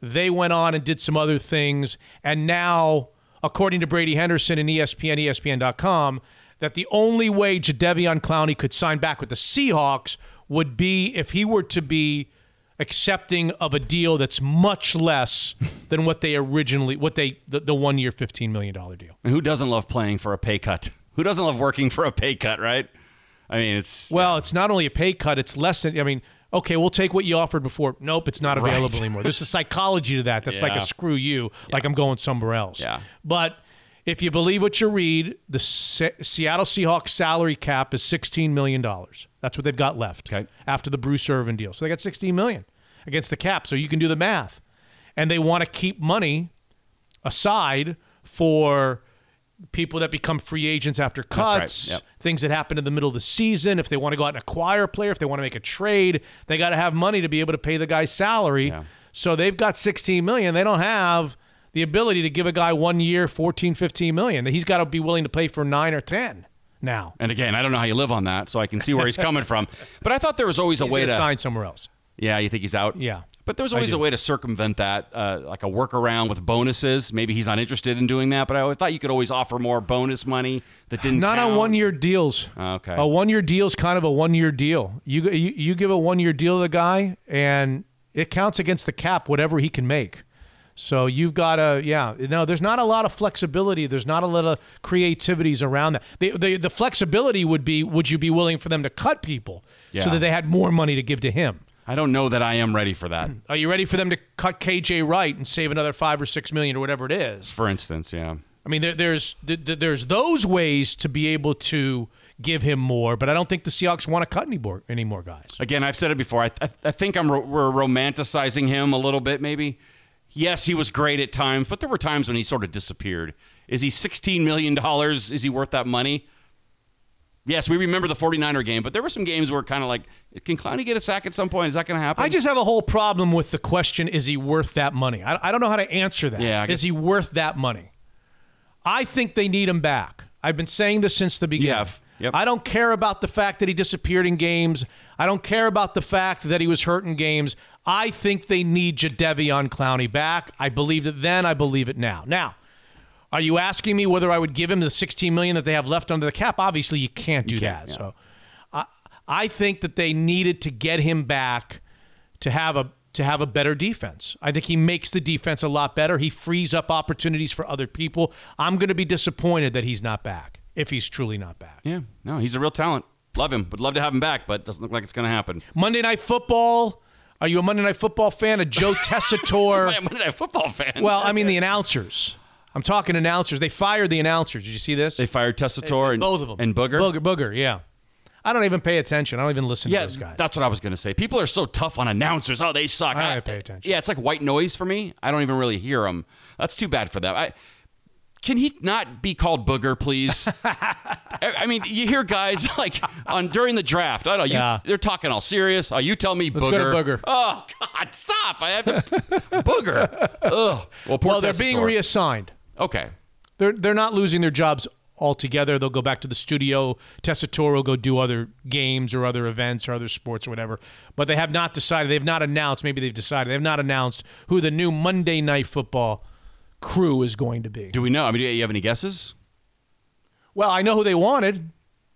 They went on and did some other things. And now, according to Brady Henderson and ESPN, ESPN.com, that the only way Jadeveon Clowney could sign back with the Seahawks would be if he were to be accepting of a deal that's much less than what they originally what they the, the one year $15 million deal. And who doesn't love playing for a pay cut? Who doesn't love working for a pay cut, right? I mean, it's Well, it's not only a pay cut; it's less than. I mean, okay, we'll take what you offered before. Nope, it's not available Right. anymore. There's a psychology to that. That's like a screw you, like I'm going somewhere else. Yeah. But if you believe what you read, the Se- Seattle Seahawks salary cap is 16 million dollars. That's what they've got left Okay. after the Bruce Irvin deal. So they got 16 million against the cap. So you can do the math, and they want to keep money aside for people that become free agents after right. cuts, Yep. things that happen in the middle of the season. If they want to go out and acquire a player, if they want to make a trade, they got to have money to be able to pay the guy's salary. Yeah. So they've got 16 million. They don't have the ability to give a guy one year 14, 15 million that he's got to be willing to pay for nine or 10 now. And again, I don't know how you live on that, so I can see where he's coming from. But I thought there was always a He's way gonna sign somewhere else. Yeah, you think he's out? Yeah. But there was always a way to circumvent that, uh, like a workaround with bonuses. Maybe he's not interested in doing that, but I thought you could always offer more bonus money that didn't Not on one year deals. Okay. A one year deal is kind of a one year deal. You, you you give a one year deal to the guy, and it counts against the cap whatever he can make. So you've got to yeah. No, there's not a lot of flexibility. There's not a lot of creativities around that. The the, the flexibility would be would you be willing for them to cut people so that they had more money to give to him? I don't know that I am ready for that. Are you ready for them to cut KJ Wright and save another five or six million or whatever it is? For instance, yeah. I mean, there, there's th- th- there's those ways to be able to give him more, but I don't think the Seahawks want to cut any more any more guys. Again, I've said it before. I, I, I think I'm ro- we're romanticizing him a little bit, maybe. Yes, he was great at times, but there were times when he sort of disappeared. Is he $16 million? Is he worth that money? Yes, we remember the 49er game, but there were some games where kind of like, can Clowney get a sack at some point? Is that going to happen? I just have a whole problem with the question: Is he worth that money? I, I don't know how to answer that. Yeah, is he worth that money? I think they need him back. I've been saying this since the beginning. have. Yep. I don't care about the fact that he disappeared in games. I don't care about the fact that he was hurt in games. I think they need Jadeveon Clowney back. I believed it then. I believe it now. Now, Are you asking me whether I would give him the 16 million that they have left under the cap? Obviously, you can't do can't, that. yeah. So, I I think that they needed to get him back to have a to have a better defense. I think he makes the defense a lot better. He frees up opportunities for other people. I'm going to be disappointed that he's not back if he's truly not back. Yeah, no, he's a real talent. Love him. Would love to have him back, but doesn't look like it's going to happen. Monday Night Football. Are you a Monday Night Football fan? A Joe Tessitore? I'm a football fan. well, I mean the announcers. I'm talking announcers. They fired the announcers. Did you see this? they fired Tessitore and both of them and Booger. Booger, Booger. Yeah. I don't even pay attention. I don't even listen Yeah, to those guys. that's what I was going to say. People are so tough on announcers. Oh, they suck. I don't pay attention. Yeah, it's like white noise for me. I don't even really hear them. That's too bad for them. I, can he not be called Booger, please? I I mean, you hear guys like on during the draft. I don't know. You, Yeah. They're talking all serious. Oh, you tell me Let's Booger. go to Booger. Oh God, stop! I have to Booger. Ugh. Well, poor well, they're being Tessitore. reassigned. Okay. They're they're not losing their jobs altogether. They'll go back to the studio. Tessitore will go do other games or other events or other sports or whatever. But they have not decided. They have not announced. Maybe they've decided. They have not announced who the new Monday Night Football crew is going to be. Do we know? I mean, do you have any guesses? Well, I know who they wanted.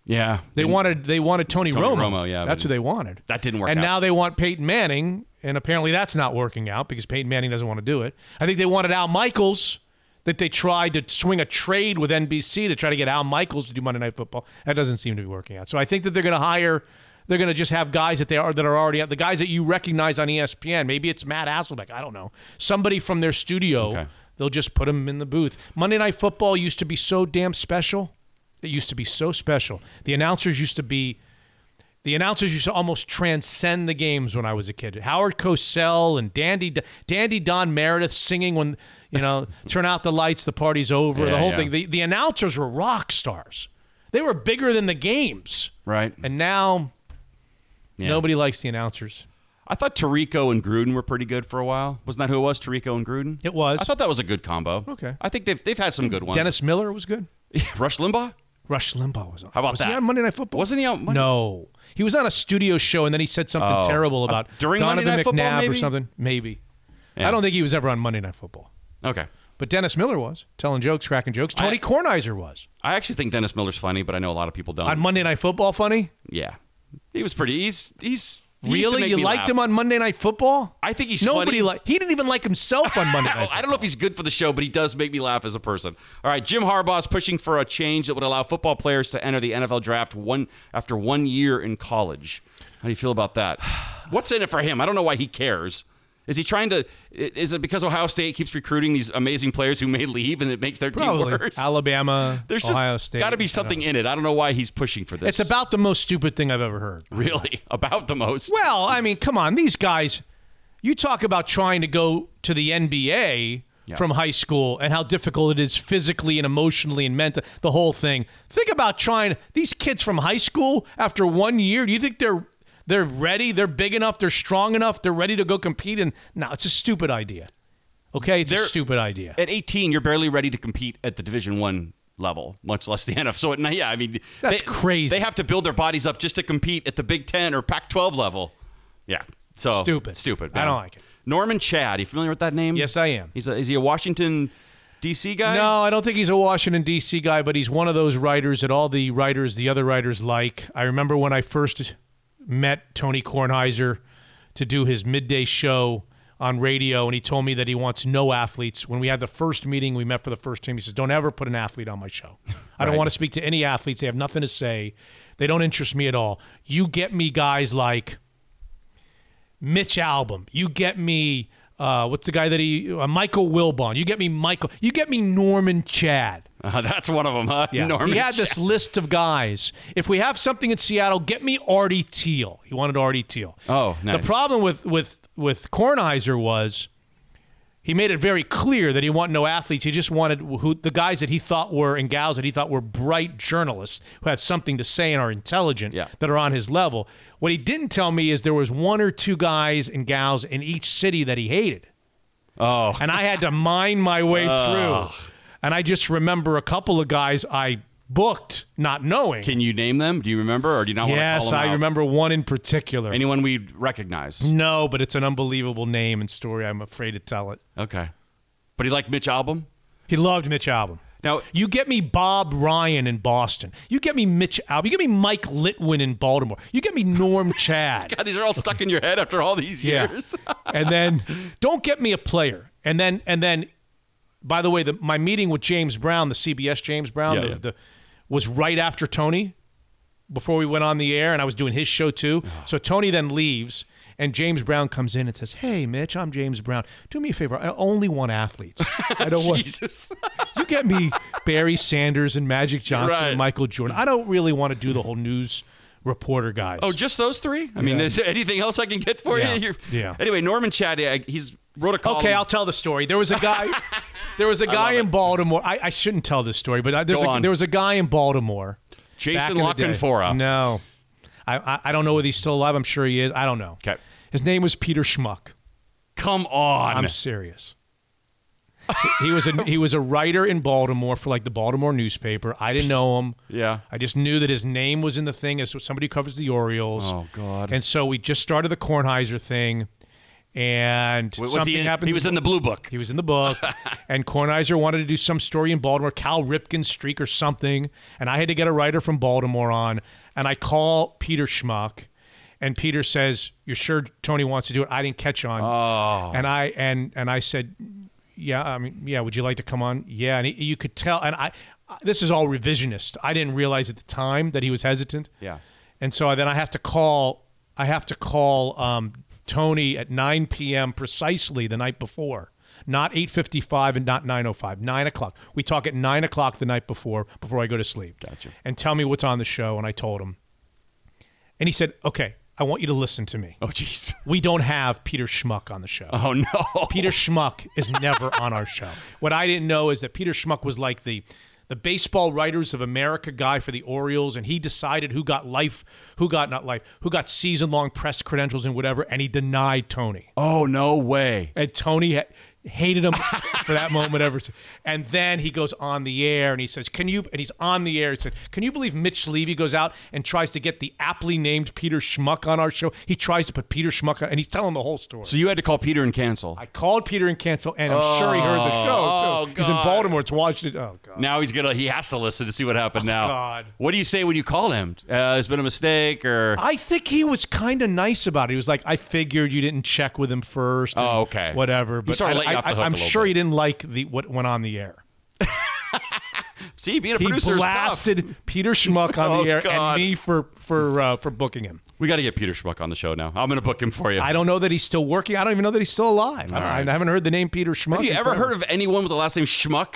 Yeah. They wanted they wanted Tony, Tony Romo. Romo, yeah, that's who they wanted. That didn't work And out. now they want Peyton Manning, and apparently that's not working out because Peyton Manning doesn't want to do it. I think they wanted Al Michaels. That they tried to swing a trade with NBC to try to get Al Michaels to do Monday Night Football. That doesn't seem to be working out. So I think that they're going to hire. They're going to just have guys that they are that are already the guys that you recognize on ESPN. Maybe it's Matt Hasselbeck. I don't know. Somebody from their studio. Okay. They'll just put them in the booth. Monday Night Football used to be so damn special. It used to be so special. The announcers used to be the announcers used to almost transcend the games when I was a kid. Howard Cosell and Dandy Dandy Don Meredith singing when you know turn out the lights, the party's over. the whole yeah. thing. The the announcers were rock stars. They were bigger than the games. Right. And now Yeah. nobody likes the announcers. I thought Tirico and Gruden were pretty good for a while. Wasn't that who it was? Tirico and Gruden. It was. I thought that was a good combo. Okay. I think they've they've had some good ones. Dennis Miller was good. Rush Limbaugh. Rush Limbaugh was on. How about was that? he on Monday Night Football? Wasn't he on? Monday? No, he was on a studio show and then he said something Oh. terrible Uh, about during Monday Donovan Night Football, McNabb or something. Maybe. Yeah. I don't think he was ever on Monday Night Football. Okay. But Dennis Miller was telling jokes, cracking jokes. Tony I- Kornheiser was I actually think Dennis Miller's funny, but I know a lot of people don't. on Monday Night Football. Funny, yeah, he was pretty. He's he's he really? You liked laugh. him on Monday Night Football? I think he's Nobody like. He didn't even like himself on Monday Night. I don't know if he's good for the show, but he does make me laugh as a person. All right, Jim Harbaugh's pushing for a change that would allow football players to enter the NFL draft one after one year in college. How do you feel about that? What's in it for him? I don't know why he cares. Is he trying to? Is it because Ohio State keeps recruiting these amazing players who may leave and it makes their Probably team worse? Alabama, There's Ohio just State. got to be something in it. I don't know why he's pushing for this. It's about the most stupid thing I've ever heard. really about the most. Well, I mean, come on, these guys. You talk about trying to go to the NBA Yeah. from high school and how difficult it is physically and emotionally and mental, the whole thing. Think about trying these kids from high school after one year. Do you think they're they're ready? They're big enough. They're strong enough. They're ready to go compete. And no, it's a stupid idea. Okay, it's a They're- stupid idea. At 18, you're barely ready to compete at the Division One level, much less the NFL. So yeah, I mean That's they- crazy. They have to build their bodies up just to compete at the Big Ten or Pac-12 level. Yeah, so Stupid. stupid. I don't like it. Norman Chad, you familiar with that name? Yes, I am. He's a, is he a Washington D.C. guy? No, I don't think he's a Washington D.C. guy, but he's one of those writers that all the writers, the other writers, like. I remember when I first met Tony Kornheiser to do his midday show on radio, and he told me that he wants no athletes. When we had the first meeting, we met for the first time. He says, "Don't ever put an athlete on my show. I don't Right. want to speak to any athletes. They have nothing to say. They don't interest me at all. You get me guys like." Mitch Albom. You get me. Uh, what's the guy that he? Uh, Michael Wilbon. You get me Michael. You get me Norman Chad. Uh, that's one of them, huh? Norman he had Chad. this list of guys. If we have something in Seattle, get me Artie Thiel. He wanted Artie Thiel. Oh, nice. The problem with with with Kornheiser was he made it very clear that he wanted no athletes. He just wanted who the guys that he thought were and gals that he thought were bright journalists who have something to say and are intelligent Yeah. that are on his level. What he didn't tell me is there was one or two guys and gals in each city that he hated. Oh, And I had to mine my way Oh. through. And I just remember a couple of guys I booked not knowing. can you name them? Do you remember, or do you not want to yes, call them I out? remember one in particular. Anyone we'd recognize? no, but it's an unbelievable name and story. I'm afraid to tell it. Okay, but he liked Mitch Albom. He loved Mitch Albom. Now you get me Bob Ryan in Boston. You get me Mitch Albom. You get me Mike Littwin in Baltimore. You get me Norm Chad. God, these are all stuck in your head after all these years. Yeah. and then don't get me a player. And then and then by the way, the, my meeting with James Brown, the CBS James Brown, Yeah, the, yeah. the was right after Tony before we went on the air and I was doing his show too. Oh. So Tony then leaves and James Brown comes in and says, "Hey Mitch, I'm James Brown. Do me a favor. I only want athletes. I don't want Jesus. Get me Barry Sanders and Magic Johnson Right. and Michael Jordan. I don't really want to do the whole news reporter guys. Oh, just those three? I mean, Yeah. is there anything else I can get for Yeah. you? You're- Yeah. Anyway, Norman Chad, he's wrote a column. Okay, I'll tell the story. There was a guy. there was a guy in Baltimore. I, I shouldn't tell this story, but I, there's Go a, on. there was a guy in Baltimore. Jason back in the day. Lockenfora. No, I, I I don't know whether he's still alive. I'm sure he is. I don't know. Okay. His name was Peter Schmuck. Come on. I'm serious. He- was a he was a writer in Baltimore for like the Baltimore newspaper. I didn't know him. Yeah. I just knew that his name was in the thing as somebody who covers the Orioles. Oh, God. And so we just started the Kornheiser thing, and Was something he happened. he was in the blue book. He was in the book, and Kornheiser wanted to do some story in Baltimore, Cal Ripken streak or something, and I had to get a writer from Baltimore on, and I call Peter Schmuck, and Peter says, "You're sure Tony wants to do it?" I didn't catch on, Oh. and I and and I said, "Yeah, I mean, yeah, would you like to come on?" Yeah, and he, you could tell, and I, this is all revisionist. I didn't realize at the time that he was hesitant. Yeah. And so then I have to call. I have to call um, Tony at 9 p.m. precisely the night before, not 8:55 and not 9:05. 9 o'clock. We talk at 9 o'clock the night before before I go to sleep. Gotcha. And tell me what's on the show. And I told him. And he said, "Okay, I want you to listen to me. Oh, jeez. We don't have Peter Schmuck on the show. Oh, no. Peter Schmuck is never on our show. What I didn't know is that Peter Schmuck was like the the baseball writers of America guy for the Orioles, and he decided who got life, who got not life, who got season long press credentials and whatever, and he denied Tony. Oh, no way. And Tony ha- hated him for that moment ever. And then he goes on the air and he says, "Can you?" And he's on the air. He said, "Can you believe Mitch Levy goes out and tries to get the aptly named Peter Schmuck on our show? He tries to put Peter Schmuck on, and he's telling the whole story." So you had to call Peter and cancel. I called Peter and cancel, and I'm sure he heard the show Oh, too. He's in Baltimore. It's Washington. Oh God. Now he's gonna. He has to listen to see what happened now. God. What do you say when you call him? Uh, there's been a mistake, or I think he was kind of nice about it. He was like, "I figured you didn't check with him first. Oh, okay. Whatever." But I, you off the I, hook I'm a sure bit. he didn't like the what went on the air. see, being a He producer is tough. blasted Peter Schmuck on Oh, the air God. and me for for uh, for booking him. We got to get Peter Schmuck on the show now. I'm gonna book him for you. I don't know that he's still working. I don't even know that he's still alive. I, right. I haven't heard the name Peter Schmuck. Have you ever heard of anyone with the last name Schmuck?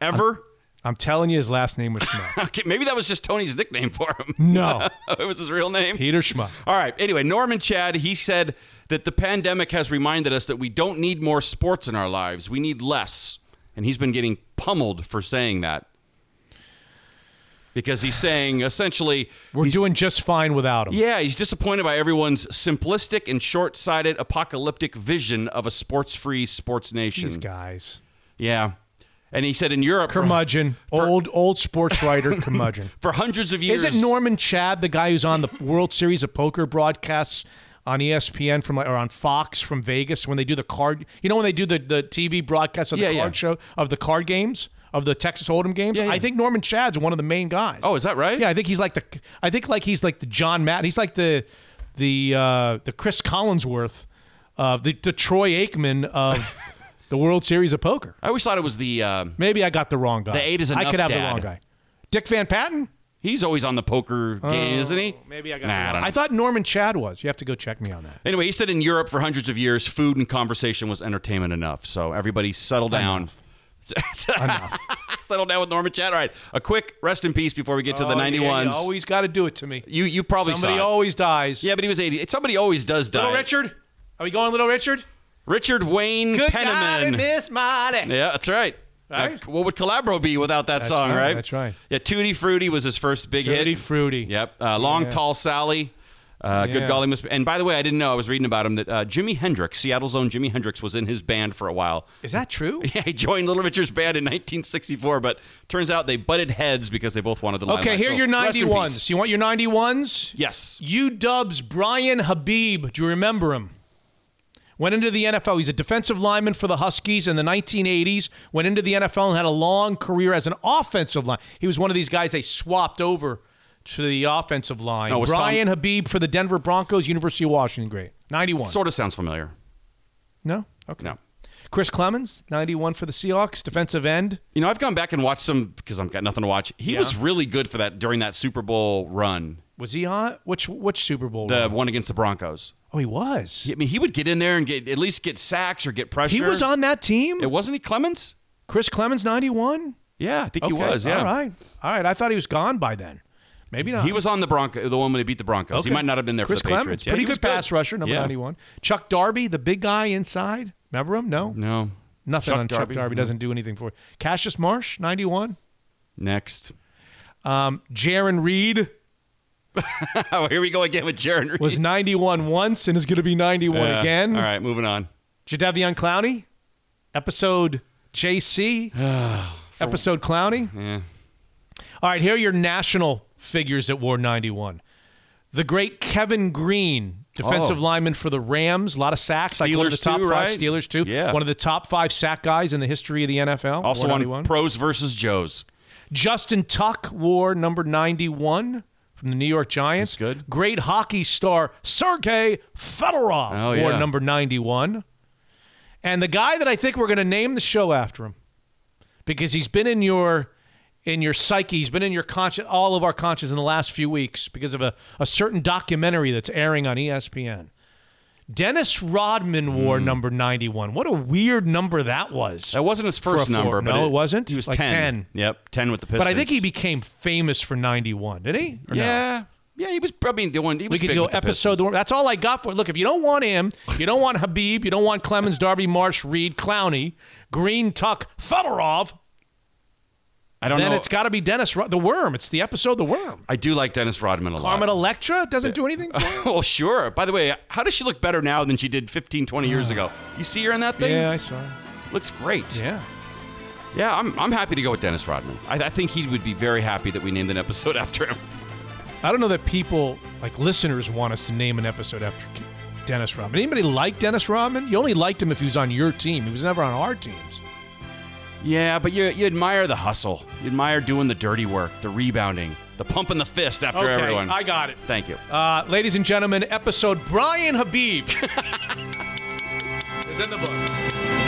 Ever? I'm telling you, his last name was Schmuck. okay, maybe that was just Tony's nickname for him. No. it was his real name. Peter Schmuck. All right. Anyway, Norman Chad, he said that the pandemic has reminded us that we don't need more sports in our lives. We need less. And he's been getting pummeled for saying that. Because he's saying essentially We're doing just fine without him. Yeah, he's disappointed by everyone's simplistic and short-sighted apocalyptic vision of a sports-free sports nation. These guys. Yeah. And he said in Europe for- Curmudgeon, old old sports writer curmudgeon. for hundreds of years Is it Norman Chad, the guy who's on the World Series of Poker broadcasts on ESPN from like or on Fox from Vegas when they do the card? You know when they do the, the TV broadcast of the Yeah, yeah. card show of the card games of the Texas Hold'em games? Yeah, yeah. I think Norman Chad's one of the main guys. Oh, is that right? Yeah, I think he's like the I think like he's like the John Madden. He's like the the uh, the Chris Collinsworth of the, the Troy Aikman of the World Series of Poker. I always thought it was the uh, Maybe I got the wrong guy. The eight is enough. I could have the dad. wrong guy. Dick Van Patten? He's always on the poker game, isn't he? Oh, Maybe I got Nah, the I wrong. don't know. I thought Norman Chad was. You have to go check me on that. Anyway, he said in Europe for hundreds of years, food and conversation was entertainment enough. So everybody settle down. settle down with Norman Chad. All right, a quick rest in peace before we get to the Oh, yeah, 91s. you always got to do it to me. You you probably Somebody saw it. always dies. Yeah, but he was 80. Somebody always does die. Little Richard? Are we going Little Richard? Richard Wayne Good Penniman. God, Miss. Yeah, that's right. Right? Now, what would Calabro be without that That's song, right, right? that's right. Yeah, Tutti Frutti was his first big hit. Tutti Frutti. Yep. Uh, Long Yeah. Tall Sally. Uh, Good golly, Miss. And by the way, I didn't know. I was reading about him that uh, Jimi Hendrix, Seattle's own Jimi Hendrix, was in his band for a while. Is that true? Yeah, he joined Little Richard's band in 1964, but turns out they butted heads because they both wanted the limelight. Okay, here are your 91s. peace. You want your 91s? Yes. U Dubs, Brian Habib. Do you remember him? Went into the NFL. He's a defensive lineman for the Huskies in the 1980s. Went into the NFL and had a long career as an offensive line. He was one of these guys they swapped over to the offensive line. Oh, Brian Habib for the Denver Broncos, University of Washington. Great. 91. Sort of sounds familiar. No? Okay. No. Chris Clemons, 91 for the Seahawks, defensive end. You know, I've gone back and watched some because I've got nothing to watch. He Yeah. was really good for that during that Super Bowl run, Was he on? Which which Super Bowl? the run? one against the Broncos. Oh, he was. I mean, he would get in there and get at least get sacks or get pressure. He was on that team? It wasn't he Clemons? Chris Clemons, 91? Yeah, I think he was. Yeah. All right. All right. I thought he was gone by then. Maybe not. He was on the Bronco, the one when they beat the Broncos. He might not have been there Chris for the Clemons, Patriots. Yeah, pretty he was good pass rusher, number Yeah. 91. Chuck Darby, the big guy inside. Remember him? No? No. Nothing Chuck on Chuck Darby, Darby. no. Doesn't do anything for you. Cassius Marsh, 91. Next. Um, Jarran Reed oh, here we go again with Jarran Reed. was 91 once and is going to be 91 Yeah. again. All right, moving on. Jadeveon Clowney, episode JC, episode Clowney. Yeah. All right, here are your national figures that wore 91. The great Kevin Greene, defensive Oh. lineman for the Rams, a lot of sacks. like one of the Steelers top too, five right? Steelers too. Yeah. one of the top five sack guys in the history of the NFL. Also on 91. Pros versus Joes. Justin Tuck wore number 91 from the New York Giants. That's good. Great hockey star Sergei Fedorov Oh, wore yeah. number 91. And the guy that I think we're going to name the show after him because he's been in your in your psyche, he's been in your conscious all of our conscious in the last few weeks because of a, a certain documentary that's airing on ESPN. Dennis Rodman wore hmm. number 91. What a weird number that was. That wasn't his first number, but no, it, wasn't. He was like 10. 10. Yep, 10 with the Pistons. But I think he became famous for 91, did he? Or no? Yeah. Yeah, he was probably doing. He was We could go the episode. Pistons. That's all I got for. Look, if you don't want him, you don't want Habib, you don't want Clemons, Darby, Marsh, Reed, Clowney, Greene, Tuck, Fedorov. I don't then know. it's got to be Dennis, Ro- the Worm. It's the episode, the Worm. I do like Dennis Rodman a Carmen lot. Electra doesn't do anything. For him? well, sure. By the way, how does she look better now than she did 15, 20 years ago? You see her in that thing? yeah, I saw. it. Looks great. Yeah. Yeah, I'm, I'm happy to go with Dennis Rodman. I, I think he would be very happy that we named an episode after him. I don't know that people like listeners want us to name an episode after Dennis Rodman. Anybody like Dennis Rodman? You only liked him if he was on your team. He was never on our teams. Yeah, but you, you admire the hustle. You admire doing the dirty work, the rebounding, the pumping the fist after okay, everyone. I got it. Thank you. Uh, ladies and gentlemen, episode Brian Habib is in the books.